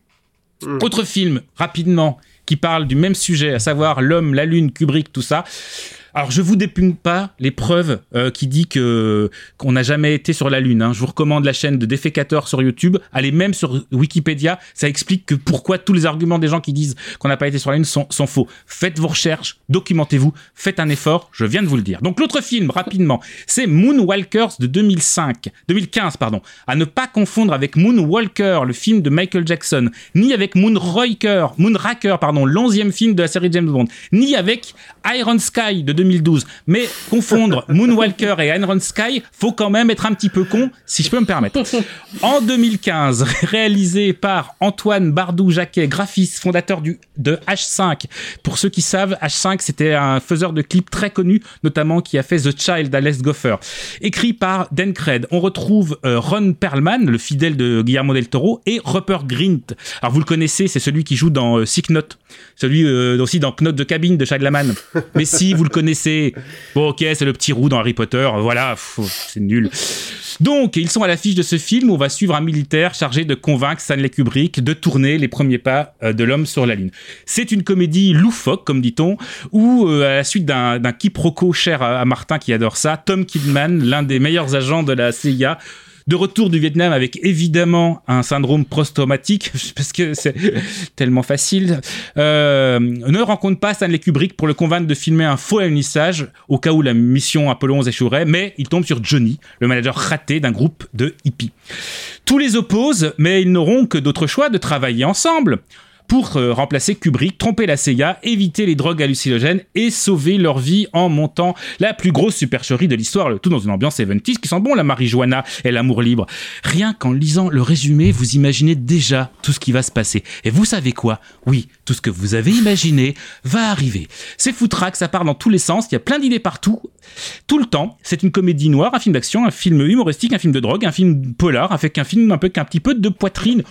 Mm. Autre film, rapidement, qui parle du même sujet, à savoir l'homme, la lune, Kubrick, tout ça. Alors je vous dépugne pas les preuves euh, qui dit qu'on n'a jamais été sur la lune. Hein. Je vous recommande la chaîne de Défécateur sur YouTube. Allez même sur Wikipédia, ça explique que pourquoi tous les arguments des gens qui disent qu'on n'a pas été sur la lune sont, sont faux. Faites vos recherches, documentez-vous, faites un effort. Je viens de vous le dire. Donc l'autre film, rapidement, c'est Moonwalkers de 2005, 2015 pardon. À ne pas confondre avec Moonwalker, le film de Michael Jackson, ni avec Moonraker, Moonraker pardon, l'onzième film de la série James Bond, ni avec Iron Sky de 2012. Mais confondre Moonwalker et Iron Sky, faut quand même être un petit peu con, si je peux me permettre. En 2015, réalisé par Antoine Bardou-Jacquet, graphiste, fondateur du, de H5. Pour ceux qui savent, H5, c'était un faiseur de clips très connu, notamment qui a fait The Child d'Alex Goffer. Écrit par Dan. On retrouve euh, Ron Perlman, le fidèle de Guillermo del Toro, et Rupert Grint. Alors vous le connaissez, c'est celui qui joue dans euh, Sick Note, celui euh, aussi dans Note de cabine de Shaglaman. Mais si vous le connaissez. Bon, ok, c'est le petit roux dans Harry Potter. Voilà, c'est nul. Donc, ils sont à l'affiche de ce film où on va suivre un militaire chargé de convaincre Stanley Kubrick de tourner les premiers pas euh, de l'homme sur la Lune. C'est une comédie loufoque, comme dit-on, où, euh, à la suite d'un quiproquo cher à, Martin qui adore ça, Tom Kidman, l'un des meilleurs agents de la CIA, De retour du Vietnam avec évidemment un syndrome post-traumatique, parce que c'est tellement facile, euh, ne rencontre pas Stanley Kubrick pour le convaincre de filmer un faux alunissage au cas où la mission Apollo 11 échouerait, mais il tombe sur Johnny, le manager raté d'un groupe de hippies. Tous les opposent, mais ils n'auront que d'autres choix de travailler ensemble pour euh, remplacer Kubrick, tromper la CIA, éviter les drogues hallucinogènes et sauver leur vie en montant la plus grosse supercherie de l'histoire, le tout dans une ambiance 70 qui sent bon la marijuana et l'amour libre. Rien qu'en lisant le résumé, vous imaginez déjà tout ce qui va se passer. Et vous savez quoi? Oui, tout ce que vous avez imaginé va arriver. C'est foutraque, ça part dans tous les sens, il y a plein d'idées partout, tout le temps. C'est une comédie noire, un film d'action, un film humoristique, un film de drogue, un film polar, avec un film un peu qu'un petit peu de poitrine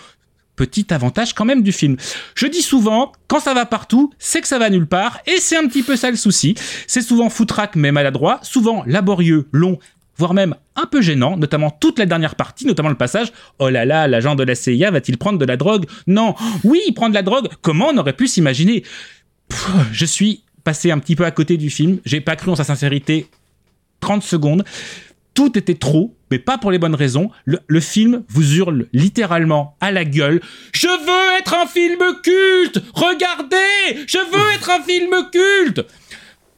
petit avantage quand même du film. Je dis souvent, quand ça va partout, c'est que ça va nulle part, et c'est un petit peu ça le souci. C'est souvent foutraque mais maladroit, souvent laborieux, long, voire même un peu gênant, notamment toute la dernière partie, notamment le passage. Oh là là, l'agent de la CIA va-t-il prendre de la drogue? Non, oui, il prend de la drogue, comment on aurait pu s'imaginer? Je suis passé un petit peu à côté du film, j'ai pas cru en sa sincérité. 30 secondes tout était trop, mais pas pour les bonnes raisons. Le, film vous hurle littéralement à la gueule Je veux être un film culte Regardez Je veux être un film culte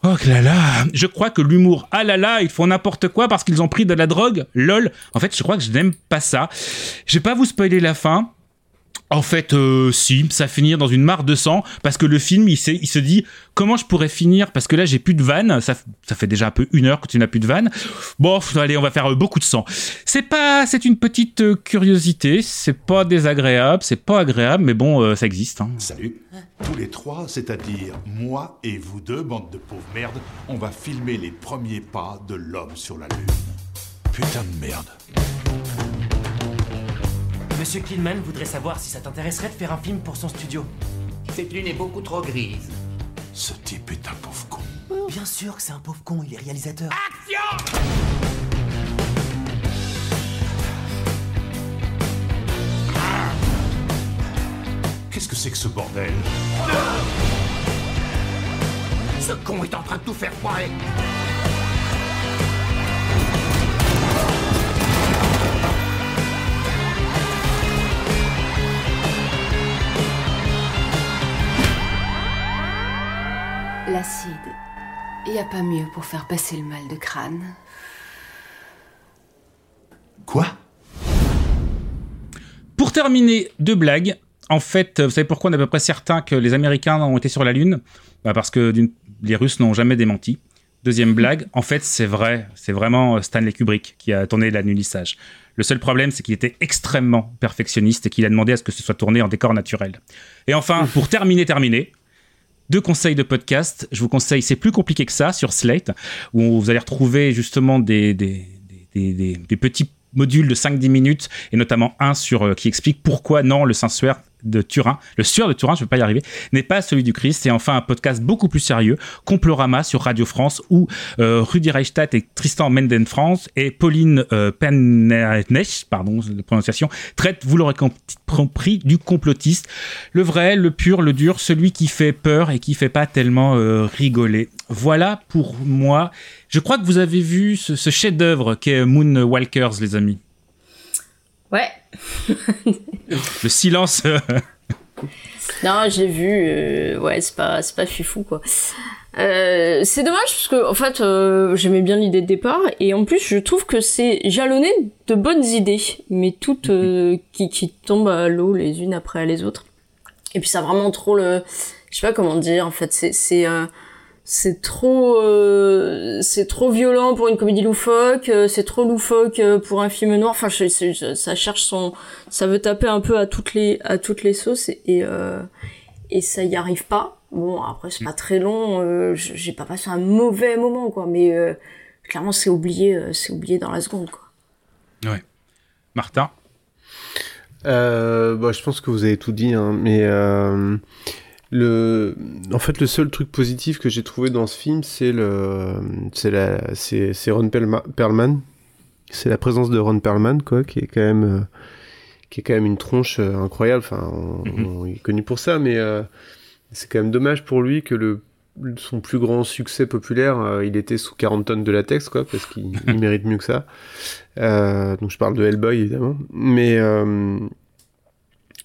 Oh là là, je crois que l'humour, ah là là, ils font n'importe quoi parce qu'ils ont pris de la drogue, lol. En fait, je crois que je n'aime pas ça. Je vais pas vous spoiler la fin, en fait, euh, si, ça finit dans une mare de sang, parce que le film, il, se dit, comment je pourrais finir? Parce que là, j'ai plus de vannes, ça, fait déjà un peu une heure que tu n'as plus de vannes. Bon, allez, on va faire euh, beaucoup de sang. C'est pas, c'est une petite euh, curiosité, c'est pas désagréable, c'est pas agréable, mais bon, ça existe. Hein. Salut. Tous les trois, c'est-à-dire moi et vous deux, bande de pauvres merdes, on va filmer les premiers pas de l'homme sur la Lune. Putain de merde. Monsieur Killman voudrait savoir si ça t'intéresserait de faire un film pour son studio. Cette lune est beaucoup trop grise. Ce type est un pauvre con. Bien sûr que c'est un pauvre con, il est réalisateur. Action Qu'est-ce que c'est que ce bordel? Ce con est en train de tout faire foirer L'acide. Il n'y a pas mieux pour faire passer le mal de crâne. Quoi? Pour terminer, deux blagues. En fait, vous savez pourquoi on est à peu près certain que les Américains ont été sur la Lune? Bah Parce que les Russes n'ont jamais démenti. Deuxième blague, en fait, c'est vrai, c'est vraiment Stanley Kubrick qui a tourné l'annulissage. Le seul problème, c'est qu'il était extrêmement perfectionniste et qu'il a demandé à ce que ce soit tourné en décor naturel. Et enfin, pour terminer, terminer, deux conseils de podcast. Je vous conseille, c'est plus compliqué que ça sur Slate, où vous allez retrouver justement des, petits modules de 5-10 minutes, et notamment un sur euh, qui explique pourquoi non, le Saint-Suaire de Turin, le sueur de Turin, je ne vais pas y arriver, n'est pas celui du Christ. Et enfin un podcast beaucoup plus sérieux, Complorama sur Radio France, où euh, Rudy Reichstadt et Tristan Menden France et Pauline euh, Pennesch, pardon la prononciation, traitent, vous l'aurez compris, du complotiste. Le vrai, le pur, le dur, celui qui fait peur et qui fait pas tellement euh, rigoler. Voilà pour moi. Je crois que vous avez vu ce, ce chef-d'œuvre qu'est Moonwalkers, les amis. Ouais. Le silence. Non, j'ai vu. euh, ouais, c'est pas, c'est pas fifou quoi. Euh, c'est dommage parce que en fait, euh, j'aimais bien l'idée de départ et en plus, je trouve que c'est jalonné de bonnes idées, mais toutes euh, qui, qui tombent à l'eau les unes après les autres. Et puis ça a vraiment trop le, je sais pas comment dire. En fait, c'est c'est c'est trop euh, c'est trop violent pour une comédie loufoque, euh, c'est trop loufoque euh, pour un film noir. Enfin, je- je- je- ça cherche son, ça veut taper un peu à toutes les à toutes les sauces et et, euh, et ça y arrive pas. Bon, après c'est pas très long, euh, j'ai pas passé un mauvais moment quoi, mais euh, clairement c'est oublié, euh, c'est oublié dans la seconde quoi. Ouais. Martin? Euh, bah, je pense que vous avez tout dit, hein, mais euh, le, en fait, le seul truc positif que j'ai trouvé dans ce film, c'est le, c'est la, c'est, c'est Ron Perlma- Perlman, c'est la présence de Ron Perlman, quoi, qui est quand même, euh, qui est quand même une tronche euh, incroyable. Enfin, on, on est connu pour ça, mais euh, c'est quand même dommage pour lui que le, son plus grand succès populaire, il était sous 40 tonnes de latex, quoi, parce qu'il il mérite mieux que ça. Donc je parle de Hellboy, évidemment. Mais,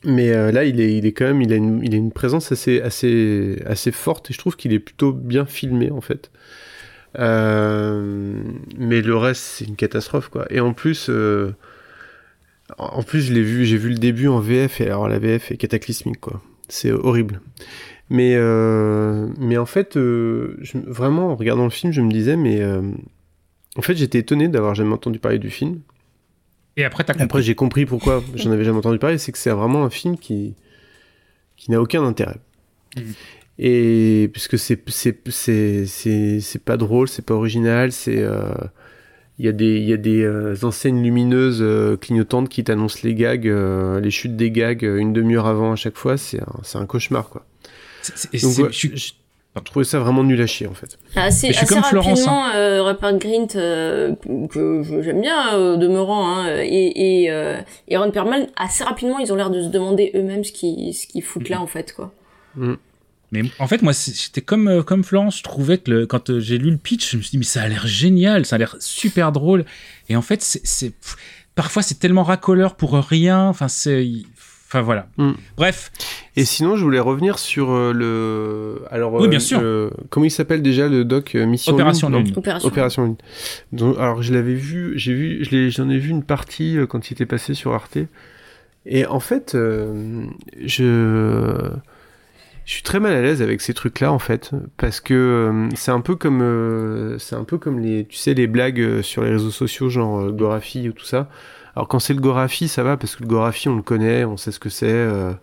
mais euh, là, il est, il est quand même, a une, présence assez, forte, et je trouve qu'il est plutôt bien filmé, en fait. Euh, mais le reste, c'est une catastrophe. Et en plus, euh, en plus, je vu, j'ai vu le début en VF, et alors la VF est cataclysmique, quoi. C'est horrible. Mais, en fait, vraiment, en regardant le film, je me disais, mais en fait, j'étais étonné d'avoir jamais entendu parler du film. Et après, t'as Après, j'ai compris pourquoi j'en avais jamais entendu parler, c'est que c'est vraiment un film qui, qui n'a aucun intérêt. Et puisque c'est c'est c'est c'est c'est pas drôle, c'est pas original, c'est euh, il y a des y a des euh, enseignes lumineuses euh, clignotantes qui t'annoncent les gags, les chutes des gags une demi-heure avant à chaque fois, c'est un, un cauchemar quoi. Donc, ouais, je, je trouvais ça vraiment nul à chier en fait. Assez, Mais je suis assez comme Florence, rapidement, euh, Rupert Grint, euh, que je- j'aime bien euh, demeurant, hein, et, et, euh, et Ron Perlman, assez rapidement, ils ont l'air de se demander eux-mêmes ce qu'ils ce qu'ils foutent là, en fait, quoi. Mais en fait, moi, j'étais comme, euh, comme Florence. Je trouvais que le- quand euh, j'ai lu le pitch, je me suis dit, mais ça a l'air génial, ça a l'air super drôle. Et en fait, c'est, parfois, c'est tellement racoleur pour rien. Enfin, c'est. Enfin, voilà. Bref. Et sinon, je voulais revenir sur euh, le. Alors, Oui, euh, bien sûr. le- Comment il s'appelle déjà le doc euh, Mission Opération Lune, non Lune. Opération Opération Lune. Donc, alors, je l'avais vu, j'ai vu, je l'ai- j'en ai vu une partie quand il était passé sur Arte. Et en fait, euh, je. Je suis très mal à l'aise avec ces trucs-là en fait, parce que euh, c'est un peu comme euh, c'est un peu comme les tu sais les blagues sur les réseaux sociaux genre euh, Gorafi ou tout ça. Alors quand c'est le Gorafi, ça va parce que le Gorafi on le connaît, on sait ce que c'est. euh,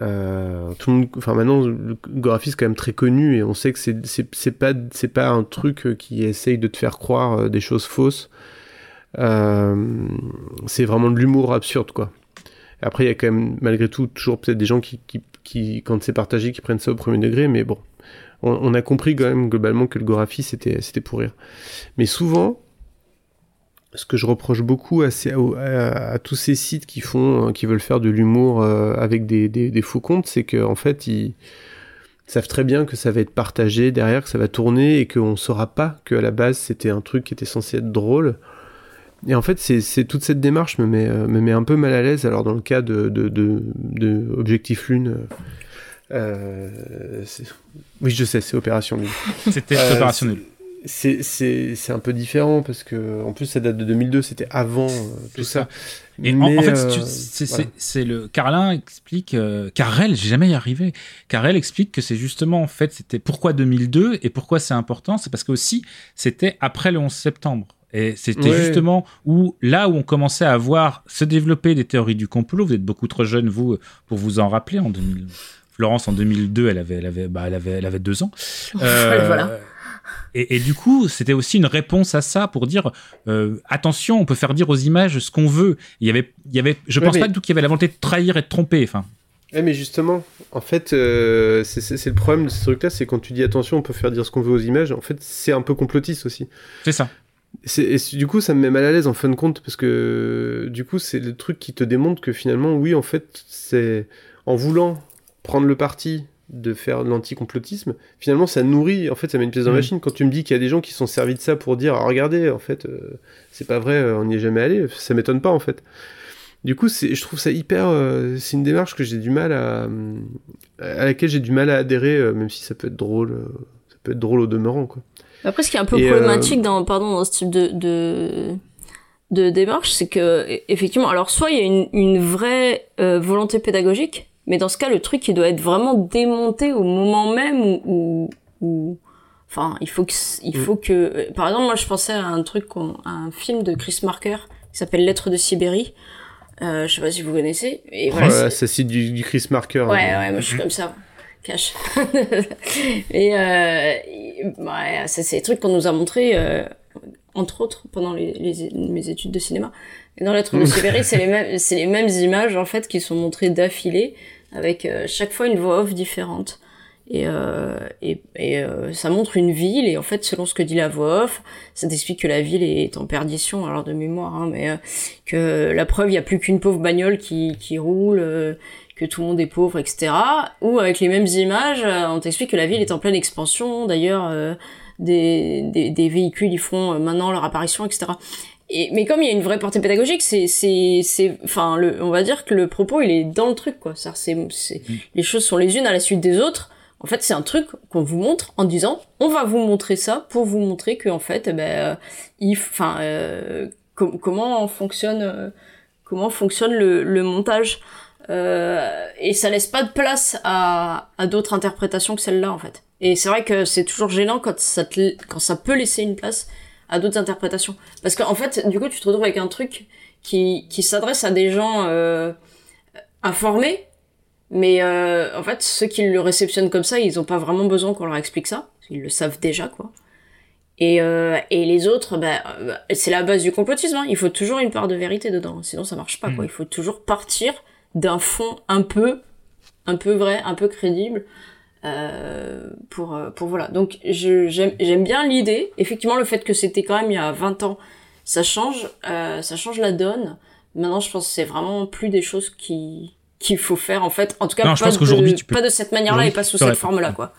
euh, tout le monde, enfin maintenant le Gorafi c'est quand même très connu et on sait que c'est pas un truc euh, qui essaye de te faire croire des choses fausses. C'est vraiment de l'humour absurde quoi. Après, il y a quand même, malgré tout, toujours peut-être des gens qui, quand c'est partagé, qui prennent ça au premier degré, mais bon. On, on a compris quand même globalement que le Gorafi, c'était, c'était pour rire. Mais souvent, ce que je reproche beaucoup à, ces- à- à tous ces sites qui font, euh, qui veulent faire de l'humour euh, avec des, des, des faux comptes, c'est qu'en fait, ils savent très bien que ça va être partagé derrière, que ça va tourner et qu'on saura pas qu'à la base, c'était un truc qui était censé être drôle. Et en fait, c'est toute cette démarche me met, euh, me met un peu mal à l'aise. Alors, dans le cas de, de, de, de Objectif Lune, euh, oui, je sais, c'est Opération Lune. C'était Euh, Opération Lune. C'est c'est- c'est un peu différent parce que, en plus, ça date de 2002, c'était avant euh, tout ça. Et en- Mais, en, fait, euh, c'est voilà. c'est- c'est le Carlin explique. Euh, Carrel, j'ai jamais y arrivé. Carrel explique que c'est justement en fait c'était pourquoi 2002 et pourquoi c'est important, c'est parce que aussi c'était après le 11 septembre. Et c'était Ouais. justement où là où on commençait à voir se développer des théories du complot. Vous êtes beaucoup trop jeune vous pour vous en rappeler en 2000. Florence en 2002, elle avait, elle avait, bah, elle avait, elle avait deux ans. Euh, Voilà. Et, et du coup, c'était aussi une réponse à ça pour dire euh, attention, on peut faire dire aux images ce qu'on veut. Il y avait, il y avait, je Ouais, pense mais- pas du tout qu'il y avait la volonté de trahir et de tromper. Enfin, Ouais, mais justement, en fait, euh, c'est- le problème de ce truc-là, c'est quand tu dis attention, on peut faire dire ce qu'on veut aux images, en fait, c'est un peu complotiste aussi. c'est ça. Et du coup, ça me met mal à l'aise en fin de compte, parce que du coup, c'est le truc qui te démontre que finalement, oui, en fait, c'est en voulant prendre le parti de faire de l'anticomplotisme, finalement, ça nourrit, en fait, ça met une pièce dans la Mhm. machine. Quand tu me dis qu'il y a des gens qui sont servis de ça pour dire, ah, regardez, en fait, euh, c'est pas vrai, euh, on n'y est jamais allé, ça m'étonne pas, en fait. Du coup, c'est, je trouve ça hyper. euh, c'est une démarche que j'ai du mal à. à laquelle j'ai du mal à adhérer, euh, même si ça peut être drôle. euh, ça peut être drôle au demeurant, quoi. Après, ce qui est un peu Et, euh, problématique dans, pardon, dans ce type de, de, de démarche, c'est que, e- effectivement, alors soit il y a une, une vraie euh, volonté pédagogique, mais dans ce cas, le truc, il doit être vraiment démonté au moment même où, où, où- enfin, il faut que, il Mm. faut que, euh, par exemple, moi, je pensais à un truc, à un film de Chris Marker qui s'appelle Lettres de Sibérie. Euh, je sais pas si vous connaissez. Et voilà, Oh c'est- ça du, du Chris Marker. Ouais, hein. ouais, moi je suis comme ça. Cache. et euh, et, ouais, c'est c'est des trucs qu'on nous a montrés, euh, entre autres, pendant les, les- mes études de cinéma. Et dans Lettre de Sibérie, c'est les mêmes, c'est les mêmes images, en fait, qui sont montrées d'affilée, avec euh, chaque fois une voix off différente. Et, euh, et, et euh, ça montre une ville, et en fait, selon ce que dit la voix off, ça t'explique que la ville est en perdition, alors de mémoire, hein, mais que la preuve, il y a plus qu'une pauvre bagnole qui, qui roule, que tout le monde est pauvre, etc. Ou avec les mêmes images, on t'explique que la ville est en pleine expansion. D'ailleurs, euh, des, des, des véhicules, ils font maintenant leur apparition, etc. Et, mais comme il y a une vraie portée pédagogique, c'est, c'est, c'est, enfin, le, on va dire que le propos, il est dans le truc, quoi. C'est, c'est, c'est- les choses sont les unes à la suite des autres. En fait, c'est un truc qu'on vous montre en disant, on va vous montrer ça pour vous montrer que, en fait, eh ben, euh, il, enfin, euh, com- comment fonctionne, euh, comment fonctionne le, le montage. Euh, et ça laisse pas de place à, à d'autres interprétations que celle-là, en fait. Et c'est vrai que c'est toujours gênant quand ça, te- quand ça peut laisser une place à d'autres interprétations. Parce qu'en fait, du coup, tu te retrouves avec un truc qui, qui s'adresse à des gens euh, informés, mais euh, en fait, ceux qui le réceptionnent comme ça, ils ont pas vraiment besoin qu'on leur explique ça. Ils le savent déjà, quoi. Et, euh, et les autres, bah, c'est la base du complotisme. hein. Il faut toujours une part de vérité dedans, sinon ça marche pas. Quoi. Il faut toujours partir d'un fond un peu, un peu vrai, un peu crédible. Euh, pour euh, pour voilà. Donc je j'aime bien l'idée. Effectivement le fait que c'était quand même il y a 20 ans ça change euh, ça change la donne. Maintenant je pense que c'est vraiment plus des choses qui qu'il faut faire en fait. En tout cas Non, je pas, pense qu'aujourd'hui, de, tu peux- pas de cette manière là et pas sous cette pas. forme là quoi.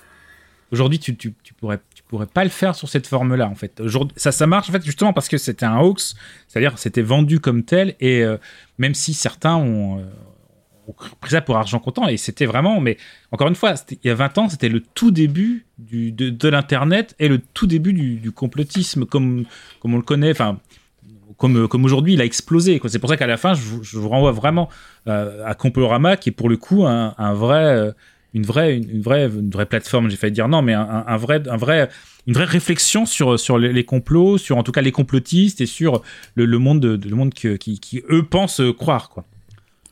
Aujourd'hui, tu, tu, tu pourrais, tu pourrais pas le faire sur cette forme-là, en fait. Aujourd'hui, ça, ça marche, en fait, justement parce que c'était un hoax, c'est-à-dire c'était vendu comme tel, et euh, même si certains ont, ont pris ça pour argent comptant, et c'était vraiment, mais encore une fois, il y a 20 ans, c'était le tout début de, l'Internet et le tout début du, complotisme, comme, comme on le connaît, enfin, comme, comme aujourd'hui, il a explosé. C'est pour ça qu'à la fin, je vous, renvoie vraiment euh, à Complorama, qui est pour le coup un, vrai, euh, une vraie, une, vraie, une vraie plateforme. J'ai failli dire non, mais un, vrai, un vrai, une vraie réflexion sur sur les, complots, sur en tout cas les complotistes et sur le, monde, de, le monde qui, qui eux pensent croire, quoi.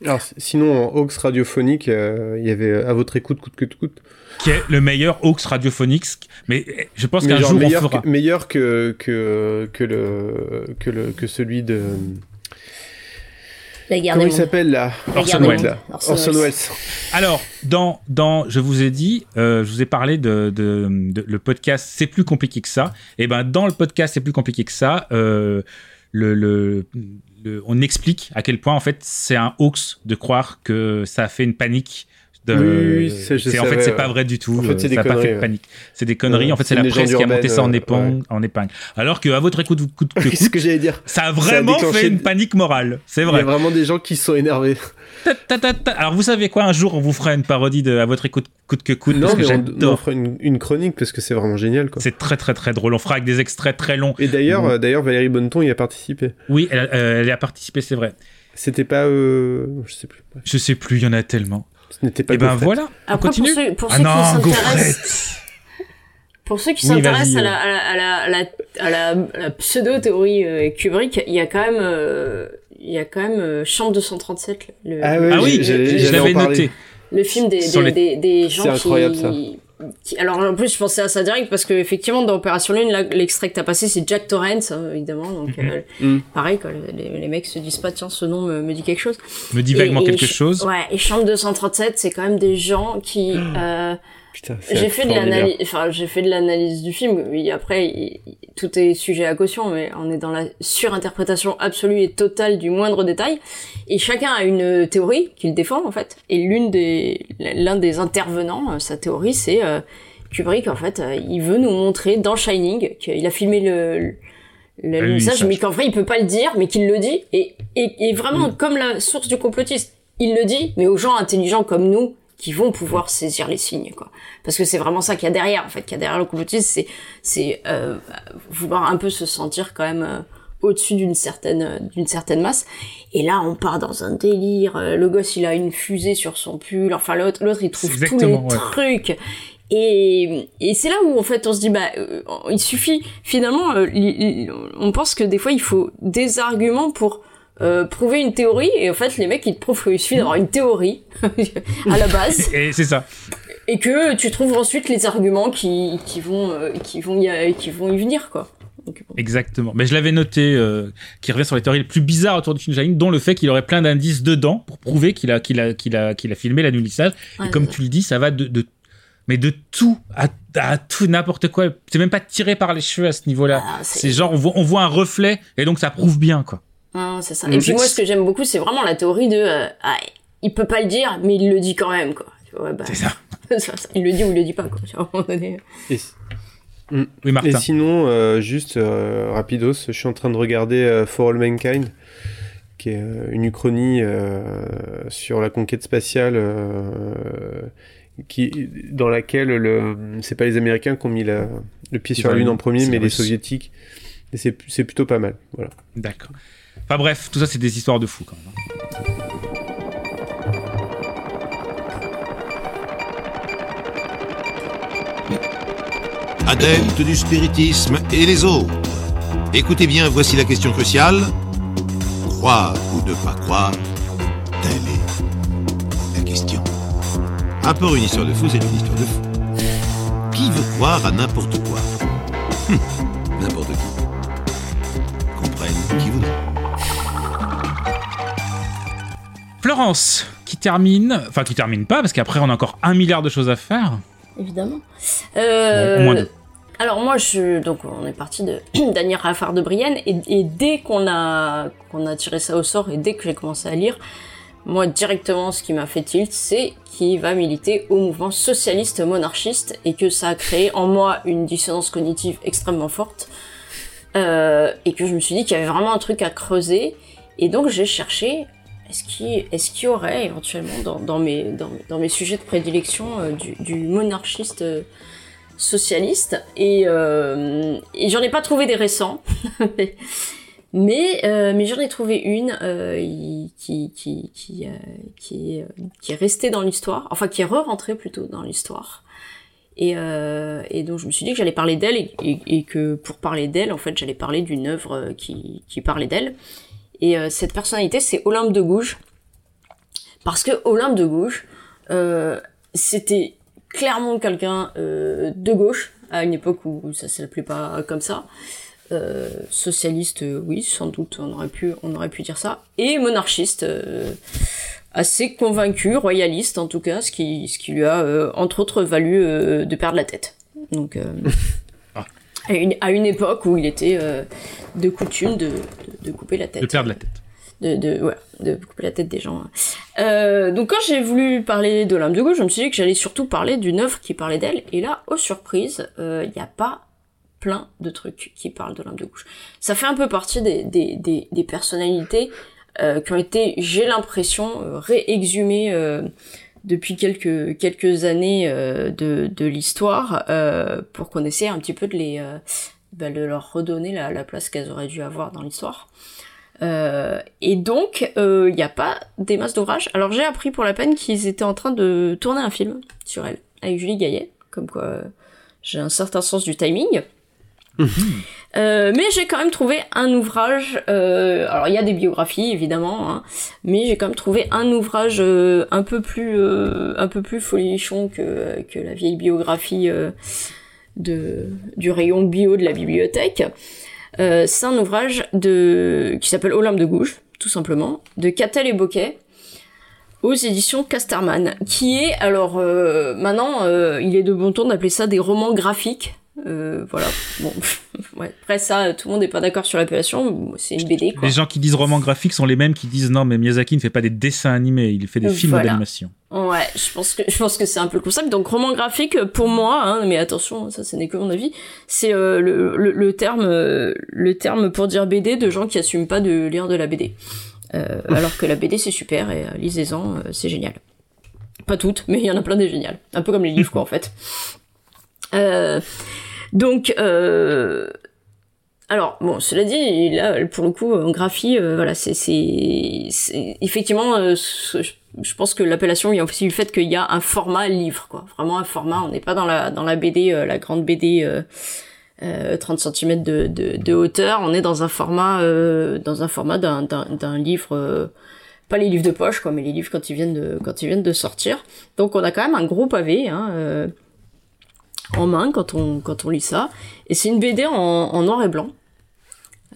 Alors, sinon, en Hawks radiophonique, euh, il y avait à votre écoute, coûte que coûte. Qui est le meilleur hoax radiophonique. Mais eh, je pense qu'un jour on meilleur fera. Que, meilleur que, que, que, le, que, le, que celui de. La guerre Comment il s'appelle là? Des Welles. Orson Orson Welles. Alors, dans, dans, je vous ai dit, euh, je vous ai parlé de, de, de- le podcast C'est plus compliqué que ça. Et ben, dans le podcast C'est plus compliqué que ça, euh, le, le, le- on explique à quel point en fait c'est un hoax de croire que ça a fait une panique. Oui, en fait, c'est pas vrai du tout. En fait, c'est euh, des ça a pas conneries, fait de panique. C'est des conneries. En fait, c'est la presse qui a monté ça en euh, épingle. En épingle. Alors qu'à votre écoute, coûte que Qu'est-ce que j'allais dire ça a vraiment fait une- panique morale. C'est Il y vrai. a vraiment des gens qui sont énervés. Ta, ta, ta, ta. Alors vous savez quoi Un jour on vous fera une parodie de à votre écoute coûte que coûte Non, parce que mais on, j'adore. fera une, une chronique parce que c'est vraiment génial. C'est très très très drôle. On fera avec des extraits très longs. Et d'ailleurs, Bon. euh, d'ailleurs, Valérie Bonneton y a participé. Oui, elle, euh, elle y a participé, c'est vrai. C'était pas. Euh... Je sais plus. Je sais plus, il y en a tellement. Ce n'était pas Et ben Gaufrette. voilà. on Après, continue. pour ceux, pour ah ceux non, qui Gaufrette. s'intéressent, pour ceux qui Oui, s'intéressent vas-y, à la, à la, à la, à la, à la- à la pseudo-théorie euh, Kubrick, il y a quand même, euh, il y a quand même euh, Chambre 237, le, Ah ouais, Ah oui, j'allais- je j'allais en l'avais noté. le film des, des, les- des, des gens C'est qui, incroyable, ça. Qui- alors en plus je pensais à ça direct parce que effectivement dans Opération Lune là, l'extrait que t'as passé c'est Jack Torrance hein, évidemment donc euh, Mhm. pareil quoi, les, les mecs se disent pas tiens ce nom me, me dit quelque chose Me dit vaguement et quelque Ch- chose. ouais et Chambre 237 c'est quand même des gens qui euh, Putain, c'est j'ai fait de l'analyse enfin j'ai fait de l'analyse du film oui, après il- il- tout est sujet à caution mais on est dans la surinterprétation absolue et totale du moindre détail. Et chacun a une théorie qu'il défend en fait. Et l'une des l'un des intervenants euh, sa théorie c'est euh, Kubrick en fait euh, il veut nous montrer dans Shining qu'il a filmé le le Ah oui, message mais qu'en vrai il peut pas le dire mais qu'il le dit. Et, et, et vraiment comme la source du complotiste il le dit mais aux gens intelligents comme nous qui vont pouvoir saisir les signes quoi. Parce que c'est vraiment ça qu'il y a derrière en fait qu'il y a derrière le complotisme c'est c'est euh, vouloir un peu se sentir quand même euh, au-dessus d'une certaine euh, d'une certaine masse. Et là on part dans un délire euh, le gosse il a une fusée sur son pull enfin l'autre l'autre il trouve tous les ouais. trucs. Et, et c'est là où en fait on se dit bah euh, il suffit finalement euh, on pense que des fois il faut des arguments pour euh, prouver une théorie et en fait les mecs ils te prouvent qu'il suffit d'avoir une théorie à la base Et c'est ça. et que tu trouves ensuite les arguments qui, qui vont euh, qui vont y qui vont y venir quoi. Donc, bon. Exactement. Mais je l'avais noté, euh, qui revient sur les théories les plus bizarres autour du Shining, dont le fait qu'il aurait plein d'indices dedans pour prouver qu'il a, qu'il a, qu'il a, qu'il a filmé l'annulissage. Ouais, et comme tu le dis, ça va de, de mais de tout à, à tout n'importe quoi. C'est même pas tiré par les cheveux à ce niveau-là. Ah, c'est- c'est genre on voit, on voit un reflet et donc ça prouve bien quoi. Hein, c'est ça. Donc, Et puis moi, ce que j'aime beaucoup, c'est vraiment la théorie de euh, ah, il peut pas le dire, mais il le dit quand même, quoi. Tu vois, bah, C'est ça. il le dit ou il le dit pas, quoi. Tu vois, à un moment donné. Et, Mm. Oui, Martin. Et sinon, euh, juste euh, rapidos, je suis en train de regarder euh, For All Mankind, qui est euh, une uchronie euh, sur la conquête spatiale, euh, qui, dans laquelle le, c'est pas les Américains qui ont mis la- le pied sur la Lune en premier, mais les. Soviétiques. Et c'est, c'est plutôt pas mal. Voilà. D'accord. Enfin bref, tout ça, c'est des histoires de fous quand même. hein. Adeptes du spiritisme et les autres. Écoutez bien, voici la question cruciale. Croire ou ne pas croire, telle est la question. Un peu une histoire de fou, c'est une histoire de fou. Qui veut croire à n'importe quoi? Hum, Florence, qui termine, enfin qui termine pas, parce qu'après on a encore un milliard de choses à faire. Évidemment. Euh, Bon, au moins deux. Alors moi, je, donc on est parti de Daniel Raffard de Brienne et, et dès qu'on a qu'on a tiré ça au sort et dès que j'ai commencé à lire, moi directement ce qui m'a fait tilt, c'est qu'il va militer au mouvement socialiste monarchiste et que ça a créé en moi une dissonance cognitive extrêmement forte euh, et que je me suis dit qu'il y avait vraiment un truc à creuser et donc j'ai cherché est-ce qu'il est y aurait éventuellement dans, mes, dans, mes sujets de prédilection euh, du, monarchiste euh, socialiste et, euh, et j'en ai pas trouvé des récents mais mais j'en ai trouvé une qui qui qui qui, est, restée dans l'histoire enfin qui est re-rentrée plutôt dans l'histoire et, euh, donc je me suis dit que j'allais parler d'elle et, et- que pour parler d'elle en fait j'allais parler d'une œuvre qui qui parlait d'elle et euh, cette personnalité c'est Olympe de Gouges parce que Olympe de Gouges euh, c'était clairement quelqu'un euh, de gauche à une époque où ça s'appelait pas comme ça. Socialiste, oui, sans doute, on aurait pu, dire ça, et monarchiste, assez convaincu, royaliste en tout cas, ce qui, ce qui lui a entre autres valu de perdre la tête. Donc, à, une, à une époque où il était euh, de coutume de, de, de couper la tête De perdre la tête. de, de, ouais, de couper la tête des gens. Euh, donc quand j'ai voulu parler de l'âme de gauche, je me suis dit que j'allais surtout parler d'une œuvre qui parlait d'elle. Et là, aux surprises, il n'y a pas plein de trucs qui parlent de l'âme de gauche. Ça fait un peu partie des, des, des, des personnalités euh, qui ont été, j'ai l'impression, euh, réexhumées euh, depuis quelques, quelques années euh, de, de l'histoire euh, pour qu'on essaie un petit peu de les... euh, bah, de leur redonner la, la place qu'elles auraient dû avoir dans l'histoire. Euh, et donc, il n'y a pas des masses d'ouvrages. Alors j'ai appris pour la peine qu'ils étaient en train de tourner un film sur elle, avec Julie Gaillet, comme quoi euh, j'ai un certain sens du timing. Euh, mais j'ai quand même trouvé un ouvrage. euh, alors il y a des biographies évidemment, hein, mais j'ai quand même trouvé un ouvrage euh, un peu plus un peu plus folichon que que la vieille biographie de du rayon bio de la bibliothèque. C'est un ouvrage de qui s'appelle Olympe de Gouges, tout simplement, de Catel et Boquet aux éditions Casterman, qui est alors maintenant il est de bon ton d'appeler ça des romans graphiques. Euh, voilà. Bon, ouais. Après ça, tout le monde n'est pas d'accord sur l'appellation. C'est une BD quoi. Les gens qui disent roman graphique sont les mêmes qui disent non, mais Miyazaki ne fait pas des dessins animés, il fait des films Voilà. d'animation. Ouais, je pense que je pense que c'est un peu le concept. Donc roman graphique pour moi, hein, mais attention, ça ce n'est que mon avis. C'est euh, le, le, le terme euh, le terme pour dire BD de gens qui assument pas de lire de la BD. Alors que la BD c'est super et lisez-en, c'est génial. Pas toutes, mais il y en a plein des géniales. Un peu comme les livres quoi en fait. Euh, donc euh, alors bon, cela dit, là pour le coup en graphie, euh, voilà, c'est effectivement, euh, je, pense que l'appellation vient aussi du fait qu'il y a un format livre, quoi. Vraiment un format. On n'est pas dans la dans la BD, euh, la grande BD. Euh, euh, 30 cm de, de, de hauteur, on est dans un format dans un format d'un livre pas les livres de poche quoi, mais les livres quand ils viennent de quand ils viennent de sortir. Donc on a quand même un gros pavé hein, en main quand on quand on lit ça. Et c'est une BD en, en noir et blanc.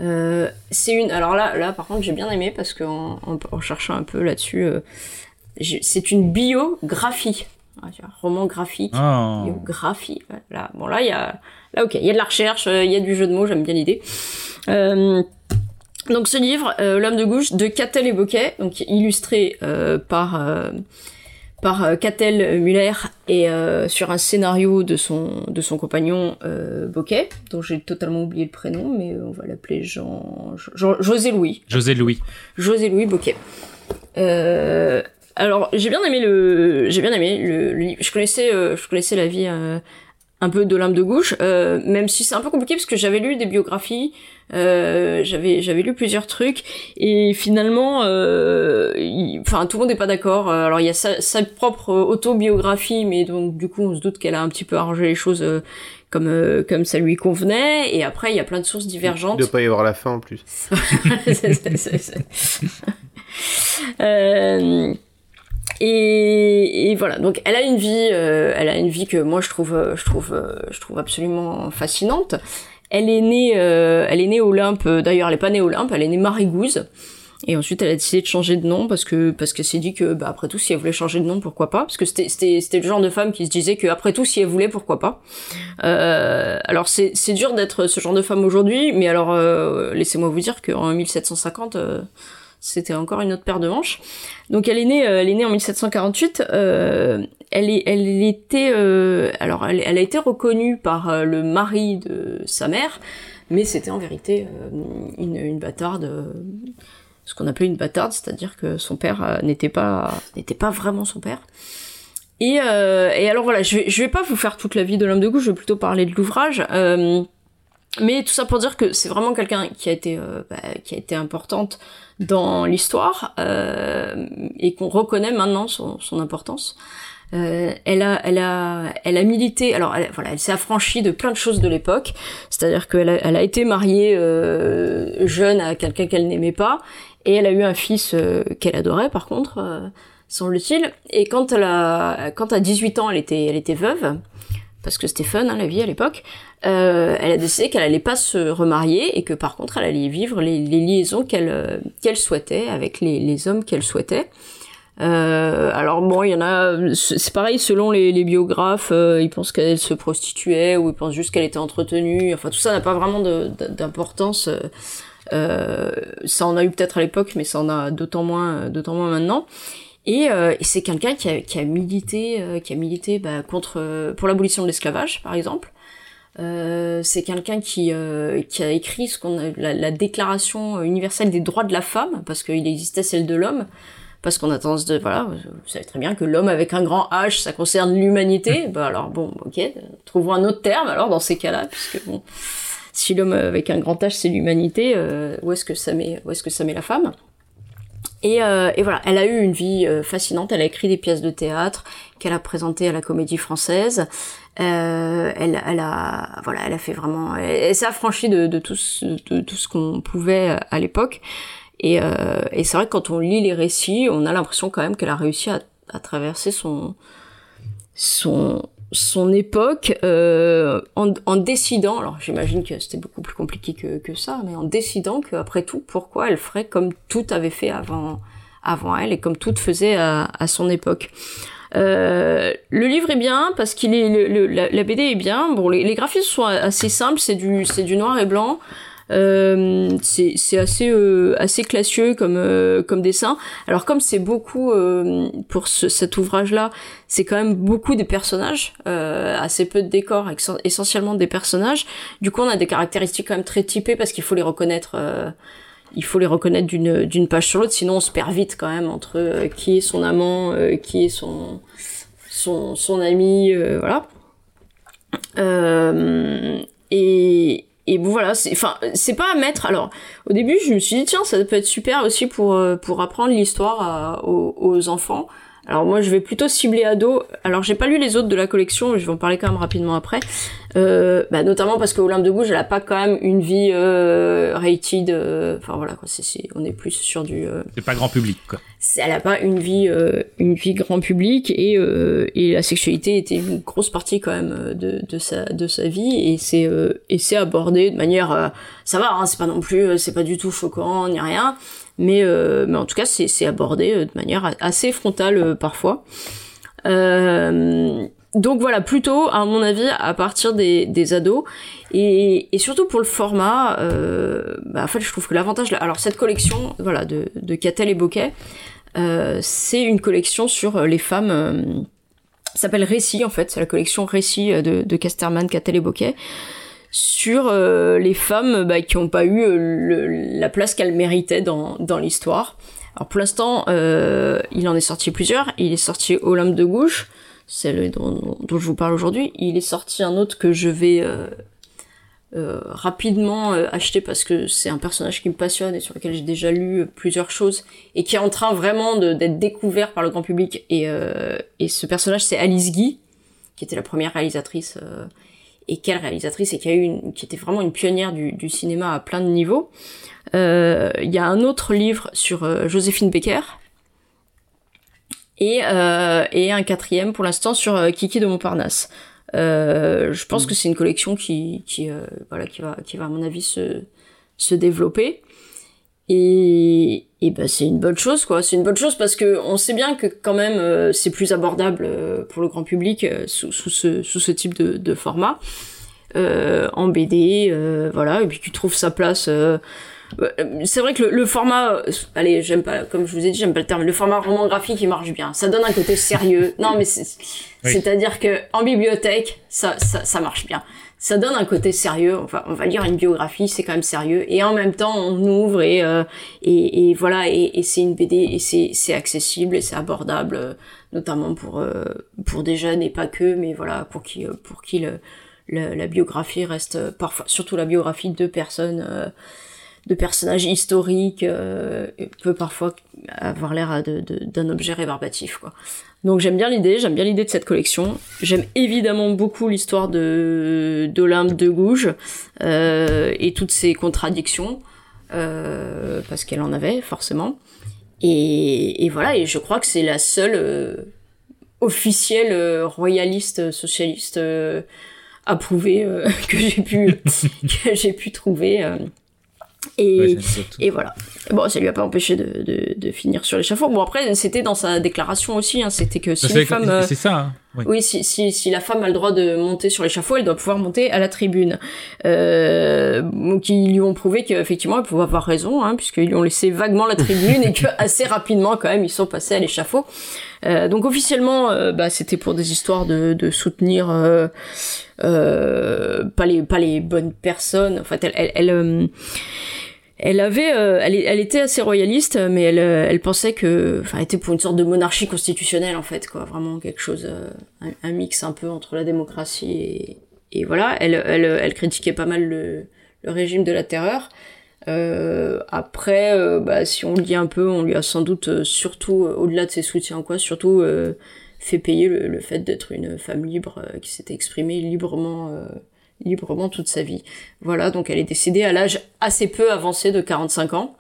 Euh, c'est une alors là là par contre j'ai bien aimé parce qu'en en, en cherchant un peu là-dessus euh, c'est une biographie. Ah, tu vois, roman graphique. Oh. biographie là bon là il y a là ok il y a de la recherche euh, il y a du jeu de mots j'aime bien l'idée. Euh, Donc ce livre, euh, L'homme de gauche, de Catel et Bocquet, donc illustré euh, par euh, par euh, Catel Muller et euh, sur un scénario de son de son compagnon euh, Bocquet, dont j'ai totalement oublié le prénom, mais on va l'appeler Jean, Jean- José Louis. José Louis. José Louis. Euh, alors j'ai bien aimé le, j'ai bien aimé le, le livre. Je connaissais, euh, je connaissais la vie euh, un peu de l'âme de gauche, euh, même si c'est un peu compliqué parce que j'avais lu des biographies, euh, j'avais j'avais lu plusieurs trucs et finalement, euh, il- enfin tout le monde n'est pas d'accord. Alors il y a sa, sa propre autobiographie, mais donc du coup on se doute qu'elle a un petit peu arrangé les choses. comme, euh, comme ça lui convenait, et après il y a plein de sources divergentes. Il doit pas y avoir la fin en plus. C'est- c'est- c'est- c'est- Euh, et, et voilà. Donc, elle a une vie, euh, elle a une vie que moi je trouve, euh, je trouve, euh, je trouve absolument fascinante. Elle est née, euh, elle est née Olympe. euh, D'ailleurs, elle est pas née Olympe, elle est née Marigouze. Et ensuite, elle a décidé de changer de nom parce que parce qu'elle s'est dit que, bah, après tout, si elle voulait changer de nom, pourquoi pas? Parce que c'était c'était c'était le genre de femme qui se disait que après tout, si elle voulait, pourquoi pas? Euh, Alors c'est c'est dur d'être ce genre de femme aujourd'hui, mais alors laissez-moi vous dire qu'en 1750. C'était encore une autre paire de manches. Donc elle est née, euh, elle est née en 1748. euh, elle est, elle était, euh, alors elle, a été reconnue par le mari de sa mère, mais c'était en vérité une, bâtarde, ce qu'on appelait une bâtarde, c'est-à-dire que son père n'était pas, n'était pas vraiment son père. Et, alors voilà, je vais, vais pas vous faire toute la vie de l'homme de gauche, je vais plutôt parler de l'ouvrage. Mais tout ça pour dire que c'est vraiment quelqu'un qui a été euh, bah, qui a été importante dans l'histoire euh, et qu'on reconnaît maintenant son, son importance. Euh, elle a, elle a, elle a milité. Alors, elle, voilà, elle s'est affranchie de plein de choses de l'époque. C'est-à-dire qu'elle a, elle a été mariée euh, jeune à quelqu'un qu'elle n'aimait pas, et elle a eu un fils euh, qu'elle adorait, par contre, semble-t-il. Et quand elle a, quand à 18 ans, elle était, elle était veuve parce que c'était fun hein, la vie à l'époque, euh, elle a décidé qu'elle allait pas se remarier et que par contre elle allait vivre les, liaisons qu'elle euh, qu'elle souhaitait avec les, hommes qu'elle souhaitait. Euh, alors bon, il y en a, c'est pareil selon les, les biographes, ils pensent qu'elle se prostituait ou ils pensent juste qu'elle était entretenue. Enfin tout ça n'a pas vraiment d'importance. Ça en a eu peut-être à l'époque, mais ça en a d'autant moins, d'autant moins maintenant. Et, euh, et c'est quelqu'un qui a, qui a milité, euh, qui a milité bah, contre euh, pour l'abolition de l'esclavage, par exemple. Euh, c'est quelqu'un qui, euh, qui a écrit ce qu'on a, la, la Déclaration universelle des droits de la femme, parce qu'il existait celle de l'homme, parce qu'on a tendance de voilà, vous savez très bien que l'homme avec un grand H, ça concerne l'humanité. bah alors bon, ok, trouvons un autre terme alors dans ces cas-là, puisque bon, si l'homme avec un grand H c'est l'humanité, euh, où est-ce que ça met, où est-ce que ça met la femme? Et, euh, et voilà, elle a eu une vie euh, fascinante. Elle a écrit des pièces de théâtre qu'elle a présentées à la Comédie Française. Euh, elle, elle a, voilà, elle a fait vraiment, elle, s'est affranchie de, de tout ce, de ce qu'on pouvait à l'époque. Et, euh, et c'est vrai que quand on lit les récits, on a l'impression quand même qu'elle a réussi à, à traverser son, son, son époque euh, en, décidant, alors j'imagine que c'était beaucoup plus compliqué que, que ça, mais en décidant qu'après tout, pourquoi elle ferait comme tout avait fait avant, avant elle et comme tout faisait à, son époque. Euh, le livre est bien parce qu'il est la BD est bien. Bon, les, les graphismes sont assez simples, c'est du c'est du noir et blanc. Euh, c'est assez euh, assez classieux comme euh, comme dessin. Alors comme c'est beaucoup pour ce- cet ouvrage-là, c'est quand même beaucoup des personnages, assez peu de décors, essentiellement des personnages. Du coup, on a des caractéristiques quand même très typées parce qu'il faut les reconnaître. il faut les reconnaître d'une d'une page sur l'autre, sinon on se perd vite quand même entre qui est son amant, euh, qui est son son son ami, euh, voilà. Et et bon voilà, c'est enfin c'est pas à mettre. Alors au début je me suis dit tiens ça peut être super aussi pour euh, pour apprendre l'histoire aux, aux enfants. Alors moi je vais plutôt cibler ado. Alors j'ai pas lu les autres de la collection, mais je vais en parler quand même rapidement après. Euh, bah, notamment parce que Olympe de Gouges elle a pas quand même une vie euh, rated. euh, Enfin voilà quoi, c'est c'est- on est plus sur du. euh, C'est pas grand public, quoi. c'est- elle a pas une vie euh, une vie grand public et euh, et la sexualité était une grosse partie quand même de de sa de sa vie et c'est euh, et c'est abordé de manière euh, ça va hein, c'est pas non plus c'est pas du tout choquant ni rien mais euh, mais en tout cas c'est abordé euh, de manière assez frontale euh, parfois donc voilà, plutôt, à mon avis, à partir des, des ados. Et, et surtout pour le format, bah, en fait, je trouve que l'avantage... Alors, cette collection, voilà, de, de Catel et euh, c'est une collection sur les femmes... S'appelle Récit, en fait. C'est la collection Récit de, de Casterman, Catel et Bocquet sur euh, les femmes bah, qui n'ont pas eu euh, la place qu'elles méritaient dans, dans l'histoire. Alors pour l'instant, euh, il en est sorti plusieurs. Il est sorti Olympe de Gouges, celle dont, dont je vous parle aujourd'hui. Il est sorti un autre que je vais rapidement acheter parce que c'est un personnage qui me passionne et sur lequel j'ai déjà lu plusieurs choses et qui est en train vraiment d'être découvert par le grand public. Et, et ce personnage, c'est Alice Guy, qui était la première réalisatrice et quelle réalisatrice et qui a eu une, qui était vraiment une pionnière du, du cinéma à plein de niveaux. Euh, Il y a un autre livre sur euh, Joséphine Becker et, euh, et un quatrième pour l'instant sur euh, Kiki de Montparnasse. Euh, je pense que c'est une collection qui, qui, euh, voilà, qui va, qui va à mon avis se, se développer. Et, et ben c'est une bonne chose quoi. C'est une bonne chose parce que on sait bien que quand même euh, c'est plus abordable euh, pour le grand public euh, sous, sous ce, sous ce type de, de format en BD, voilà. Et puis tu trouves sa place. euh, c'est vrai que le, le format, allez, j'aime pas, comme je vous ai dit, j'aime pas le terme. Le format roman graphique, il marche bien. Ça donne un côté sérieux. non, mais c'est, Oui. c'est-à-dire que en bibliothèque, ça, ça, ça marche bien. Ça donne un côté sérieux. Va, on va lire une biographie, c'est quand même sérieux. Et en même temps, on ouvre et euh, et, voilà, et, et c'est une BD et c'est c'est accessible et c'est abordable, euh, notamment pour euh, pour des jeunes et pas que, mais voilà, pour qui euh, pour qui le, le- la biographie reste euh, parfois, surtout la biographie de personnes. De personnages historiques euh, peut parfois avoir l'air d'un objet rébarbatif quoi. Donc j'aime bien l'idée, j'aime bien l'idée de cette collection. J'aime évidemment beaucoup l'histoire de d'Olympe de Gouges euh, et toutes ses contradictions euh, parce qu'elle en avait forcément. Et, et voilà, et je crois que c'est la seule euh, officielle euh, royaliste socialiste euh, approuvée que j'ai pu que j'ai pu trouver. Euh. Et, Ouais, voilà. Bon, ça lui a pas empêché de, de, de finir sur l'échafaud. Bon, après, c'était dans sa déclaration aussi, hein, c'était que si C'est- une femme... euh, c'est ça, hein, oui. Oui, si, si, si la femme a le droit de monter sur l'échafaud, elle doit pouvoir monter à la tribune. Euh, donc, ils lui ont prouvé qu'effectivement, elle pouvait avoir raison, hein, puisqu'ils lui ont laissé vaguement la tribune et que assez rapidement, quand même, ils sont passés à l'échafaud. Euh, donc, officiellement, euh, bah, c'était pour des histoires de, de soutenir... Euh, euh, pas les pas les bonnes personnes en fait elle elle, elle, euh, elle avait, euh, elle, elle était assez royaliste, mais elle, euh, elle pensait que, enfin, était pour une sorte de monarchie constitutionnelle en fait, quoi, vraiment quelque chose, euh, un, mix un peu entre la démocratie et, et voilà. Elle, elle, elle critiquait pas mal le, le régime de la terreur. Euh, après, euh, bah, si on le dit un peu, on lui a sans doute euh, surtout, euh, au-delà de ses soutiens quoi, surtout euh, fait payer le, le fait d'être une femme libre euh, qui s'était exprimée librement. Librement toute sa vie. Voilà, donc elle est décédée à l'âge assez peu avancé de 45 ans.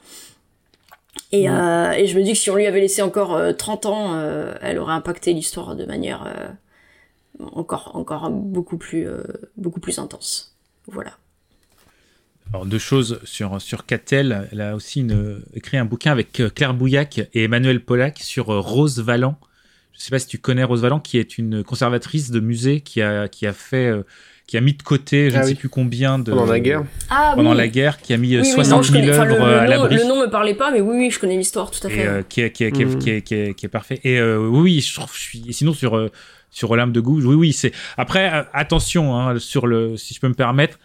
Et, euh, et je me dis que si on lui avait laissé encore euh, 30 ans, euh, elle aurait impacté l'histoire de manière euh, encore, encore beaucoup plus, beaucoup plus intense. Voilà. Alors deux choses sur sur Catel. Elle a aussi une- écrit un bouquin avec Claire Bouillac et Emmanuel Pollack sur Rose Valland. Je sais pas si tu connais Rose Valland, qui est une conservatrice de musée qui a qui a fait euh, qui a mis de côté je Ah ne sais plus combien de Pendant la guerre. Ah pendant oui. la guerre qui a mis euh, Oui, oui, 60 non, je 000 connais- enfin, le, œuvres le à nom, l'abri. le nom me parlait pas, mais oui, oui, je connais l'histoire, tout à fait. et euh, qui, est, qui, est, qui, est, qui, est, qui, est, qui est parfait. Et euh, oui, je trouve, je suis. et Sinon sur euh, sur Olympe de Gouges, oui, oui, c'est. Après, attention, hein, sur le, si je peux me permettre,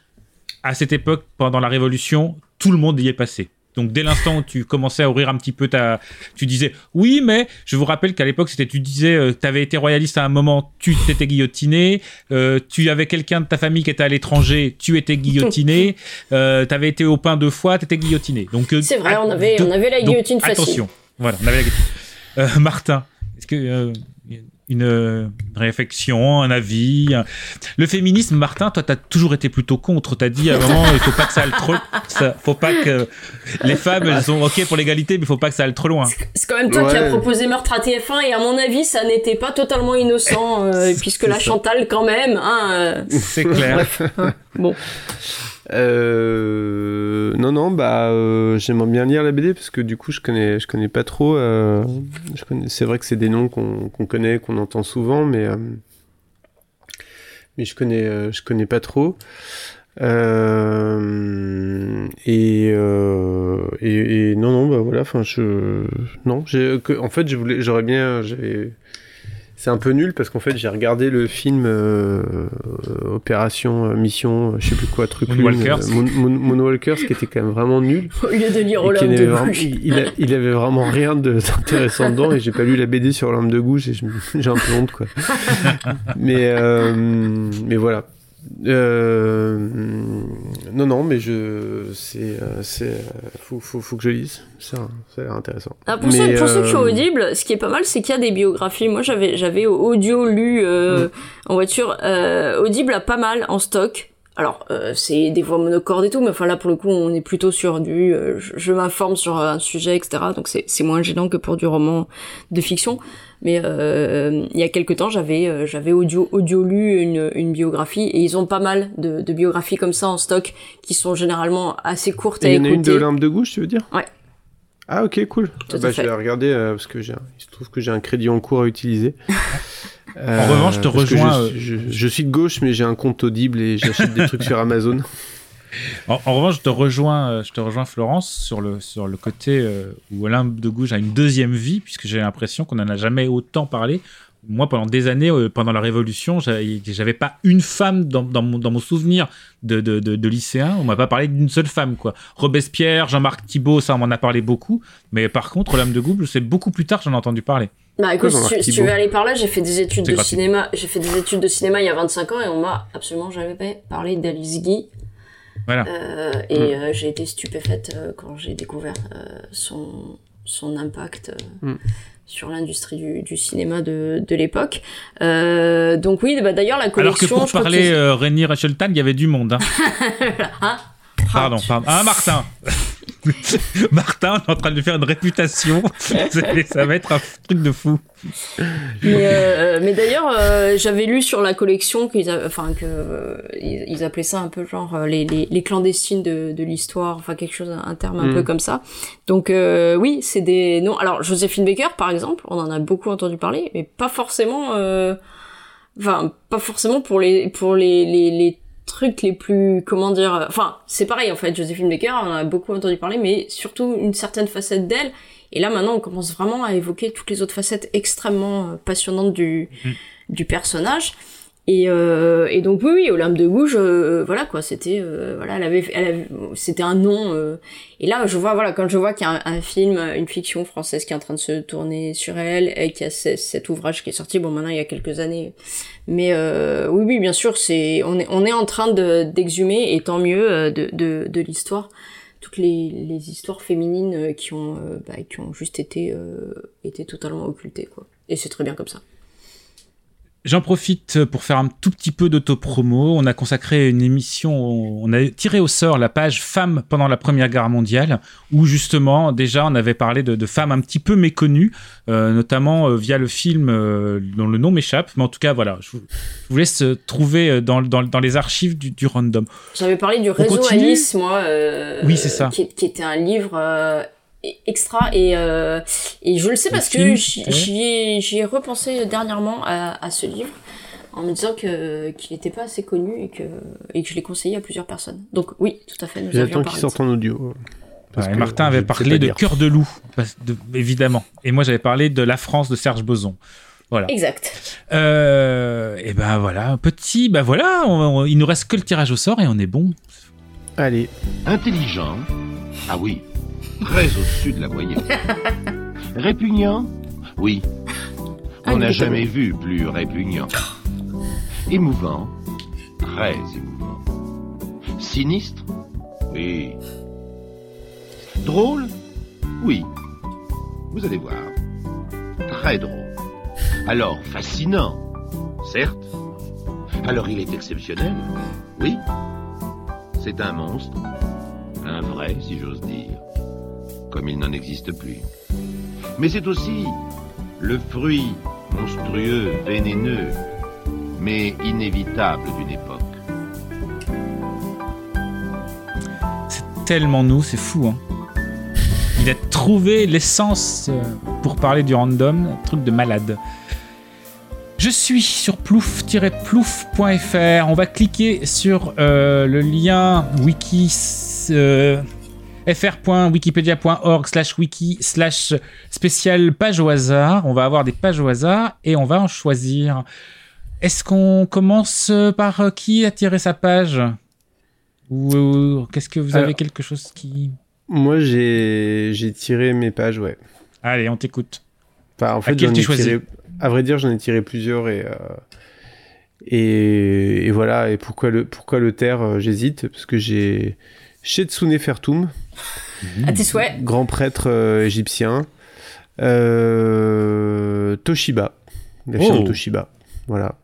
à cette époque, pendant la Révolution, tout le monde y est passé. Donc dès l'instant où tu commençais à ouvrir un petit peu ta, tu disais oui, mais je vous rappelle qu'à l'époque c'était, tu disais, euh, t'avais été royaliste à un moment, tu t'étais guillotiné, euh, tu avais quelqu'un de ta famille qui était à l'étranger, tu étais guillotiné, euh, t'avais été au pain deux fois, t'étais guillotiné. Donc euh, C'est vrai, on avait- on avait la donc, guillotine facile. Attention, voilà, on avait la guillotine. Euh, Martin, est-ce que euh, une réflexion, un avis Le féminisme, Martin, toi, t'as toujours été plutôt contre. T'as dit à un moment, il faut pas que ça aille trop. Ça, faut pas que les femmes, elles sont ok pour l'égalité, mais il faut pas que ça aille trop loin. C'est quand même toi qui as proposé Meurtre à TF1 et à mon avis ça n'était pas totalement innocent euh, puisque la ça. Chantal quand même hein, euh, C'est clair. bref, hein, bon Euh, non, non, bah, euh, j'aimerais bien lire la BD parce que du coup, je connais, je connais pas trop. euh, c'est vrai que c'est des noms qu'on qu'on connaît, qu'on entend souvent, mais mais je connais, je connais pas trop. Et, non, non, bah voilà, enfin, je, non, en fait, j'aurais bien, c'est un peu nul parce qu'en fait, j'ai regardé le film euh, euh, Opération euh, Mission, euh, je sais plus quoi, truc Moonwalkers. Lune, euh, Moon- Moon- Moonwalkers, qui était quand même vraiment nul. Au lieu de lire de vraiment- gauche. il, a- il avait vraiment rien de- d'intéressant dedans et j'ai pas lu la BD sur l'âme de gouge et j'ai un peu honte quoi. mais euh, mais voilà. Euh, non non mais je c'est euh, c'est euh, faut, faut, faut que je lise ça ça a l'air intéressant. Ah, pour, Mais, ceux, pour ceux qui sont euh, audibles, ce qui est pas mal, c'est qu'il y a des biographies. Moi, j'avais, j'avais audio lu euh, Mm. en voiture. Audible a pas mal en stock. Alors, euh, c'est des voix monocordes et tout, mais enfin là, pour le coup, on est plutôt sur du... euh, je m'informe sur un sujet, etc. Donc, c'est c'est moins gênant que pour du roman de fiction. Mais euh, il y a quelque temps, j'avais j'avais audio audio lu une, une biographie et ils ont pas mal de, de biographies comme ça en stock qui sont généralement assez courtes à Il y en a une de l'âme de gouge, tu veux dire? Ouais. Ah ok cool. Ah, bah, je vais regarder euh, parce que il se trouve que j'ai un crédit en cours à utiliser. En revanche, je te rejoins, Je, je- je suis de gauche mais j'ai un compte audible et j'achète des trucs sur Amazon. En, en revanche, je te rejoins, euh, je te rejoins Florence sur le sur le côté euh, où Olympe de Gouges a une deuxième vie, puisque j'ai l'impression qu'on en a jamais autant parlé. Moi, pendant des années, euh, pendant la Révolution, j'avais pas une femme dans, dans, mon, dans mon souvenir de, de, de, de lycéen. On m'a pas parlé d'une seule femme, quoi. Robespierre, Jean-Marc Thibault, ça, on m'en a parlé beaucoup. Mais par contre, Olympe de Gouges, c'est beaucoup plus tard que j'en ai entendu parler. Bah écoute, si tu, si veux aller par là, j'ai fait des études de gratuit. cinéma. J'ai fait des études de cinéma il y a 25 ans et on m'a absolument jamais parlé d'Alice Guy. Voilà. Euh, et euh, j'ai été stupéfaite euh, quand j'ai découvert euh, son, son impact euh, Mm. sur l'industrie du, du cinéma de, de l'époque. Euh, donc oui, bah, d'ailleurs la Alors collection... que pour parler euh, Rémi Racheltan, il y avait du monde. Hein. Hein Pardon, pardon. Ah, Martin Martin, on est en train de lui faire une réputation. Ça va être un truc de fou. Mais, euh, mais d'ailleurs, euh, j'avais lu sur la collection qu'ils, enfin que euh, ils, ils appelaient ça un peu genre euh, les, les, les clandestines de, de l'histoire, enfin quelque chose, un terme un Mm. peu comme ça. Donc euh, oui, c'est des noms. Alors Joséphine Baker, par exemple, on en a beaucoup entendu parler, mais pas forcément, euh, enfin pas forcément pour les pour les, les, les trucs les plus comment dire euh, enfin c'est pareil en fait Joséphine Baker on en a beaucoup entendu parler mais surtout une certaine facette d'elle. Et là maintenant on commence vraiment à évoquer toutes les autres facettes extrêmement euh, passionnantes du du personnage et, euh, et donc oui, oui Olympe de Gouges, euh, voilà quoi, c'était euh, voilà, elle avait, elle c'était un nom. euh, et là, je vois voilà, quand je vois qu'il y a un, film, une fiction française qui est en train de se tourner sur elle, et qu'il y a ce- cet ouvrage qui est sorti, bon maintenant il y a quelques années, mais euh, oui, oui, bien sûr, c'est on est on est en train de d'exhumer et tant mieux euh, de de, l'histoire toutes les, les histoires féminines euh, qui ont euh, bah, qui ont juste été euh, été totalement occultées quoi. Et c'est très bien comme ça. J'en profite pour faire un tout petit peu d'autopromo. On a consacré une émission, on a tiré au sort la page femmes pendant la Première Guerre mondiale, où justement, déjà, on avait parlé de, de femmes un petit peu méconnues, euh, notamment euh, via le film euh, dont le nom m'échappe. Mais en tout cas, voilà, je vous, je vous laisse trouver dans, dans, dans les archives du, du random. J'avais parlé du réseau Alice, moi. Oui, c'est ça. Qui, qui était un livre extra et et je le sais parce que j'y ai, repensé dernièrement à, à ce livre en me disant que qu'il n'était pas assez connu et que et que je l'ai conseillé à plusieurs personnes. Donc oui, tout à fait. Nous avions J'attends qu'il sorte en audio. Parce Ouais, que Martin avait parlé de. Cœur de loup, parce- de- évidemment. Et moi, j'avais parlé de La France de Serge Boson. Voilà. Exact. Euh, et ben voilà, un petit, ben voilà, on- on- il nous reste que le tirage au sort et on est bon. Allez. Intelligent. Ah oui. Très au-dessus de la moyenne. Répugnant? Oui. On n'a jamais vu plus répugnant. Émouvant. Très émouvant. Sinistre? Oui. Drôle? Oui. Vous allez voir. Très drôle. Alors fascinant. Certes. Alors il est exceptionnel. Oui. C'est un monstre. Un vrai, si j'ose dire. Comme il n'en existe plus. Mais c'est aussi le fruit monstrueux, vénéneux, mais inévitable d'une époque. Tellement nous, c'est fou. Hein. Il a trouvé l'essence euh, pour parler du random, un truc de malade. Je suis sur plouf-plouf.fr. On va cliquer sur euh, le lien wiki euh, fr.wikipedia.org slash wiki slash spécial page au hasard. On va avoir des pages au hasard et on va en choisir. Est-ce qu'on commence par euh, qui a tiré sa page? Ou euh, qu'est-ce que vous avez quelque chose qui... Moi, j'ai tiré mes pages, ouais. Allez, on t'écoute. Enfin, en fait, j'en ai tiré. À vrai dire, j'en ai tiré plusieurs et. euh, Et, et voilà. Et pourquoi le, pourquoi le euh, J'hésite. Parce que j'ai Shetsune Fertum, À tes souhaits. grand prêtre euh, égyptien. Euh, Toshiba, la firme Oh. Toshiba. Voilà.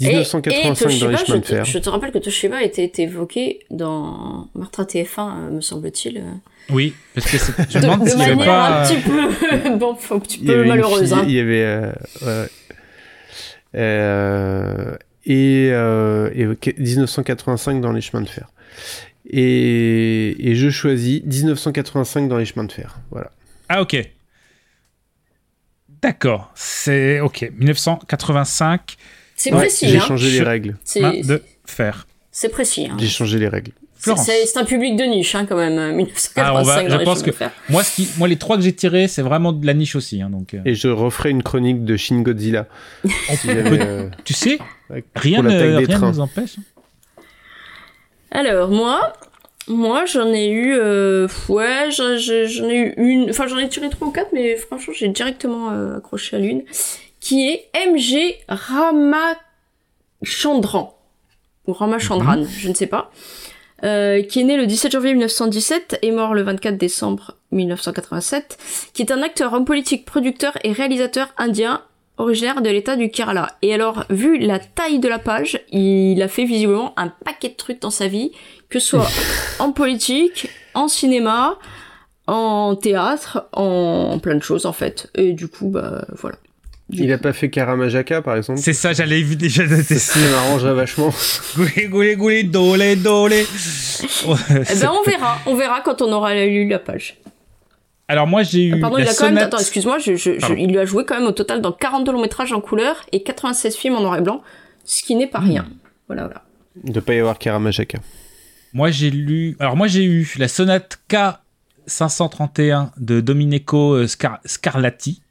Et- et 1985 dans les je chemins de fer. Je te rappelle que Toshiba a été, été évoqué dans Martra TF1, euh, me semble-t-il. Oui, parce que c'est- je de, demande de avait manière pas... un petit peu, bon, un petit peu malheureuse. fille- hein. Il y avait. euh, ouais. Euh, et, euh, et ok, 1985 dans les chemins de fer. Et, et je choisis 1985 dans les chemins de fer. Voilà. Ah ok. D'accord, c'est ok. 1985. C'est Ouais, précis. J'ai hein. changé les règles. C'est- Main de fer. C'est précis. hein. J'ai changé les règles. C'est Florence. c'est- c'est un public de niche, hein, quand même, euh, 1985 Ah, on va, dans je les pense chemins que de fer. moi, ce qui, moi, les trois que j'ai tirés, c'est vraiment de la niche aussi. hein, donc, euh, Et je referai une chronique de Shin Godzilla. Si euh, tu sais, rien ne rien trains. nous empêche. Alors, moi, moi j'en ai eu. euh, ouais, j'en ai eu une. Enfin, j'en ai tiré trois ou quatre, mais franchement, j'ai directement euh, accroché à l'une. Qui est MG Ramachandran. Ou Ramachandran, Mhm. je ne sais pas. Euh, qui est né le 17 janvier 1917 et mort le 24 décembre 1987, qui est un acteur, homme politique, producteur et réalisateur indien originaire de l'état du Kerala. Et alors, vu la taille de la page, il a fait visiblement un paquet de trucs dans sa vie, que ce soit en politique, en cinéma, en théâtre, en plein de choses en fait. Et du coup, bah voilà. Il a pas fait Karamajaka, par exemple? C'est ça, j'allais déjà noter Ça m'arrangerait vachement. Goulé, goulé, goulé, dolé, dolé. Eh ben on verra, on verra quand on aura lu la page. Alors moi j'ai eu. Pardon, la il a quand même, sonate- attends, excuse-moi, je, je- je- Pardon. il lui a joué quand même au total dans 42 longs métrages en couleur et 96 films en noir et blanc, ce qui n'est pas rien. Voilà, voilà. De pas y avoir Karamajaka. Moi, j'ai lu. Alors, moi, j'ai eu la sonate K531 de Domenico euh, Scar- Scarlatti.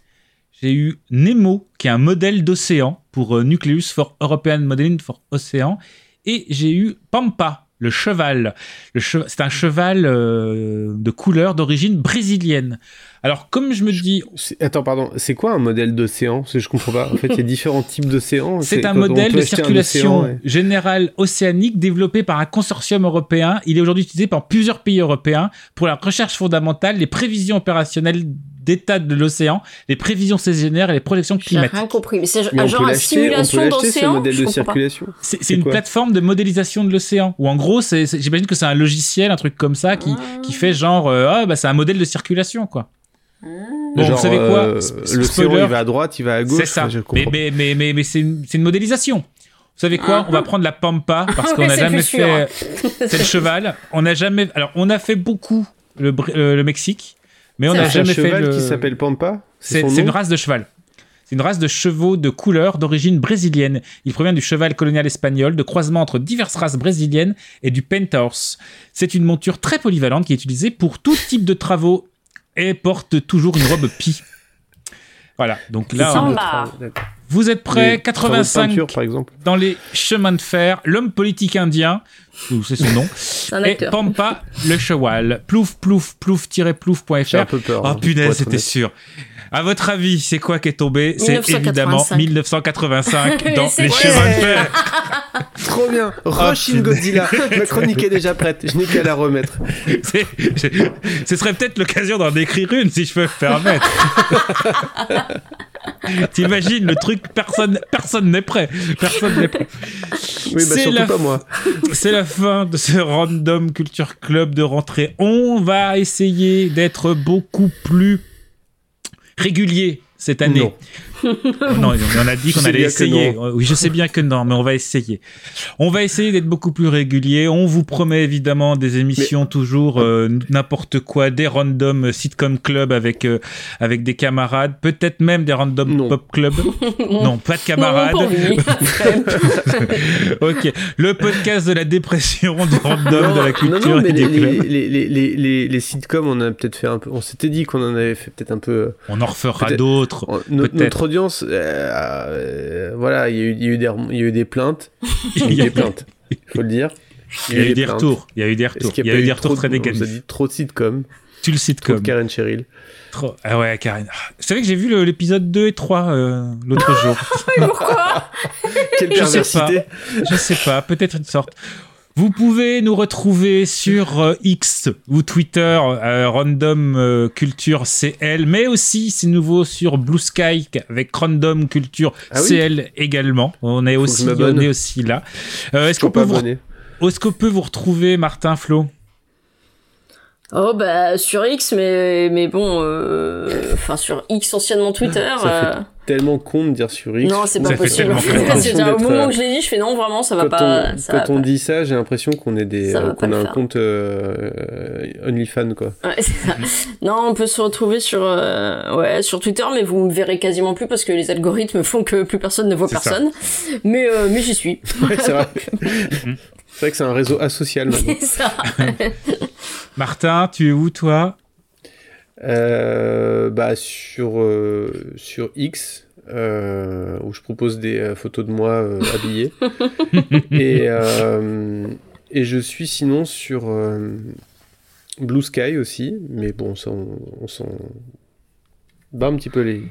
J'ai eu Nemo, qui est un modèle d'océan pour euh, Nucleus for European Modeling for Ocean. Et j'ai eu Pampa, le cheval. Che- C'est un cheval euh, de couleur d'origine brésilienne. Alors, comme je me dis. Attends, pardon, c'est quoi un modèle d'océan? Je comprends pas. En fait, il y a différents types d'océans. C'est un modèle de circulation générale océanique développé par un consortium européen. Il est aujourd'hui utilisé par plusieurs pays européens pour la recherche fondamentale, les prévisions opérationnelles d'état de l'océan, les prévisions saisonnières et les projections J'ai climatiques. rien compris. Mais c'est Mais on genre peut une l'acheter, on peut simulation ce d'océan. modèle je de circulation. C'est C'est c'est une plateforme de modélisation de l'océan. Ou en gros, c'est- c'est- j'imagine que c'est un logiciel, un truc comme ça, qui, qui fait genre, euh, ah bah c'est un modèle de circulation, quoi. Bon, Genre, vous savez quoi euh, spoiler. il va à droite, il va à gauche. C'est ça. mais comprends. mais, mais, mais, mais c'est une, c'est une modélisation. Vous savez quoi On va prendre la Pampa parce qu'on n'a c'est jamais fait. C'est le cheval. On n'a jamais. Alors, on a fait beaucoup le, euh, le Mexique, mais on C'est n'a un jamais fait cheval le. qui s'appelle Pampa C'est une race de cheval. C'est une race de chevaux de couleur d'origine brésilienne. Il provient du cheval colonial espagnol, de croisement entre diverses races brésiliennes et du penthorse. C'est une monture très polyvalente qui est utilisée pour tout type de travaux et porte toujours une robe pie. Voilà, donc là, on-. Vous êtes prêts? Les travaux de 85 peinture, par exemple. dans les chemins de fer, l'homme politique indien, ou c'est son nom, un et. Pampa le cheval. Plouf, plouf, plouf-plouf.fr. J'ai un peu peur, Oh hein, pour punaise, c'était sûr. À votre avis, c'est quoi qui est tombé? C'est 1985. évidemment 1985 dans les chemins de fer. Trop bien. Oh, Rush in punaise. Godzilla. Ma chronique est déjà prête. Je n'ai qu'à la remettre. Ce serait peut-être l'occasion d'en écrire une si je peux me permettre. T'imagines le truc, personne personne n'est prêt. Personne n'est prêt. Oui, bah, surtout la pas moi. C'est la fin de ce Random Culture Club de rentrée. On va essayer d'être beaucoup plus régulier cette année. non, on a dit qu'on allait essayer. Oui, je sais bien que non, mais on va essayer. On va essayer d'être beaucoup plus régulier. On vous promet évidemment des émissions toujours euh, n'importe quoi, des random sitcom club avec euh, avec des camarades, peut-être même des random pop club. non, pas de camarades. Non, ok, le podcast de la dépression, du random, de la culture non, non, mais et les, des clubs. les, les, les, les, les sitcoms, on a peut-être fait un peu. On s'était dit qu'on en avait fait peut-être un peu. On en refera d'autres. peut-être. Audience, euh, euh, voilà, il y, a eu- il y, a eu des rem- il y a eu des plaintes. Il y a eu des plaintes, il faut le dire. Il y a eu des plaintes. retours. Il y a eu des retours. Il y a eu des retours très négatifs. dit trop de sitcoms. Tu le Trop sitcom. de Karen Cheryl. Trop. Ah ouais, Karen. Vous savez que j'ai vu l'épisode 2 et 3 euh, l'autre jour. Pourquoi? Quelle Je sais pas. perversité. Je sais pas, peut-être une sorte. Vous pouvez nous retrouver sur euh, X ou Twitter, euh, Random euh, Culture CL, mais aussi, c'est nouveau, sur Blue Sky avec Random Culture Ah oui CL également. On est aussi, on est aussi là. Euh, Est-ce qu'on peut, vous... qu'on peut vous retrouver, Martin Flo? Oh bah sur X, mais mais bon, euh, enfin sur X anciennement Twitter. Ça euh, fait tellement con de dire sur X. Non, c'est pas possible. au moment où je l'ai dit, je fais non, vraiment, ça va quand pas. on, ça quand va on pas. dit ça, j'ai l'impression qu'on est des, euh, qu'on a un faire. compte euh, OnlyFans quoi. Ouais, c'est ça. non, on peut se retrouver sur euh, ouais sur Twitter, mais vous me verrez quasiment plus parce que les algorithmes font que plus personne ne voit ça. personne. Mais euh, mais j'y suis. Ouais, c'est vrai. c'est vrai que c'est un réseau asocial maintenant. ça. Martin, tu es où, toi? Bah sur euh, sur X euh, où je propose des euh, photos de moi euh, habillé et euh, et je suis sinon sur euh, Blue Sky aussi mais bon ça on, on s'en bat un petit peu les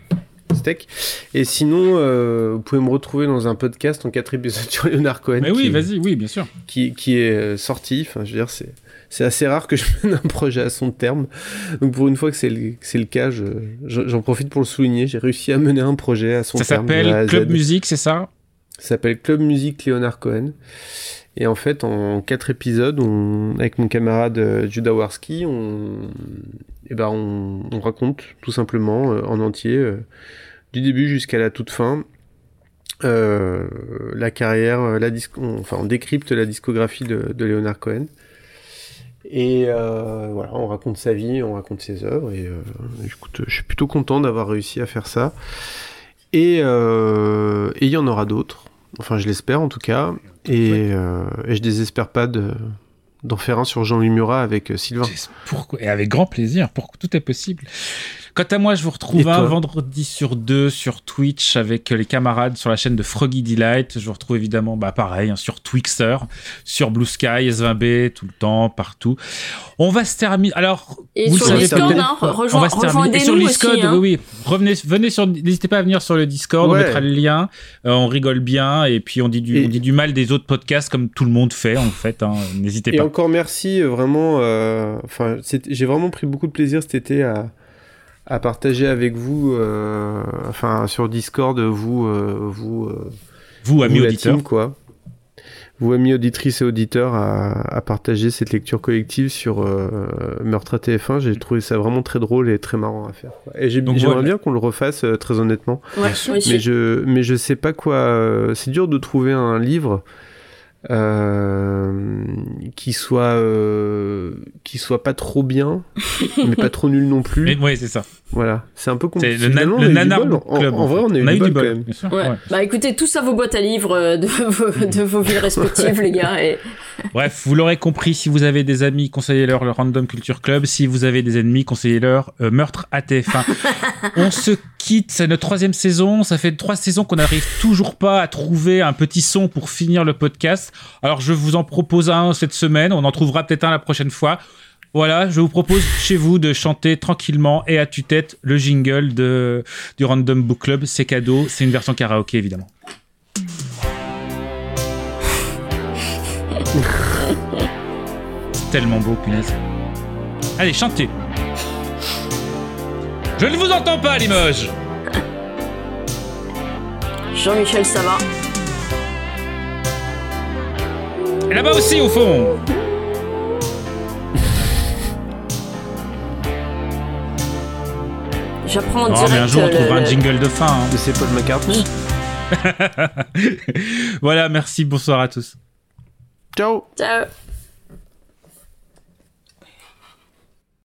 steaks et sinon euh, vous pouvez me retrouver dans un podcast en quatre épisodes sur Leonard Cohen Mais oui, qui- vas-y, oui, bien sûr. qui, qui est euh, sorti. Enfin, je veux dire, c'est, c'est assez rare que je mène un projet à son terme. Donc, pour une fois que c'est le, le cas, je, je- j'en profite pour le souligner. J'ai réussi à mener un projet à son Ça terme. de A à s'appelle. Club Musique, c'est ça? Ça s'appelle Club Musique Léonard Cohen. Et en fait, en quatre épisodes, on, avec mon camarade euh, Judah Warski, on, eh ben, on, on raconte tout simplement euh, en entier, euh, du début jusqu'à la toute fin, la carrière, la disco, on- enfin, on décrypte la discographie de, de Leonard Cohen. Et euh, voilà, on raconte sa vie, on raconte ses œuvres. Et euh, écoute, je suis plutôt content d'avoir réussi à faire ça. Et euh, et il y en aura d'autres. Enfin, je l'espère en tout cas. Et, et je désespère pas de d'en faire un sur Jean-Louis Murat avec Sylvain. Pourquoi Et avec grand plaisir, pour... tout est possible. Quant à moi, je vous Et retrouve un vendredi sur deux sur Twitch avec les camarades sur la chaîne de Froggy Delight. Je vous retrouve évidemment, bah pareil, hein, sur Twixter, sur Blue Sky, S20B, tout le temps, partout. On va se terminer. Alors, Et vous sur le savez Discord, peut-être hein, rejoins- on va se terminer. Et sur Discord, aussi, hein. oui, oui. Revenez, venez sur, n'hésitez pas à venir sur le Discord. Ouais. On mettra le lien. Euh, on rigole bien et puis on dit du, Et- on dit du mal des autres podcasts comme tout le monde fait en fait. hein. N'hésitez Et pas. encore merci, euh, vraiment. euh, Enfin, j'ai vraiment pris beaucoup de plaisir cet été à, à partager avec vous, euh, enfin sur Discord, vous, euh, vous, euh, Vous, amis la auditeurs. team, quoi. Vous, amis auditrices et auditeurs, à, à partager cette lecture collective sur euh, Meurtre à TF1. J'ai trouvé ça vraiment très drôle et très marrant à faire. quoi. Et j'aimerais voilà. bien qu'on le refasse, très honnêtement. Ouais, mais je, mais je sais pas quoi. c'est dur de trouver un livre euh, qui soit euh, qui soit pas trop bien, mais pas trop nul non plus. Mais ouais, c'est ça. Voilà, c'est un peu compliqué. le, na- le on a Nanar bol. En- Club. En, vrai, on a eu, du bol, quand même. bien sûr. Ouais. Ouais. Bah écoutez, tous à vos boîtes à livres euh, de vos, de vos villes respectives, les gars. Et... Bref, vous l'aurez compris, si vous avez des amis, conseillez-leur le Random Culture Club. Si vous avez des ennemis, conseillez-leur euh, Meurtre à TF1. On se quitte, c'est notre troisième saison. Ça fait trois saisons qu'on n'arrive toujours pas à trouver un petit son pour finir le podcast. Alors je vous en propose un cette semaine. On en trouvera peut-être un la prochaine fois. Voilà, je vous propose chez vous de chanter tranquillement et à tue-tête le jingle de, du Random Book Club. C'est cadeau, c'est une version karaoké évidemment. Tellement beau, punaise. Allez, chantez. Je ne vous entends pas, Limoges. Jean-Michel, ça va là-bas aussi, au fond. J'apprends en Non, direct. mais un jour, on euh, trouvera le- un jingle de fin. hein. Mais c'est Paul McCartney. voilà, merci, bonsoir à tous. Ciao Ciao.